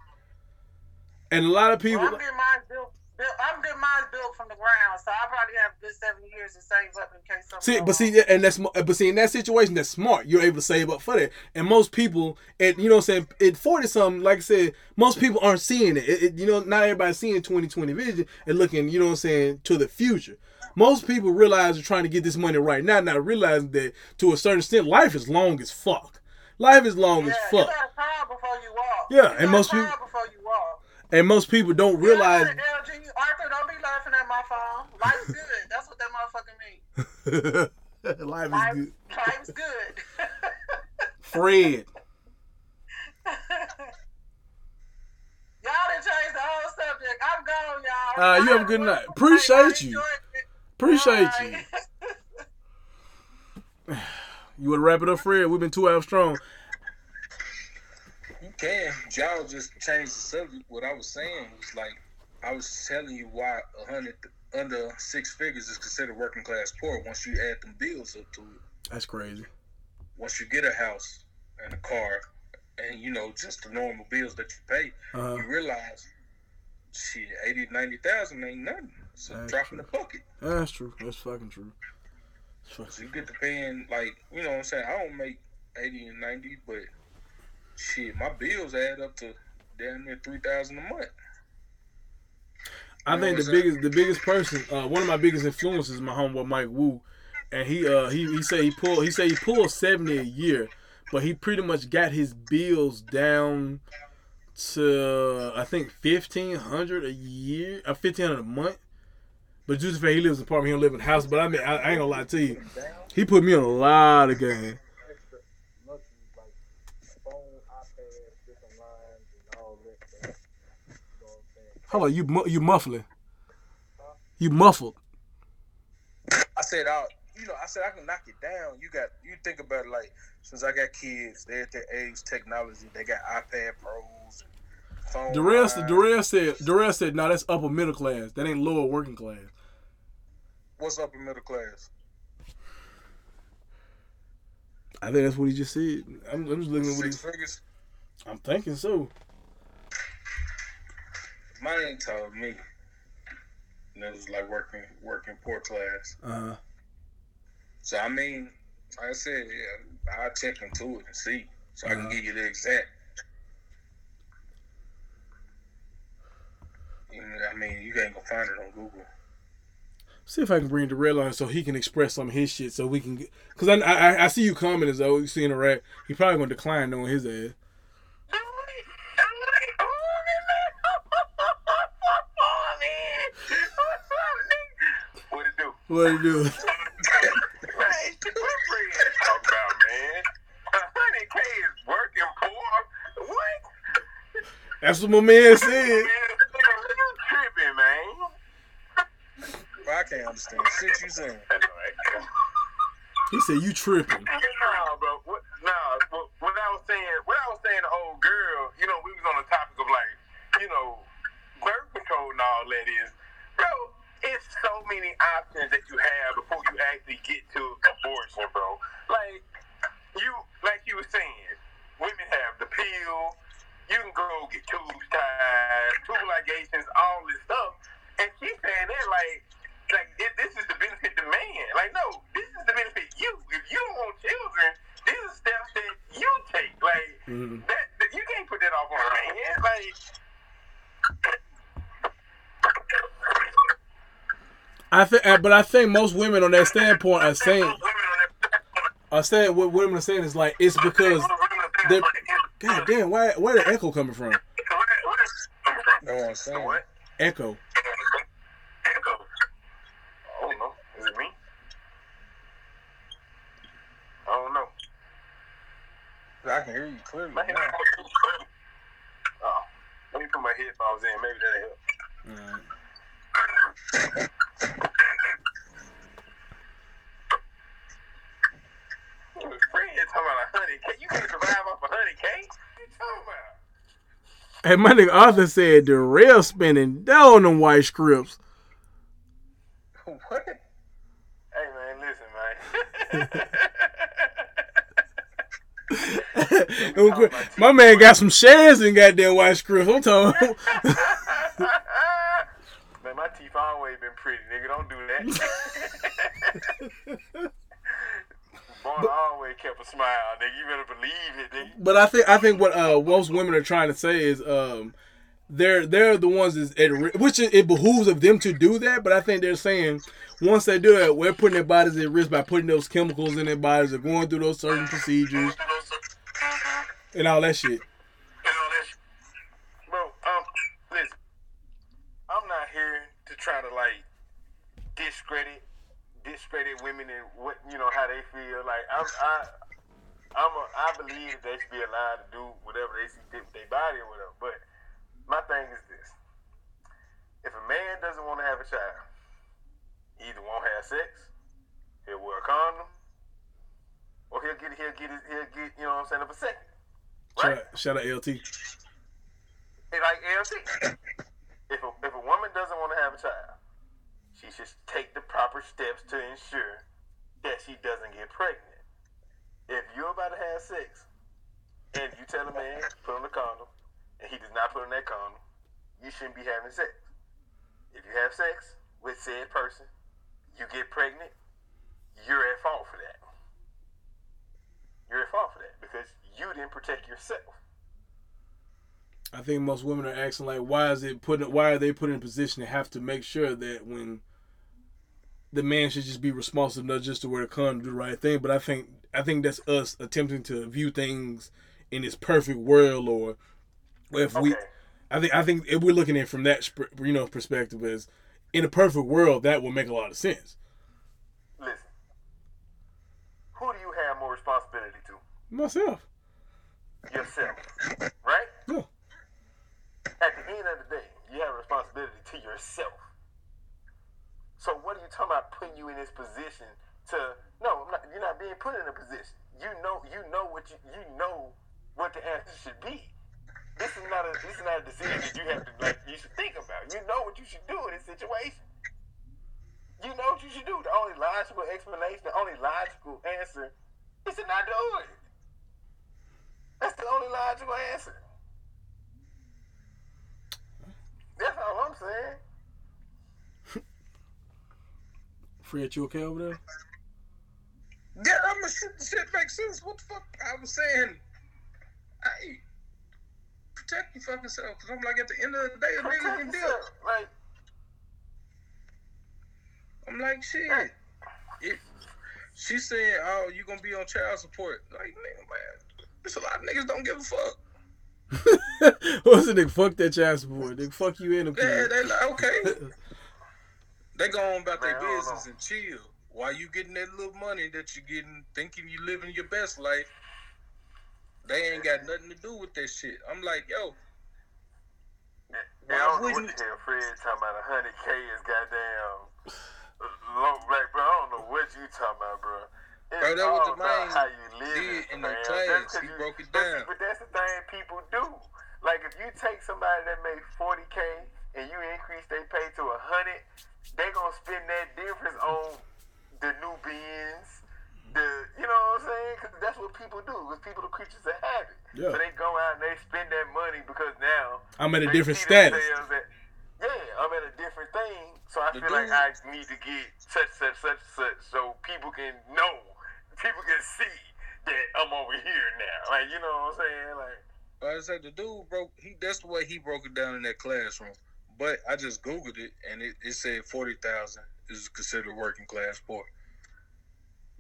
And a lot of people, Well, I'm getting mine built. Built I'm getting mine built from the ground, so I probably have a good seven years to save up in case something. See, but see, and that's eh, but see in that situation, that's smart. You're able to save up for that, and most people, and you know, what I'm saying at forty something, like I said, most people aren't seeing it. It- it- You know, not everybody's seeing twenty twenty vision and looking, you know, what I'm saying to the future. Most people realize they're trying to get this money right now, not realizing that to a certain extent, life is long as fuck. Life is long yeah, as you fuck, gotta before you walk. Yeah, and most people- before you walk. And most people don't realize. LG, Arthur, don't be laughing at my phone. Life's good. That's what that motherfucker mean. life is good. life's good. Fred, y'all done changed the whole subject. I'm gone, y'all. Uh, you have a good night. Appreciate you. appreciate you. You want to wrap it up, Fred? We've been two hours strong. Can. Y'all just changed the subject. What I was saying was like, I was telling you why a hundred under six figures is considered working class poor once you add them bills up to it. That's crazy. Once you get a house and a car and, you know, just the normal bills that you pay, Uh, you realize, shit, 80, 90,000 ain't nothing. It's a That's drop in the bucket. that's true. That's fucking true. That's fucking- So you get to paying, like, you know what I'm saying? I don't make 80 and 90, but shit, my bills add up to damn near 3000 a month. I think the biggest, the biggest person, uh, one of my biggest influences is my homeboy Mike Wu, and he, uh, he, he said he pulled, he said he pulled seventy a year, but he pretty much got his bills down to I think fifteen hundred a year, uh, fifteen hundred a month. But just he lives in an apartment, he don't live in a house. But I mean, I, I ain't gonna lie to you, he put me on a lot of game. extra luxuries like phone, iPad, different lines, and all that stuff. You know what I'm saying? Hold on, you mu- you muffling, you muffled. I said, I, you know, I said I can knock it down. You got, you think about it like, since I got kids, they're at their age, technology, they got iPad Pros, and phone. Darrell, lines. said- Darrell said, no, that's upper middle class. That ain't lower working class. What's upper middle class? I think that's what he just said. I'm, I'm just looking at what Six he. figures? I'm thinking so. Mine ain't told me. And it was like working, working poor class. Uh, So I mean, like I said, yeah, I'll check into it and see, so I can Uh-huh. give you the exact. You know, I mean, you ain't gonna find it on Google. see if I can bring Darrell on so he can express some of his shit so we can get. Cause I I, I see you coming as though you see interact. He probably gonna decline knowing his ass. What it do? What he do? Man, what Fred talking about, man? A hundred K is working poor. What? That's what my man said. You tripping, man. Bro, I can't understand shit you saying. He said you tripping. Nah, bro. What, nah, what, what I was saying, what I was saying, the old girl, you know, we was on the topic of like, you know, birth control and all that is, bro. It's so many options that you have before you actually get to abortion, bro. Like you, like you were saying, women have the pill. You can go get tubes tied, tubal ligations, all this stuff. And she's saying that like, like it, this is the benefit to man. Like, no, this is the benefit you. If you don't want children, these are steps that you take. Like, Mhm. that, that you can't put that off on a man. Like, I but I think most women on that standpoint are saying, I said what women are saying is like it's because they. God damn, why where the echo coming from? Know what I'm? What? Echo. Echo. I don't know. Is it me? I don't know. I can hear you clearly. My now. headphones. Oh, let me put my headphones in. Maybe that'll help. Friend talking about a hundred K. You can't survive off a hundred K. What you talking Hey, my nigga Arthur said the rail spinning down them white scripts. What? Hey man, listen, man. my man got some shares in goddamn white scripts. I'm talking. man, my teeth always been pretty, nigga. Don't do that. Born always kept a smile, nigga. You better believe it, nigga. But I think I think what uh, most women are trying to say is um, they're they're the ones that's at which it behooves of them to do that. But I think they're saying once they do it, we're putting their bodies at risk by putting those chemicals in their bodies or going through those certain procedures and all that shit. Bro, um, listen. I'm not here to try to like discredit discredit women and what you know how they feel. Like I'm I I'm a, I believe that they should be allowed to do whatever they see fit with their body or whatever. But my thing is this: if a man doesn't want to have a child, he either won't have sex, he'll wear a condom, or he'll get he'll get his, he'll get you know what I'm saying a vasectomy. Shout out, LT. It's like LT. If a, if a woman doesn't want to have a child, she should take the proper steps to ensure that she doesn't get pregnant. If you're about to have sex and you tell a man put on a condom and he does not put on that condom, you shouldn't be having sex. If you have sex with said person, you get pregnant, you're at fault for that. You're at fault for that because you didn't protect yourself. I think most women are asking like, why is it put? Why are they put in a position to have to make sure that when the man should just be responsible not just to wear a condom, do the right thing. But I think I think that's us attempting to view things in this perfect world, or if we, I think I think if we're looking at it from that you know perspective as in a perfect world, that would make a lot of sense. Listen, who do you have more responsibility to? Myself, Yourself, right? At the end of the day, you have a responsibility to yourself. So what are you talking about putting you in this position to? No, not, you're not being put in a position. You know, you know what you you know what the answer should be. This is not a this is not a decision that you have to like you should think about. You know what you should do in this situation. You know what you should do. The only logical explanation, the only logical answer is to not do it. That's the only logical answer. That's all I'm saying. Fred, you okay over there? Yeah, I'm a shit. Shit makes sense. What the fuck? I was saying, hey, protect your fucking self. Cause I'm like, at the end of the day, a nigga can deal. Like, I'm like, shit. If she said, "Oh, you gonna be on child support," like, nigga, man, there's a lot of niggas don't give a fuck. What's it? Nigga, fuck that child support. Nigga, fuck you in the Yeah, they like, okay. they go on about their Man, I don't business and chill. While you getting that little money that you getting, thinking you living your best life, they ain't got nothing to do with that shit. I'm like, yo, Yeah, I don't know what wouldn't- the hell Fred talking about. hundred K is goddamn low. Like, bro, I don't know what you talking about, bro. It's Bro, that was all the about man how you live did in the class. He you- broke it down. But that's the thing people do. Like, if you take somebody that made forty K and you increase their pay to a hundred, they gonna spend that difference on the new Benz. The, you know what I'm saying? Because that's what people do. Because people are creatures of habit. Yeah. So they go out and they spend that money because now I'm at a different status. At, yeah, I'm at a different thing. So I The feel like I need to get such, such, such, such, so people can know, people can see that I'm over here now. Like, you know what I'm saying? Like, I said the dude broke. He that's the way he broke it down in that classroom. But I just googled it and it, it said forty thousand is considered working class poor.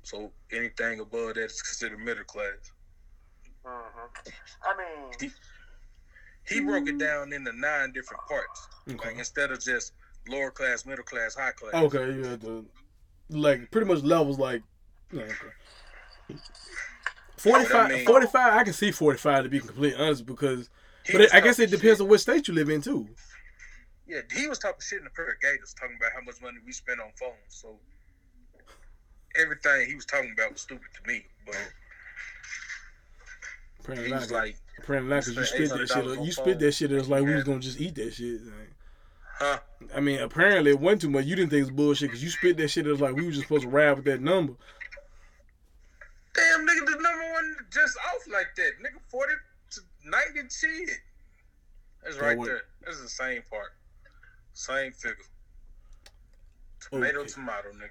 So anything above that is considered middle class. hmm I mean, He broke it down into nine different parts. Like instead of just lower class, middle class, high class. Okay, you had to like pretty much levels like okay. 45, mean- 45, I can see 45 to be completely honest because He but it, I guess it depends shit. on which state you live in too. Yeah, he was talking shit in the pair of gators, talking about how much money we spend on phones. So everything he was talking about was stupid to me. But Apparently he not, was like, apparently not, 'cause you spit that shit. $800 You spit that shit. It was like we Yeah. was gonna just eat that shit. like. huh? I mean, apparently it wasn't too much. You didn't think it was bullshit because you spit that shit. It was like we were just supposed to ride with that number. Damn, nigga, the number one just off like that. Nigga, 40 to 90 shit. That's right what- there. That's the same part. Same figure. Tomato, Okay. tomato, nigga.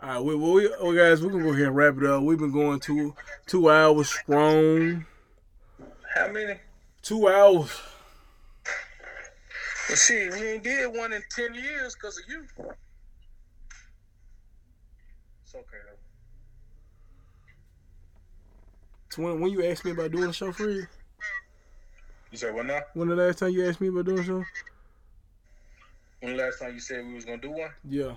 All right, we, well, we, well, guys, we're gonna go ahead and wrap it up. We've been going two two hours strong. How many? Two hours. Well, shit, we ain't did one in 10 years because of you. It's okay, though. So when, when you asked me about doing a show for you, You said what now? when the last time you asked me about doing a show? When the last time you said we was gonna do one? Yeah.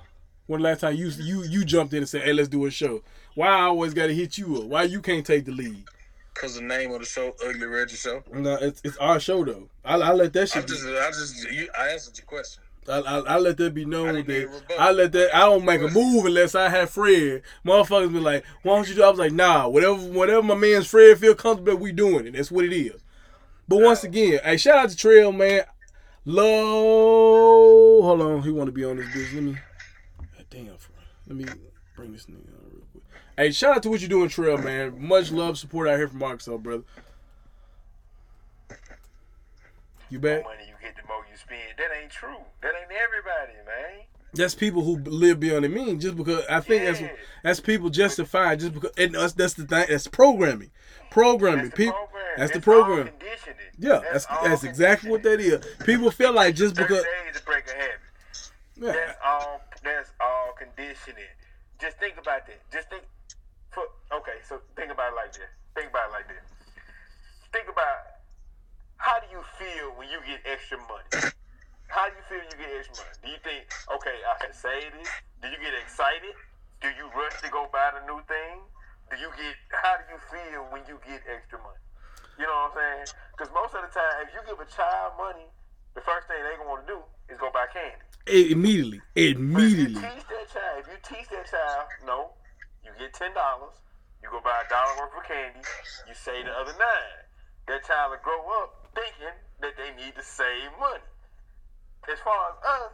When the last time you you you jumped in and said, "Hey, let's do a show"? Why I always got to hit you up? Why you can't take the lead? Cause the name of the show, Ugly Reggie Show. No, it's it's our show though. I I let that I shit. just, Be, I just, you, I answered your question. I, I I let that be known didn't that. I let that I don't make a move unless I have Fred. Motherfuckers be like, "Why don't you do?" I was like, "Nah, whatever whatever my man's Fred feel comfortable, we doing it. That's what it is." But once again, hey, shout out to Trail man. Low, hold on, he want to be on this bitch. Let me, damn, let me bring this nigga on real quick. Hey, shout out to what you're doing, Trail man. Much love, support out here from Arkansas, brother. You more money you get, the more you spend. That ain't true. That ain't everybody, man. That's people who live beyond the mean. Just because I think that's Yeah. that's people justifying just because and that's, that's the thing. That's programming. Programming. That's the people. program. That's the program. Yeah, that's all that's exactly what that is. People feel like just 30 because. days to break a habit. Yeah. That's all. That's all conditioning. Just think about that. Just think. For, okay, so think about it like this. Think about it like this. Think about how do you feel when you get extra money? How do you feel when you get extra money? Do you think, okay, I can say this? Do you get excited? Do you rush to go buy the new thing? Do you get? How do you feel when you get extra money? You know what I'm saying? Because most of the time, if you give a child money, the first thing they're gonna do is go buy candy. Eh, immediately. But if you Immediately. teach that child, if you teach that child, no, you get ten dollars, you go buy a dollar worth of candy, you save the other nine. That child will grow up thinking that they need to save money. As far as us,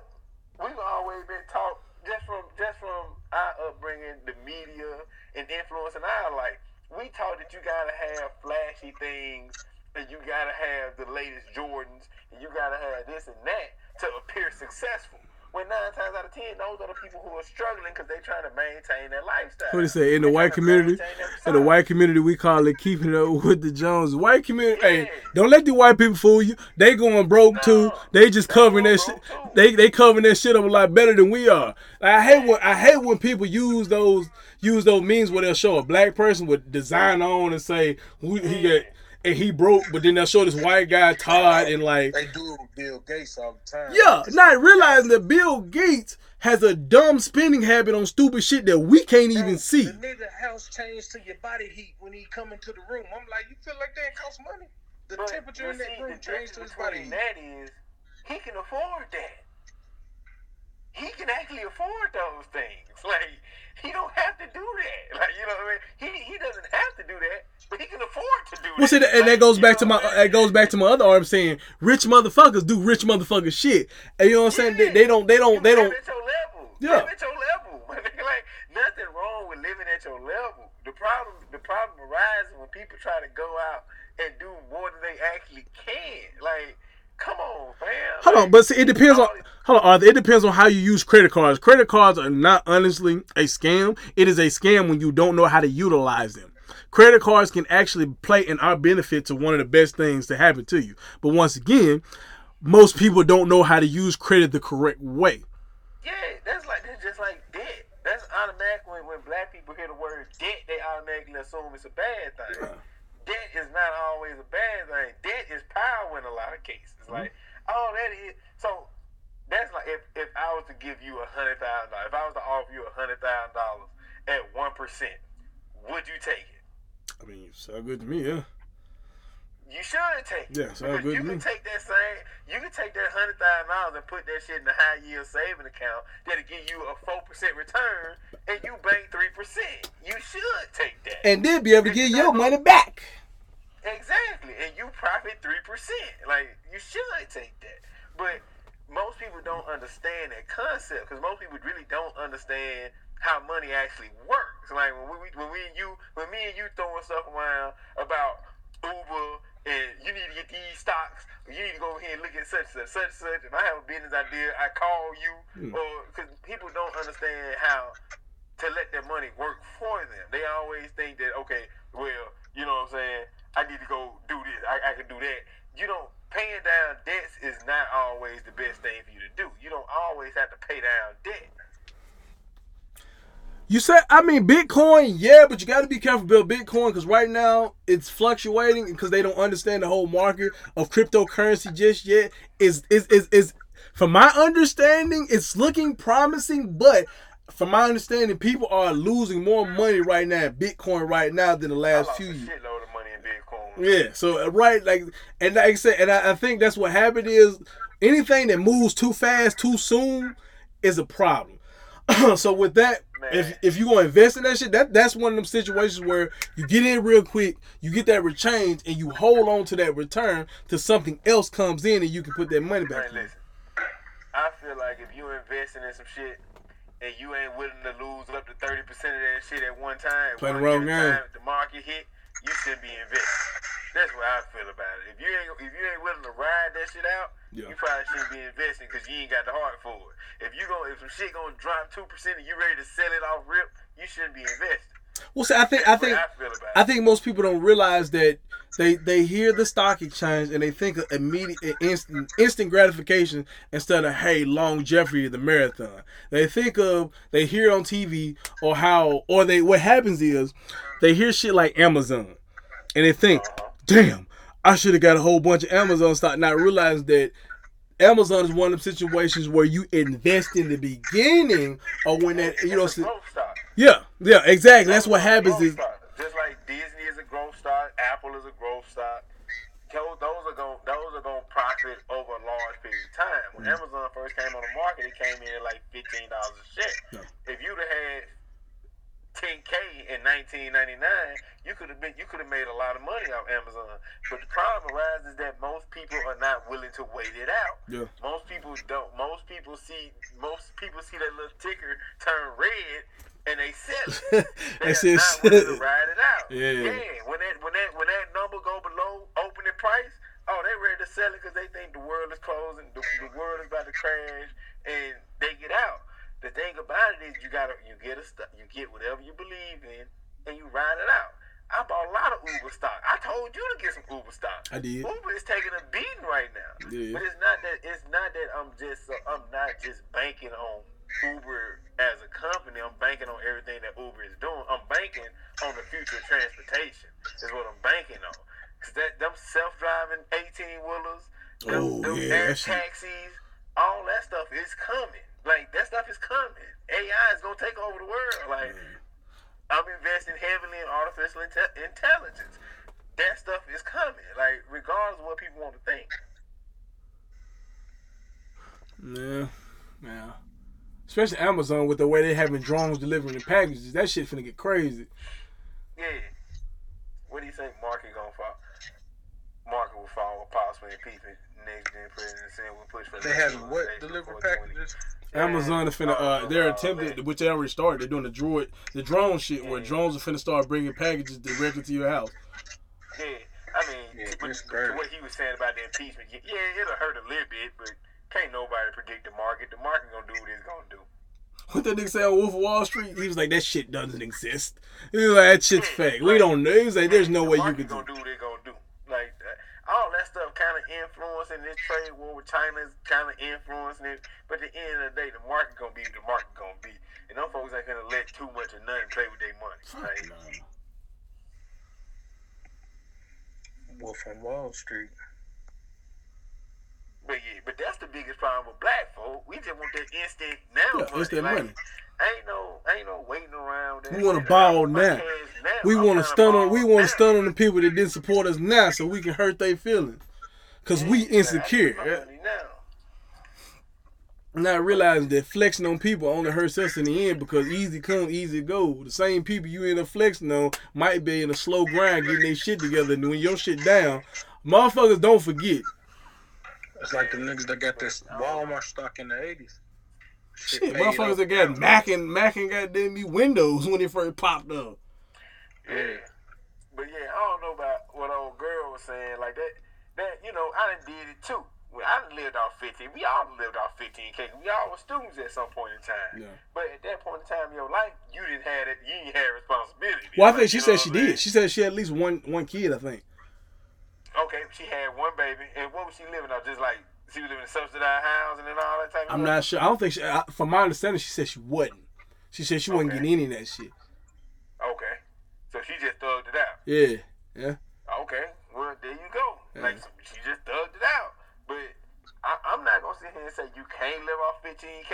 we've always been taught just from just from our upbringing, the media and influence and our like We taught that you gotta have flashy things, and you gotta have the latest Jordans, and you gotta have this and that to appear successful. When nine times out of ten, those are the people who are struggling because they're trying to maintain their lifestyle. What do you say? In the white community, in the white community, we call it keeping up with the Joneses. White community, hey, don't let the white people fool you. They going broke too. They just They covering that shit. They they covering that shit up a lot better than we are. I hate when I hate when people use those use those memes where they'll show a black person with design on and say who he got and he broke, but then they'll show this white guy Todd and like They do Bill Gates all the time. yeah, not realizing that Bill Gates has a dumb spending habit on stupid shit that we can't even see. The nigga house changed to your body heat when he come into the room. I'm like, you feel like that costs money? The But temperature in that see, room the changed to his body heat. that is he can afford that. He can actually afford those things. Like he don't have to do that. Like you know what I mean? He he doesn't have to do that, but he can afford to do Well, see, that. and that goes back to my uh, that goes back to my other arm saying rich motherfuckers do rich motherfucker shit. And you know what I'm saying? They, they don't they don't they You don't live at your level. Yeah. Live at your level. like nothing wrong with living at your level. The problem the problem arises when people try to go out and do more than they actually can. Like, come on, fam. Hold on, but see, it depends on hold on, Arthur. It depends on how you use credit cards. Credit cards are not honestly a scam. It is a scam when you don't know how to utilize them. Credit cards can actually play in our benefit to one of the best things to happen to you. But once again, most people don't know how to use credit the correct way. Yeah, that's like that's just like debt. That's automatic when, when black people hear the word debt, they automatically assume it's a bad thing. Debt is not always a bad thing. Debt is power in a lot of cases. Mm-hmm. Like, oh, that is so. That's like if, if I was to give you a hundred thousand dollars, if I was to offer you a hundred thousand dollars at one percent, would you take it? I mean, so good to me, yeah. You should take it. Yeah, sound Because good you to can me. take that same, you can take that hundred thousand dollars and put that shit in a high yield saving account that'll give you a four percent return, and you bank three percent. You should take that. And then be able to get your money back. Exactly, and you profit three percent. Like you should take that, but most people don't understand that concept because most people really don't understand how money actually works. Like when we when we and you when me and you throwing stuff around about Uber and you need to get these stocks, you need to go over here and look at such and such, such such. And I have a business idea, I call you, hmm. or because people don't understand how to let their money work for them. They always think that okay, well, you know what I'm saying. I need to go do this. I, I can do that. You don't paying down debts is not always the best thing for you to do. You don't always have to pay down debt. You said, I mean, Bitcoin, yeah, but you got to be careful about Bitcoin because right now it's fluctuating because they don't understand the whole market of cryptocurrency just yet. Is is is is from my understanding, it's looking promising, but from my understanding, people are losing more money right now in Bitcoin right now than the last few years. shitload of money in Bitcoin. Yeah, so uh, right, like, and like I said, and I, I think that's what happened is anything that moves too fast, too soon, is a problem. so with that, if Man. if you gonna invest in that shit, that that's one of them situations where you get in real quick, you get that change, and you hold on to that return till something else comes in, and you can put that money back. Man, in. listen. I feel like if you investing in some shit and you ain't willing to lose up to thirty percent of that shit at one time, Play the wrong game. the market hit, you shouldn't be investing. That's what I feel about it. If you ain't if you ain't willing to ride that shit out, Yeah. you probably shouldn't be investing because you ain't got the heart for it. If you go if some shit gonna drop two percent and you ready to sell it off rip, you shouldn't be investing. Well, see, I think I think I I think most people don't realize that they they hear the stock exchange and they think of immediate instant instant gratification instead of hey longevity of the marathon. They think of they hear on TV or how or they what happens is they hear shit like Amazon and they think, damn, I should have got a whole bunch of Amazon stock, not realizing that Amazon is one of them situations where you invest in the beginning or when that you know It's a stock. yeah yeah exactly that's what happens is just like Disney is a growth stock, Apple is a growth stock. Those those are going those are going to profit over a large period of time. When Mm-hmm. Amazon first came on the market, it came in at like fifteen dollars a share. If you'd have had 10k in 1999, you could have been you could have made a lot of money off Amazon. But the problem arises that most people are not willing to wait it out. Yeah. Most people don't. Most people see most people see that little ticker turn red and they sell it. They are not willing to ride it out. Yeah. When that when that when that number go below opening price, oh, they ready to sell it because they think the world is closing, the, the world is about to crash, and they get out. The thing about it is you gotta you get a st- you get whatever you believe in and you ride it out. I bought a lot of Uber stock. I told you to get some Uber stock. I did. Uber is taking a beating right now. Yeah. But it's not that it's not that I'm just uh, I'm not just banking on Uber as a company. I'm banking on everything that Uber is doing. I'm banking on the future of transportation. Is what I'm banking on. Cause that them self-driving 18 wheelers, them, Oh, them yeah, air taxis, all that stuff is coming. Like that stuff is coming. AI is gonna take over the world. Like I'm investing heavily in artificial inte- intelligence. That stuff is coming. Like regardless of what people want to think. Yeah, yeah. Especially Amazon with the way they having drones delivering the packages. That shit finna get crazy. Yeah. What do you think market gonna fall? Market will fall possible impeachment next gen president saying we'll push for They have what before delivery packages? Amazon is finna uh they're attempting which they already started. They're doing the droid the drone shit where drones are finna start bringing packages directly to your house. Yeah, I mean, Yeah, but- to what he was saying about the impeachment, yeah, yeah, it'll hurt a little bit, but can't nobody predict the market. The market gonna do what it's gonna do. What that nigga say on Wolf of Wall Street? He was like, that shit doesn't exist. He was like, that shit's fake. We don't know. He was like, there's no the way you market could gonna do do what they gonna do. Like uh, all that stuff, kind of influencing this trade war with China is kind of influencing it. But at the end of the day, the market gonna be the market gonna be, and them folks ain't gonna let too much of nothing play with their money. Like. Wolf on Wall Street. But yeah, but that's the biggest problem with black folk. We just want that instant now Yeah, money. instant like, money. Ain't no, ain't no waiting around. We wanna ball now. We want to stun on. We want to stun on the people that didn't support us now, so we can hurt their feelings. Cause we insecure. Not realizing that flexing on people only hurts us in the end because easy come, easy go. The same people you end up flexing on might be in a slow grind getting their shit together, and when your shit down, motherfuckers don't forget. It's like the niggas that got this Walmart stock in the 80s. Shit, motherfuckers that got Mac and Mac and goddamn me Windows when it first popped up. Yeah. But yeah, I don't know about what old girl was saying. Like that, that you know, I done did it too. Well, I lived off 15. We all lived off 15K. We all were students at some point in time. Yeah. But at that point in time in your life, you didn't have it. You didn't have responsibility. Well, I Like, think she said she did. She said she had at least one one kid. I think. Okay, she had one baby. And what was she living off? Just like, she was living in a subsidized housing and all that type of I'm not sure. I don't think. She, I, from my understanding, she said she wasn't. She said she wasn't Okay. getting any of that shit. Okay. So she just thugged it out. Yeah, yeah. Okay, well there you go. Yeah. Like she just thugged it out. But I, I'm not gonna sit here and say you can't live off 15k,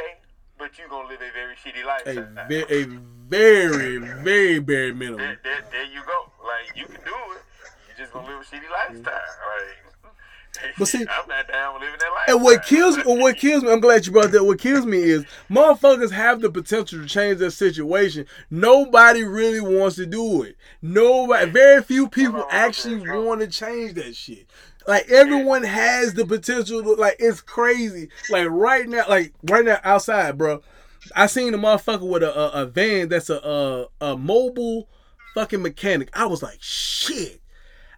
but you're gonna live a very shitty A, ve- a very, very bare minimum. there, there, there you go. Like you can do it. You're just gonna live a shitty lifestyle. Like, But see- I'm not down with living that lifestyle. And what kills me, what kills me, I'm glad you brought that. What kills me is motherfuckers have the potential to change their situation. Nobody really wants to do it. Nobody, very few people actually want to change that shit. Like everyone has the potential. To, like it's crazy. Like right now, like right now outside, bro. I seen a motherfucker with a, a, a van that's a, a a mobile fucking mechanic. I was like, shit.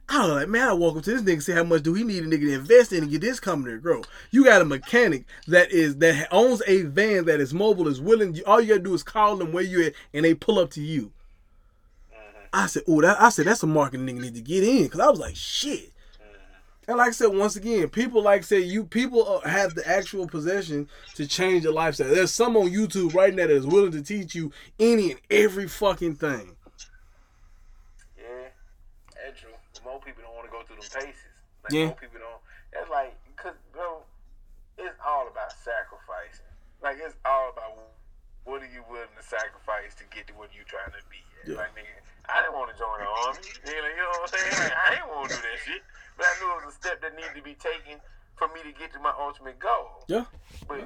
I was like, man, I walk up to this nigga and say, how much do he need a nigga to invest in and get this company to grow? You got a mechanic that is that owns a van that is mobile, is willing. All you gotta do is call them where you at, and they pull up to you. I said, oh, that I said that's a market nigga need to get in because I was like, shit. And like I said, once again, people like say you people uh, have the actual possession to change your lifestyle. There's some on YouTube right now that is willing to teach you any and every fucking thing. Yeah, true. More people don't want to go through them paces. Like, Yeah. More people don't. That's like, cause bro, it's all about sacrificing. Like it's all about what are you willing to sacrifice to get to what you trying to be. At. Yeah. Like nigga, I didn't want to join the army. You know, you know what I'm saying? Like, I didn't want to do that shit, but I knew it was a step that needed to be taken for me to get to my ultimate goal. Yeah. But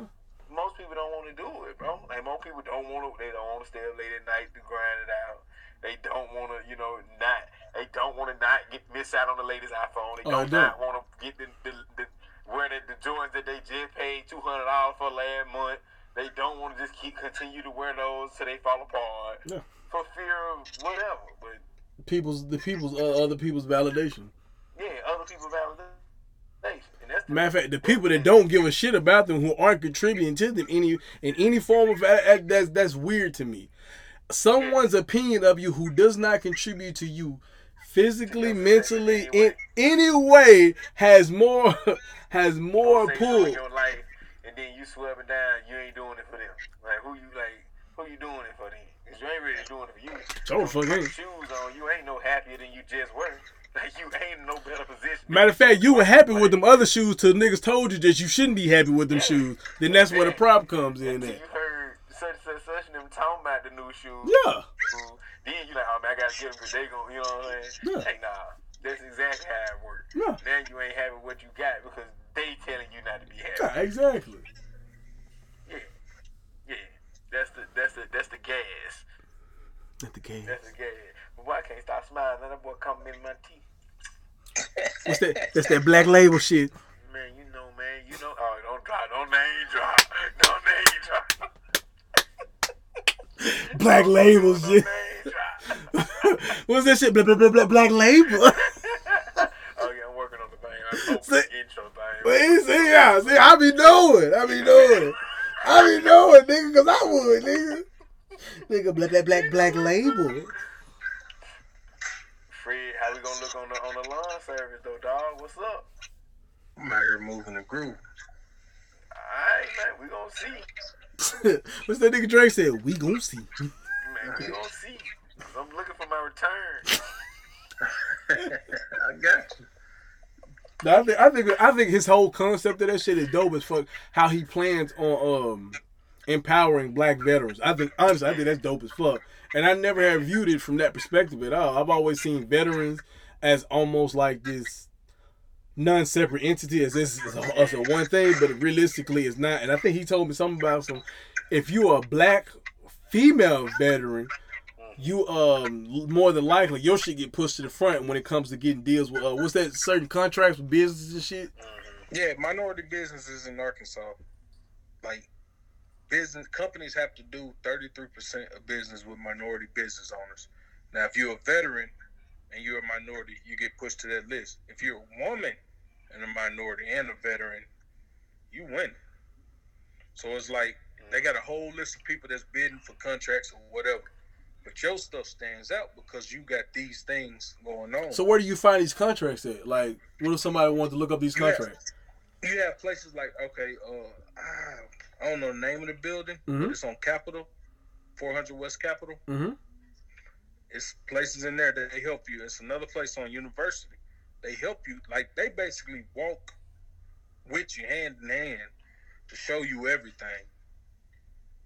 most people don't want to do it, bro. Like most people don't want to. They don't want to stay up late at night to grind it out. They don't want to, you know, not. They don't want to not get miss out on the latest iPhone. They Oh, don't don't. want to get the, the, the wear the, the joints that they just paid two hundred dollars for last month. They don't want to just keep continue to wear those till they fall apart Yeah. for fear of whatever. But People's the people's uh, other people's validation. yeah, other people's validation, Matter of fact, the people that don't give a shit about them, who aren't contributing to them any in any form of that's that's weird to me. Someone's opinion of you who does not contribute to you physically, mentally, in any way has more has more pull. life, and then you swear up and down, you ain't doing it for them. Like who you like? Who you doing it for then? 'Cause you ain't really doing it for you. Fuck ain't. Shoes on, you ain't no happier than you just were. Like you ain't in no better position. Matter of fact, you were happy with them other shoes till niggas told you that you shouldn't be happy with them shoes. Then that's where the problem comes in. At. you heard such such such them talking about the new shoes. Yeah. Ooh, then you like, oh man, I gotta get them because they gonna, you know what I'm saying? Yeah. Hey, nah, that's exactly how it works. Yeah. Now you ain't having what you got because they telling you not to be happy. Yeah, exactly. Yeah, yeah. That's the that's the that's the gas. That's the gas. That's the gas. But why I can't stop smiling? That boy coming in my teeth. What's that? That's that black label shit. Man, you know, man, you know. Oh, don't drop, don't name drop, don't name drop. black label shit. name drop. What's that shit? Blah, blah, blah, blah, black label. oh yeah, I'm working on the thing. I'm See- the intro thing. But see, yeah, see, I be knowing, I be knowing, I be knowing, nigga, cause I would, nigga. Nigga, black, black, black, black label. Fred, how we gonna look on the on the lawn service though, dog? What's up? I'm out here moving the group. Alright, man, we gonna see. What's that nigga Drake said? We gon' see. Man, we gonna see. 'Cause I'm looking for my return. I got you. No, I think I think I think his whole concept of that shit is dope as fuck. How he plans on um empowering black veterans. I think honestly, I think that's dope as fuck. And I never have viewed it from that perspective at all. I've always seen veterans as almost like this non-separate entity, as this is a, as a one thing, but realistically, it's not. And I think he told me something about some. If you are a black female veteran, you um more than likely your shit get pushed to the front when it comes to getting deals with uh, what's that certain contracts with businesses and shit. Yeah, minority businesses in Arkansas, like business companies have to do 33% of business with minority business owners. Now, if you're a veteran and you're a minority, you get pushed to that list. If you're a woman and a minority and a veteran, you win. So it's like they got a whole list of people that's bidding for contracts or whatever. But your stuff stands out because you got these things going on. So where do you find these contracts at? Like, what if somebody wanted to look up these Yeah. contracts? you have places like okay, uh, I don't know the name of the building, Mhm. but it's on Capitol, 400 West Capitol. Mm-hmm. It's places in there that they help you. It's another place on University. They help you like they basically walk with you hand in hand to show you everything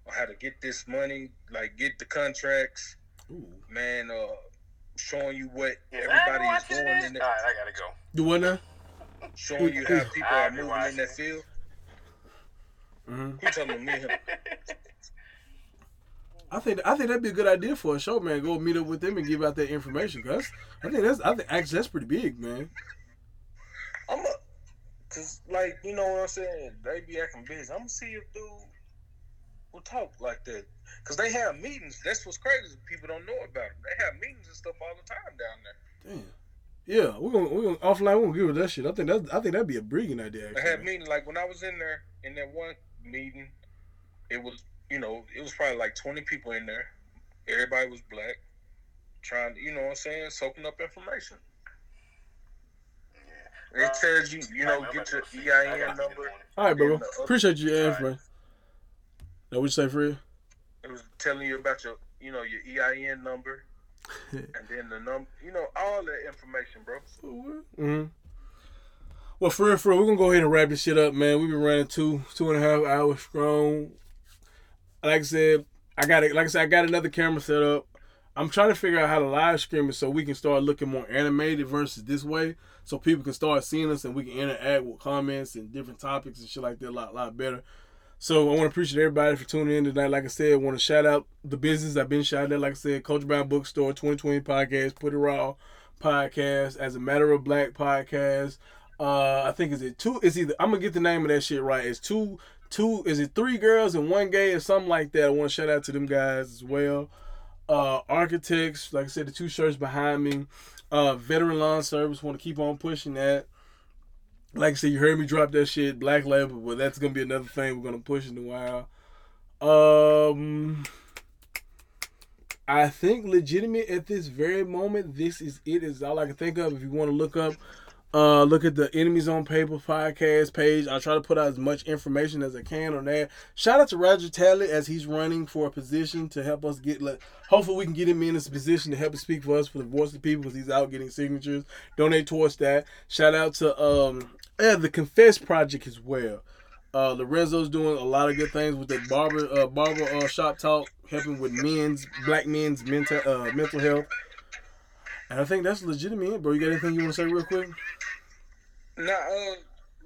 on how to get this money, like get the contracts, Ooh. man. Uh, showing you what Is everybody is doing this? in it, Alright, I gotta go. Do what now? showing you how people are Ivy moving in watching. that field. Mm-hmm. Who telling me? him? I think I think that'd be a good idea for a show, man. Go meet up with them and give out that information. Cause I think that's I think actually that's pretty big, man. I'm a, cause like you know what I'm saying. They be acting busy. I'm gonna see if dude will talk like that. Cause they have meetings. That's what's crazy. People don't know about them. They have meetings and stuff all the time down there. Damn. Yeah, we're gonna we're gonna offline. We're gonna give her that shit. I think that I think that'd be a brilliant idea. They have Actually. meetings. Like when I was in there in that one meeting, it was you know it was probably like 20 people in there. Everybody was black, trying to you know what I'm saying, soaking up information. It tells you you know get your EIN number. All right, bro. Appreciate you, All right. man. Now, what you say, Fred? It was telling you about your, you know, your EIN number, and then the number, you know, all that information, bro. hmm Well, for real, for real, we're gonna go ahead and wrap this shit up, man. We've been running two, two and a half hours strong. Like I said, I got it. Like I said, I got another camera set up. I'm trying to figure out how to live stream it so we can start looking more animated versus this way, so people can start seeing us and we can interact with comments and different topics and shit like that a lot, lot better. So I want to appreciate everybody for tuning in tonight. Like I said, I want to shout out the business I've been shouting at. Like I said, Coach Brown Bookstore 2020 podcast, Put It Raw podcast, as a matter of black podcast. Uh, I think is it two? Is either I'm gonna get the name of that shit right. It's two, two. Is it three girls and one gay or something like that? I want to shout out to them guys as well. Uh, architects, like I said, the two shirts behind me. Uh, veteran lawn service. Want to keep on pushing that like I said, you heard me drop that shit, Black Label, but that's gonna be another thing we're gonna push in a while. Um, I think legitimate at this very moment, this is it. Is all I can think of. If you want to look up, uh, look at the Enemies on Paper podcast page. I'll try to put out as much information as I can on that. Shout out to Roger Talley as he's running for a position to help us get. Like, hopefully, we can get him in this position to help us speak for us for the voice of the people because he's out getting signatures. Donate towards that. Shout out to um, yeah, the Confess Project as well. Uh, Lorenzo's doing a lot of good things with the barber uh, barber uh, shop talk, helping with men's black men's mental uh, mental health. And I think that's legitimate, bro. You got anything you want to say real quick? Now, uh,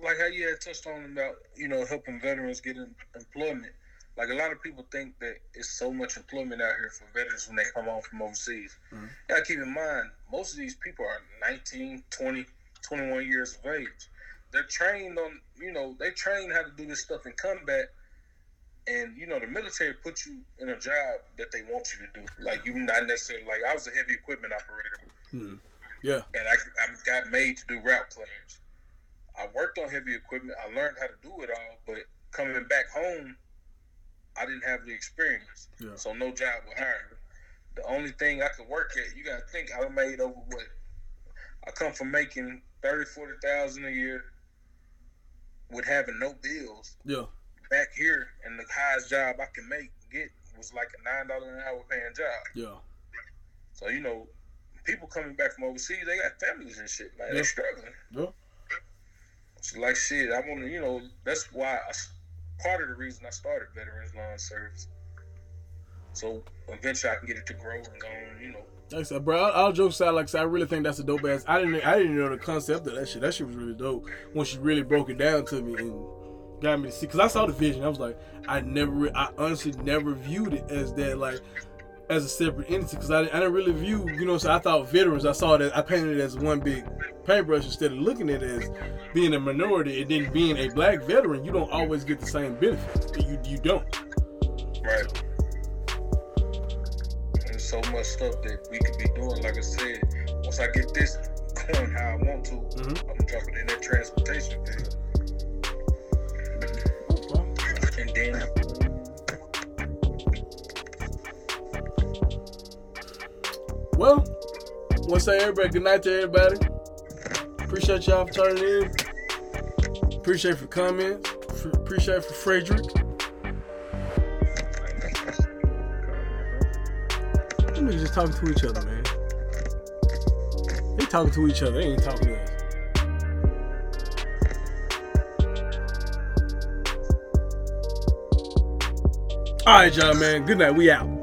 like how you had touched on about, you know, helping veterans get in employment. like a lot of people think that it's so much employment out here for veterans when they come home from overseas. Mhm. You gotta keep in mind, most of these people are 19, 20, 21 years of age. They're trained on, you know, they train how to do this stuff in combat. And, you know, the military puts you in a job that they want you to do. Like, you're not necessarily, like, I was a heavy equipment operator Hmm. Yeah. and I, I got made to do route plans. I worked on heavy equipment. I learned how to do it all, but coming back home, I didn't have the experience. Yeah. So no job would hire me. The only thing I could work at, you got to think, I made over what? I come from making 30, 40,000 a year with having no bills. Yeah. Back here, and the highest job I can make, get, was like a $9 an hour paying job. Yeah. So, you know, people coming back from overseas, they got families and shit, man. Yeah. They're struggling. Yeah. So, like, shit, I want to, you know, that's why I, part of the reason I started Veterans Lawn Service. So, eventually I can get it to grow and go on, you know. Like I said, bro, all, jokes aside, like I said, I really think that's a dope ass. I didn't, I didn't know the concept of that shit. That shit was really dope when she really broke it down to me and got me to see. Cause I saw the vision, I was like, I never, I honestly never viewed it as that, like, as a separate entity. Cause I, I didn't really view, you know, so I thought veterans. I saw that I painted it as one big paintbrush instead of looking at it as being a minority and then being a black veteran. You don't always get the same benefit. You, you don't. Right. So much stuff that we could be doing. Like I said, once I get this going how I want to, Mhm. I'm dropping in that transportation field. And then Well, want to say everybody good night to everybody. Appreciate y'all for turning in. Appreciate for comments. F- appreciate for Frederick. Niggas just talking to each other, man. They talking to each other. They ain't talking to us. All right, y'all, man. Good night. We out.